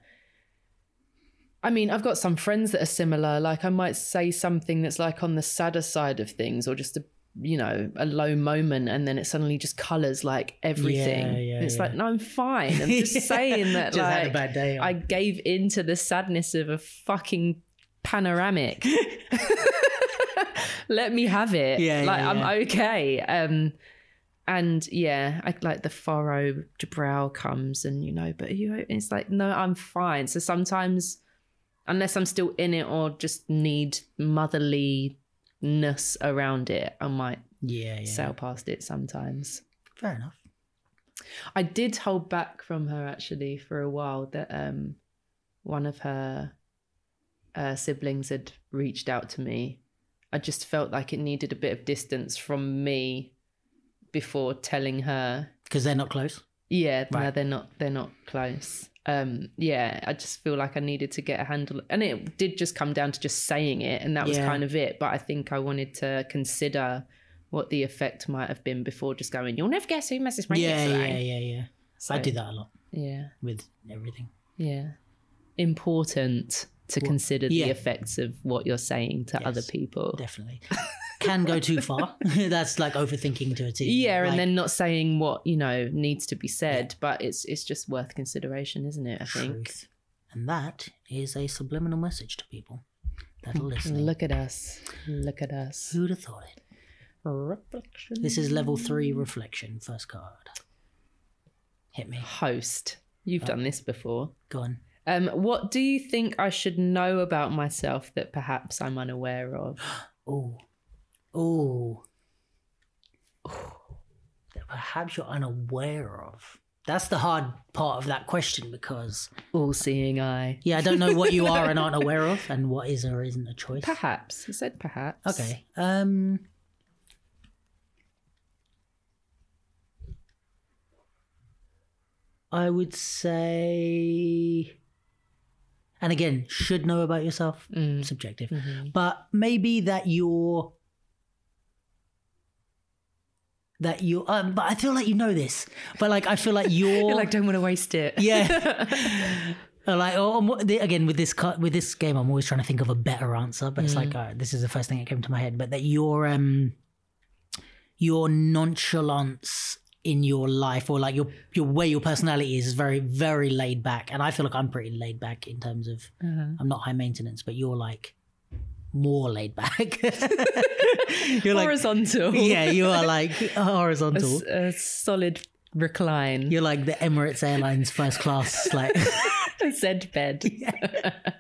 I mean, I've got some friends that are similar. Like I might say something that's like on the sadder side of things, or just a you know a low moment, and then it suddenly just colors like everything. Yeah, yeah, it's yeah. like no, I'm fine. I'm just saying that Just like had a bad day. I gave into the sadness of a fucking panoramic. Let me have it. Yeah, like I'm okay. Um, and yeah, I like the furrow brow comes, and you know, but you, it's like no, I'm fine. So sometimes, unless I'm still in it or just need motherliness around it, I might yeah, yeah. sail past it sometimes. Fair enough. I did hold back from her actually for a while that um one of her uh, siblings had reached out to me. I just felt like it needed a bit of distance from me before telling her. Because they're not close. Yeah, no, they're not. They're not close. Um, yeah, I just feel like I needed to get a handle, and it did just come down to just saying it, and that was Yeah. kind of it. But I think I wanted to consider what the effect might have been before just going. You'll never guess who messaged me Yeah, yesterday." yeah, yeah, yeah. So, I do that a lot Yeah, with everything. yeah. Important to consider the yeah. effects of what you're saying to other people. Definitely. Can go too far. That's like overthinking to a T. Yeah, Like, and then not saying what you know needs to be said, but it's it's just worth consideration, isn't it? I think. truth. And that is a subliminal message to people that are listening. Look at us. Look at us. Who'd have thought it? Reflection. This is level three reflection. First card. Hit me. Host. You've done this before. Go on. Um, what do you think I should know about myself that perhaps I'm unaware of? Oh. Oh. That perhaps you're unaware of. That's the hard part of that question because, All seeing eye. yeah, I don't know what you are and aren't aware of and what is or isn't a choice. Perhaps. I said perhaps. Okay. Um. I would say, and again, should know about yourself. Mm. Subjective, Mhm. but maybe that you're that you. Um, but I feel like you know this. But like, I feel like you're, You're like, don't want to waste it. yeah. Like oh, again with this cut with this game, I'm always trying to think of a better answer, but it's like uh, this is the first thing that came to my head. But that your um your nonchalance in your life, or like your your way your personality is, is very very laid back, and I feel like I'm pretty laid back in terms of Uh-huh. I'm not high maintenance, but you're like more laid back. you're like Horizontal. yeah, you are like horizontal. A, a solid recline. You're like the Emirates Airlines first class, like. Z bed.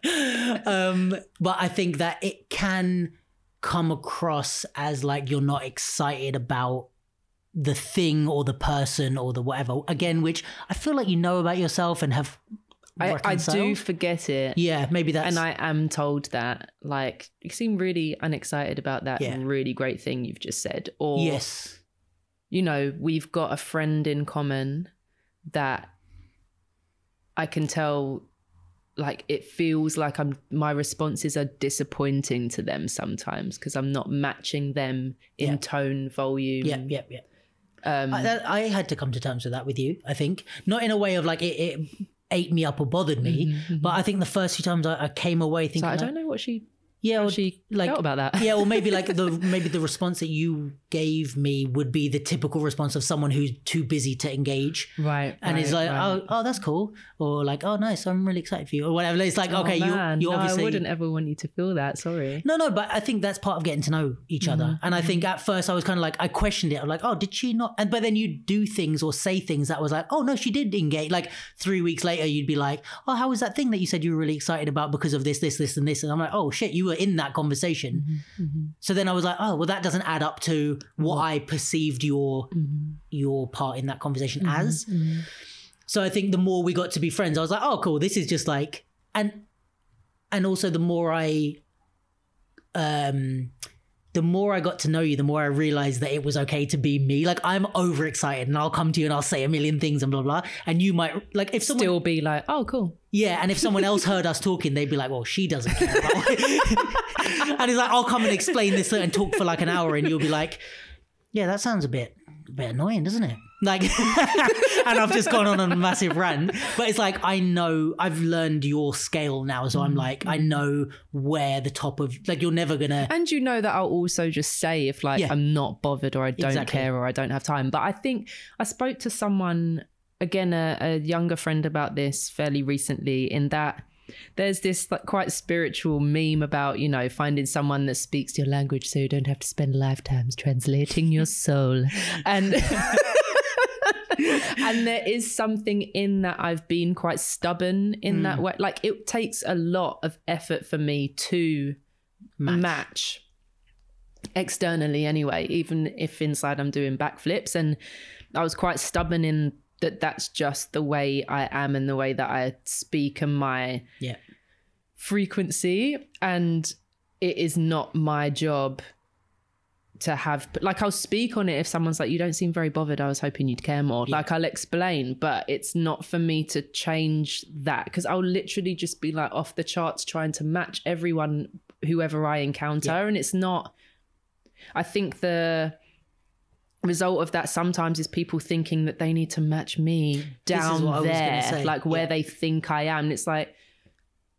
um, but I think that it can come across as like you're not excited about the thing or the person or the whatever. Again, which I feel like you know about yourself and have. I, I do forget it. Yeah, maybe that's. And I am told that, like, you seem really unexcited about that Yeah. really great thing you've just said. Or, yes, you know, we've got a friend in common that I can tell, like, it feels like I'm, my responses are disappointing to them sometimes because I'm not matching them in Yeah. tone, volume. yep, yep, yep. Um, I, I had to come to terms with that with you. I think not in a way of like it, it ate me up or bothered me, mm-hmm, mm-hmm. but I think the first few times I, I came away so thinking, I don't know what she yeah, or, she like about that. yeah, or maybe like the maybe the response that you gave me would be the typical response of someone who's too busy to engage. right. And right, is like, right. oh, oh, that's cool, or like, oh, nice, I'm really excited for you, or whatever. It's like, Oh, okay, you, man. you no, obviously I wouldn't ever want you to feel that. Sorry. No, no, but I think that's part of getting to know each other. Mm-hmm. And I think at first I was kind of like, I questioned it. I'm like, oh, did she not? And but then you do things or say things that was like, oh no, she did engage. Like three weeks later, you'd be like, oh, how was that thing that you said you were really excited about because of this, this, this, and this? And I'm like, oh shit, you were in that conversation. Mm-hmm. So then I was like, oh, well, that doesn't add up to what I perceived your Mm-hmm. your part in that conversation as. So I think the more we got to be friends, I was like, oh, cool. This is just like, and and also the more I, um, the more I got to know you, the more I realized that it was okay to be me. Like I'm overexcited, and I'll come to you and I'll say a million things and blah blah. And you might like if someone, Still be like, oh, cool. yeah, and if someone else heard us talking, they'd be like, well, she doesn't care. About and it's like I'll come and explain this and talk for like an hour, and you'll be like, yeah, that sounds a bit a bit annoying, doesn't it? Like, and I've just gone on a massive rant. But it's like I know I've learned your scale now, so I'm mm. like I know where the top of like you're never gonna. And you know that I'll also just say if like Yeah. I'm not bothered or I don't Exactly. care or I don't have time. But I think I spoke to someone again, a, a younger friend about this fairly recently. In that there's this like quite spiritual meme about you know finding someone that speaks your language so you don't have to spend lifetimes translating your soul and. and there is something in that I've been quite stubborn in that hmm. way. Like it takes a lot of effort for me to Match. match. externally anyway even if inside i'm doing backflips and i was quite stubborn in that that's just the way i am and the way that i speak and my Yeah, frequency and it is not my job to have like I'll speak on it if someone's like you don't seem very bothered. I was hoping you'd care more. Like I'll explain but it's not for me to change that because I'll literally just be like off the charts trying to match everyone whoever I encounter and it's not I think the result of that sometimes is people thinking that they need to match me down what I was gonna there like where yeah. they think I am and it's like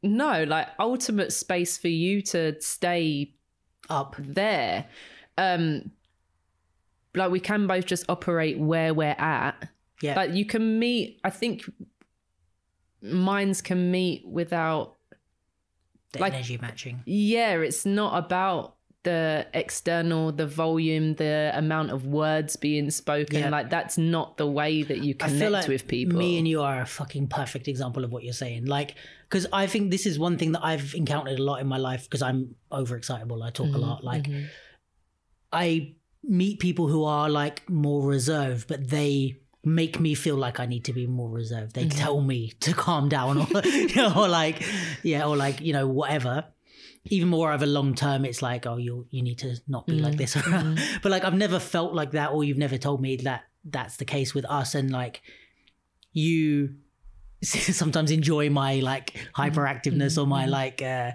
no like ultimate space for you to stay up. there um like we can both just operate where we're at Yeah, like you can meet i think minds can meet without the like- energy matching. yeah it's not about the external the volume the amount of words being spoken Yeah. like that's not the way that you connect like with people Me and you are a fucking perfect example of what you're saying. Like, because I think this is one thing that I've encountered a lot in my life because I'm overexcitable. I talk Mm-hmm, a lot. Like, I meet people who are like more reserved, but they make me feel like I need to be more reserved. They mm-hmm. tell me to calm down, or you know, or like, yeah, or like you know, whatever. Even more over long term, it's like, oh, you you need to not be like mm-hmm. this. but like, I've never felt like that, or you've never told me that that's the case with us, and like, you sometimes enjoy my like mm-hmm. hyperactiveness or my like uh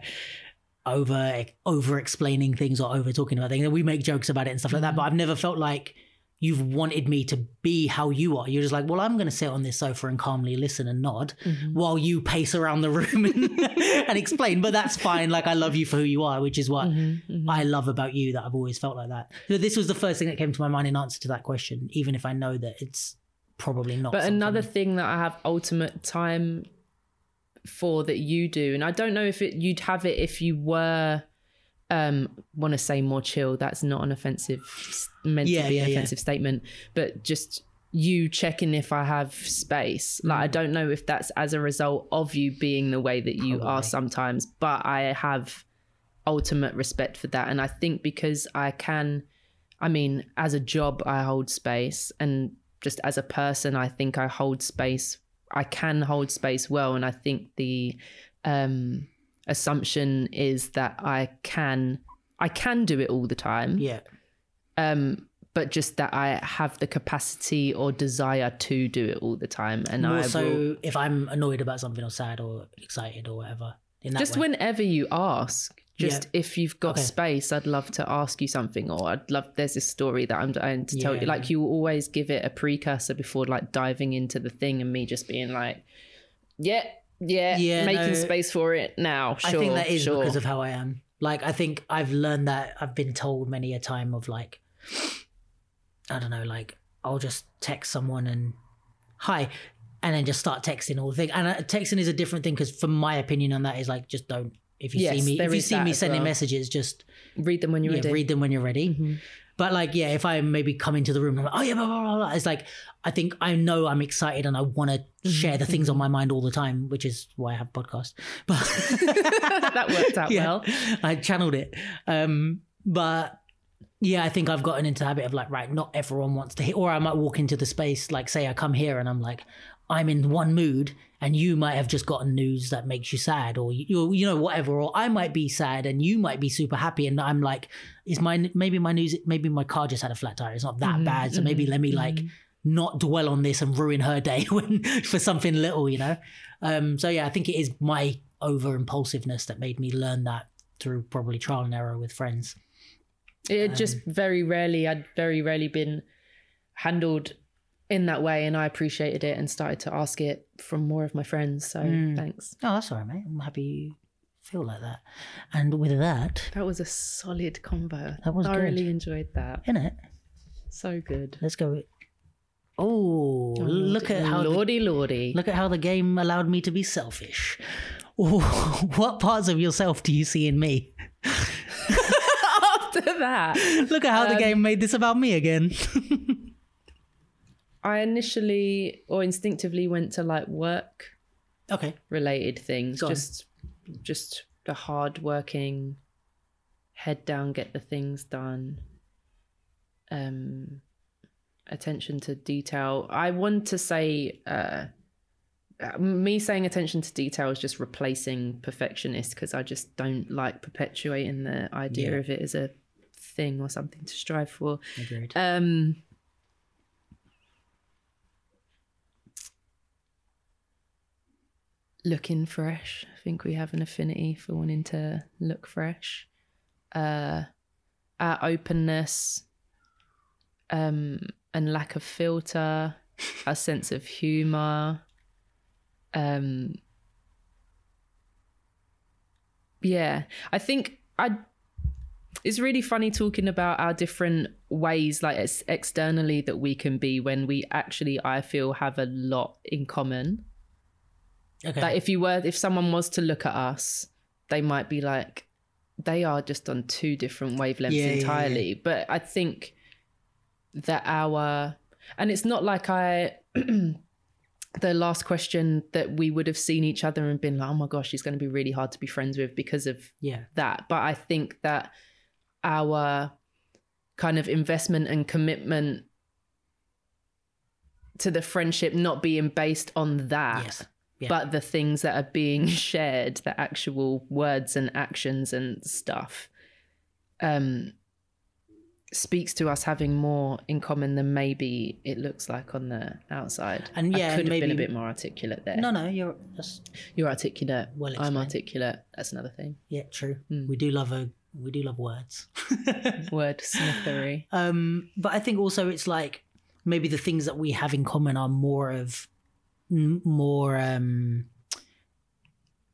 over over explaining things or over talking about things. And we make jokes about it and stuff like that mm-hmm. but i've never felt like you've wanted me to be how you are. You're just like well i'm going to sit on this sofa and calmly listen and nod mm-hmm. while you pace around the room and, and explain. But that's fine. Like i love you for who you are which is what mm-hmm. i love about you that i've always felt like that. So this was the first thing that came to my mind in answer to that question even if i know that it's probably not But something- another thing that I have ultimate time for that you do, and I don't know if it you'd have it if you were um want to say more chill. That's not an offensive meant Yeah, to be an yeah, yeah. offensive statement, but just you checking if I have space. Like Mm. I don't know if that's as a result of you being the way that you are sometimes, but I have ultimate respect for that. And I think because I can, I mean, as a job, I hold space, and just as a person, I think I hold space. I can hold space well, and I think the um, assumption is that I can, I can do it all the time. yeah Um, but just that I have the capacity or desire to do it all the time, and more I so will if i'm annoyed about something or sad or excited or whatever in that just way. whenever you ask just if you've got Okay. space i'd love to ask you something or i'd love there's this story that i'm dying to tell Yeah. you like you always give it a precursor before like diving into the thing and me just being like yeah yeah, Yeah, making no. space for it now I think that is sure. because of how I am. Like I think I've learned that I've been told many a time of like I don't know, like I'll just text someone and hi and then just start texting all the thing. And uh, texting is a different thing because from my opinion on that is like just don't if you Yes, see me if you see me sending well. messages just Read them when you're yeah, ready. read them when you're ready. Mhm. But like, yeah, if I maybe come into the room, I'm like, oh yeah, blah, blah, blah, blah. It's like I think I know I'm excited and I want to Mm-hmm. share the things on my mind all the time, which is why I have podcasts. But that worked out Yeah, well. I channeled it. Um, but yeah, I think I've gotten into the habit of like, right, not everyone wants to hear, or I might walk into the space, like, say I come here and I'm like, I'm in one mood, and you might have just gotten news that makes you sad, or you, you know, whatever, or I might be sad and you might be super happy, and I'm like, is my maybe my news, maybe my car just had a flat tire, it's not that Mhm, bad, so maybe mhm, let me like mhm. not dwell on this and ruin her day when for something little, you know. Um, so yeah, I think it is my over impulsiveness that made me learn that through probably trial and error with friends. It had just Um, very rarely, I'd very rarely been handled in that way, and I appreciated it and started to ask it from more of my friends. So Mm. thanks. Oh, that's all right, mate. I'm happy you feel like that. And with that, That was a solid convo. That was I good. really enjoyed that. in it, So good. let's go. Oh, look at how the, lordy lordy. look at how the game allowed me to be selfish. Ooh, what parts of yourself do you see in me? After that, Look at how the Um, game made this about me again. I initially or instinctively went to like work okay. related things. Go on. just just the hard working, head down, get the things done. Um attention to detail. I want to say uh uh, me saying attention to detail is just replacing perfectionist because I just don't like perpetuating the idea Yeah. of it as a thing or something to strive for. Agreed. Um, looking fresh. I think we have an affinity for wanting to look fresh. Uh, our openness, um, and lack of filter, our sense of humor. Um, yeah, I think I it's really funny talking about our different ways like ex- externally that we can be when we actually i feel have a lot in common Okay. like if you were if someone was to look at us they might be like they are just on two different wavelengths Yeah, yeah, yeah. entirely but i think that our and it's not like i the last question that we would have seen each other and been like oh my gosh she's going to be really hard to be friends with because of yeah. that. But I think that our kind of investment and commitment to the friendship not being based on that, Yes. Yeah. but the things that are being shared, the actual words and actions and stuff, um, speaks to us having more in common than maybe it looks like on the outside. And yeah, I could have been a bit more articulate there. No, no, you're You're articulate. Well I'm articulate. That's another thing. yeah, true. Mm. We do love a we do love words. Word smithery. um, but I think also it's like maybe the things that we have in common are more of m- more um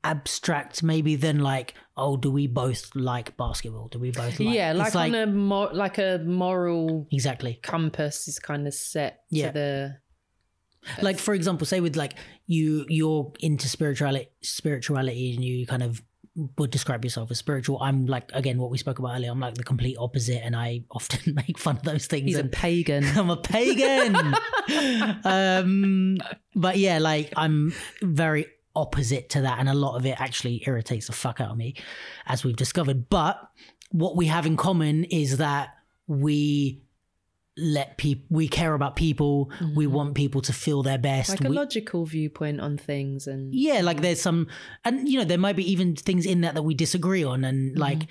abstract maybe than like oh do we both like basketball do we both like yeah, It's like, on a mor- like a moral exactly compass is kind of set Yeah. to the like for example say with like you you're into spirituality spirituality and you kind of would describe yourself as spiritual. I'm like again what we spoke about earlier i'm like the complete opposite and i often make fun of those things he's a pagan. i'm a pagan. Um but yeah like i'm very opposite to that and a lot of it actually irritates the fuck out of me as we've discovered. But what we have in common is that we let people we care about people. We want people to feel their best. Like a we, logical viewpoint on things and yeah like there's some and you know there might be even things in that that we disagree on and like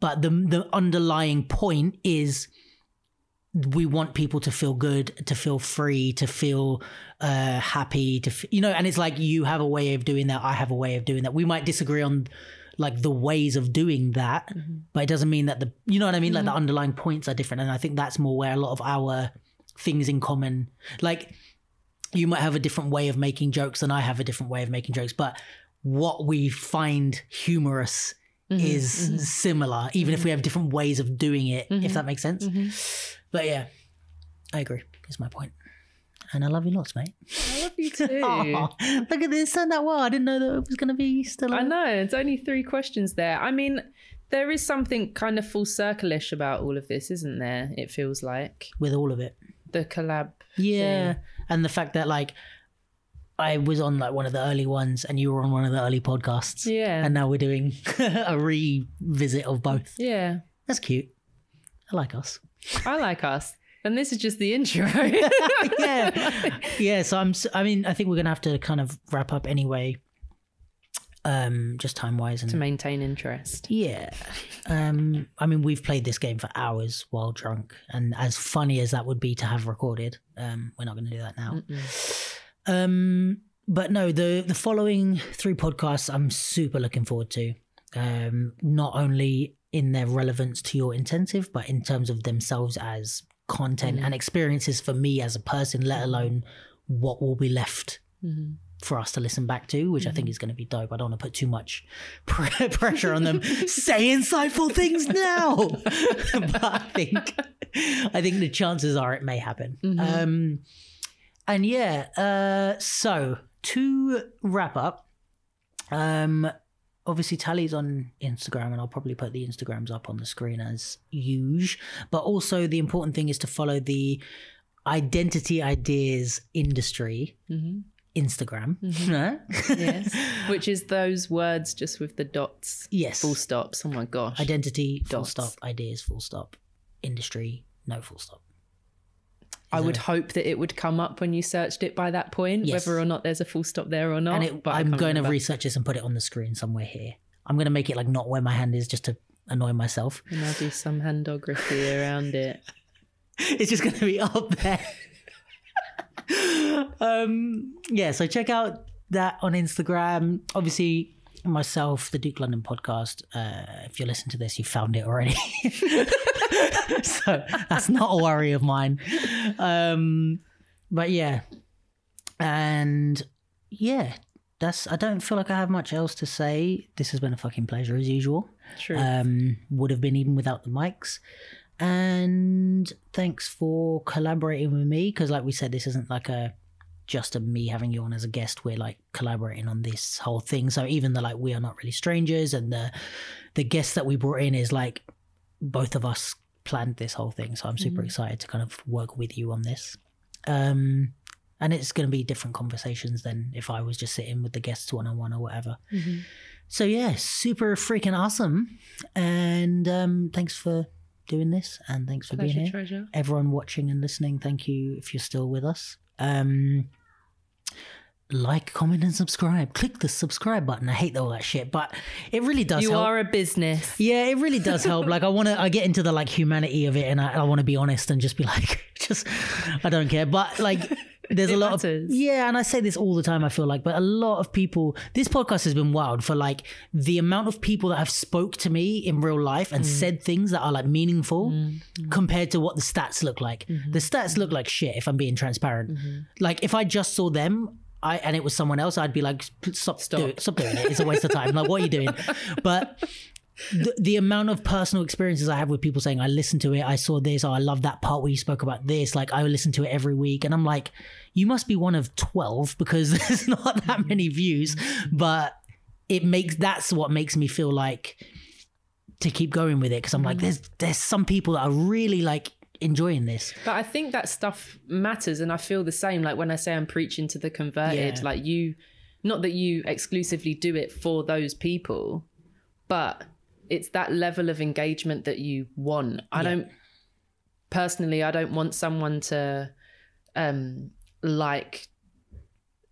but the the underlying point is we want people to feel good to feel free to feel uh happy to f- you know and it's like you have a way of doing that i have a way of doing that. We might disagree on like the ways of doing that mm-hmm. but it doesn't mean that the you know what i mean like the mm-hmm. underlying points are different and i think that's more where a lot of our things in common like you might have a different way of making jokes than I have a different way of making jokes, but what we find humorous mm-hmm. is similar, even if we have different ways of doing it, if that makes sense. Mm-hmm. But yeah, I agree. Is my point. And I love you lots, mate. I love you too. Look at this, turned out well. I didn't know that it was going to be still. I know. It's only three questions there. I mean, there is something kind of full circle-ish about all of this, isn't there? It feels like with all of it. the collab. Yeah. And the fact that like I was on like one of the early ones and you were on one of the early podcasts. Yeah. And now we're doing a revisit of both. yeah. That's cute. I like us. I like us. And this is just the intro. yeah. Yeah. So I'm, I mean, I think we're going to have to kind of wrap up anyway. Um, just time wise and to maintain interest. Yeah. Um, I mean, we've played this game for hours while drunk, and as funny as that would be to have recorded, um, we're not going to do that now. Um, but no, the the following three podcasts, I'm super looking forward to. Um, not only in their relevance to your intensive, but in terms of themselves as content and experiences for me as a person, let alone what will be left Mm-hmm. for us to listen back to, which I think is going to be dope. I don't want to put too much pre- pressure on them. Say insightful things now, but I think I think the chances are it may happen. Um, and yeah, uh, so to wrap up, um, obviously Tali's on Instagram, and I'll probably put the Instagrams up on the screen as usual. But also the important thing is to follow the identity ideas industry mm-hmm. Instagram. Mm-hmm. Huh? Yes. Which is those words just with the dots, yes. full stops. Oh my gosh. Identity, full stop. Ideas, full stop. Industry, no full stop. I would hope that it would come up when you searched it by that point, Yes. whether or not there's a full stop there or not. and it, I'm going to research this and put it on the screen somewhere here. I'm going to make it like not where my hand is just to annoy myself. and I'll do some handography around it. it's just going to be up there. um, yeah, so check out that on Instagram. Obviously, myself, the Duke London podcast. Uh, if you listen to this, you found it already. so that's not a worry of mine. Um, but yeah, and yeah, that's. I don't feel like I have much else to say. This has been a fucking pleasure as usual. True. Um, would have been even without the mics. And thanks for collaborating with me because, like we said, this isn't like a just a me having you on as a guest. We're like collaborating on this whole thing. So even the like we are not really strangers, and the the guest that we brought in is like both of us planned this whole thing. So I'm super excited to kind of work with you on this. Um, and it's going to be different conversations than if I was just sitting with the guests one on one or whatever. So yeah, super freaking awesome. And um, thanks for doing this, and thanks for being here. treasure. Everyone watching and listening, thank you if you're still with us. Um, like, comment, and subscribe. Click the subscribe button. I hate all that shit, but it really does help. You help. are a business. Yeah, it really does help. like I want to, I get into the like humanity of it, and I, I want to be honest and just be like, just, I don't care. But like, there's a lot matters. of yeah, and I say this all the time. I feel like, but a lot of people. This podcast has been wild for like the amount of people that have spoke to me in real life Mm. and said things that are like meaningful compared to what the stats look like. Mm-hmm. The stats look like shit. If I'm being transparent, like if I just saw them. I, and it was someone else, I'd be like, stop, stop. Stop. stop doing it. It's a waste of time. Like, what are you doing? But the, the amount of personal experiences I have with people saying, I listened to it, I saw this, oh, I love that part where you spoke about this. Like, I listen to it every week. And I'm like, you must be one of 12 because there's not that many views. But it makes, that's what makes me feel like to keep going with it. Cause I'm like, mm. there's, there's some people that are really like enjoying this. But I think that stuff matters, and I feel the same. Like when I say I'm preaching to the converted, Yeah. like you, not that you exclusively do it for those people, but it's that level of engagement that you want. I don't personally. I don't want someone to um like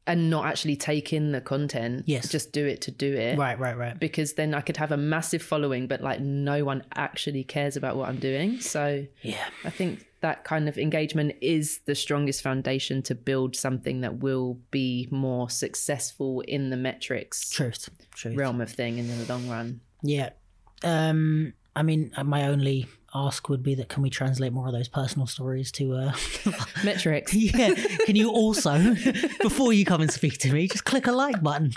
and not actually take in the content. Yes. just do it to do it. Right, right, right. Because then I could have a massive following, but like no one actually cares about what I'm doing. So Yeah. I think that kind of engagement is the strongest foundation to build something that will be more successful in the metrics Truth. Truth. realm of thing in the long run. Yeah. Um, I mean, uh, my only ask would be that can we translate more of those personal stories to uh Metrics. yeah can you also before you come and speak to me just click a like button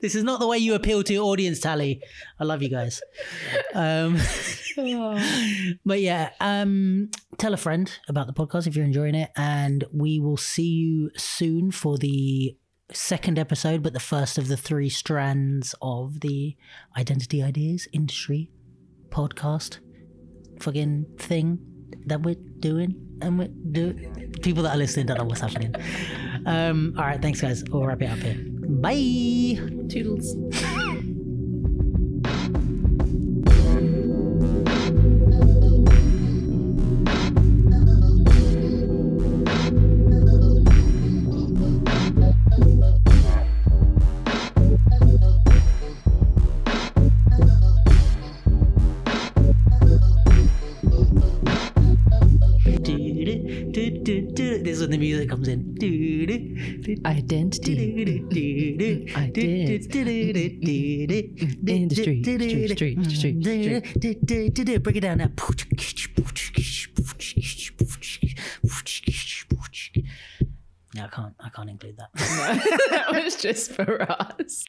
this is not the way you appeal to your audience, Tali. I love you guys. Um, but yeah, um, tell a friend about the podcast if you're enjoying it, and we will see you soon for the second episode, but the first of the three strands of the identity ideas industry podcast fucking thing that we're doing and we're doing people that are listening don't know what's happening. Um all right thanks guys. We'll wrap it up here. Bye. Toodles. Identity. Mm-hmm. Industry, mm-hmm. street, street, mm-hmm. street, break it down now no, I can't. I can't include that. that was just for us.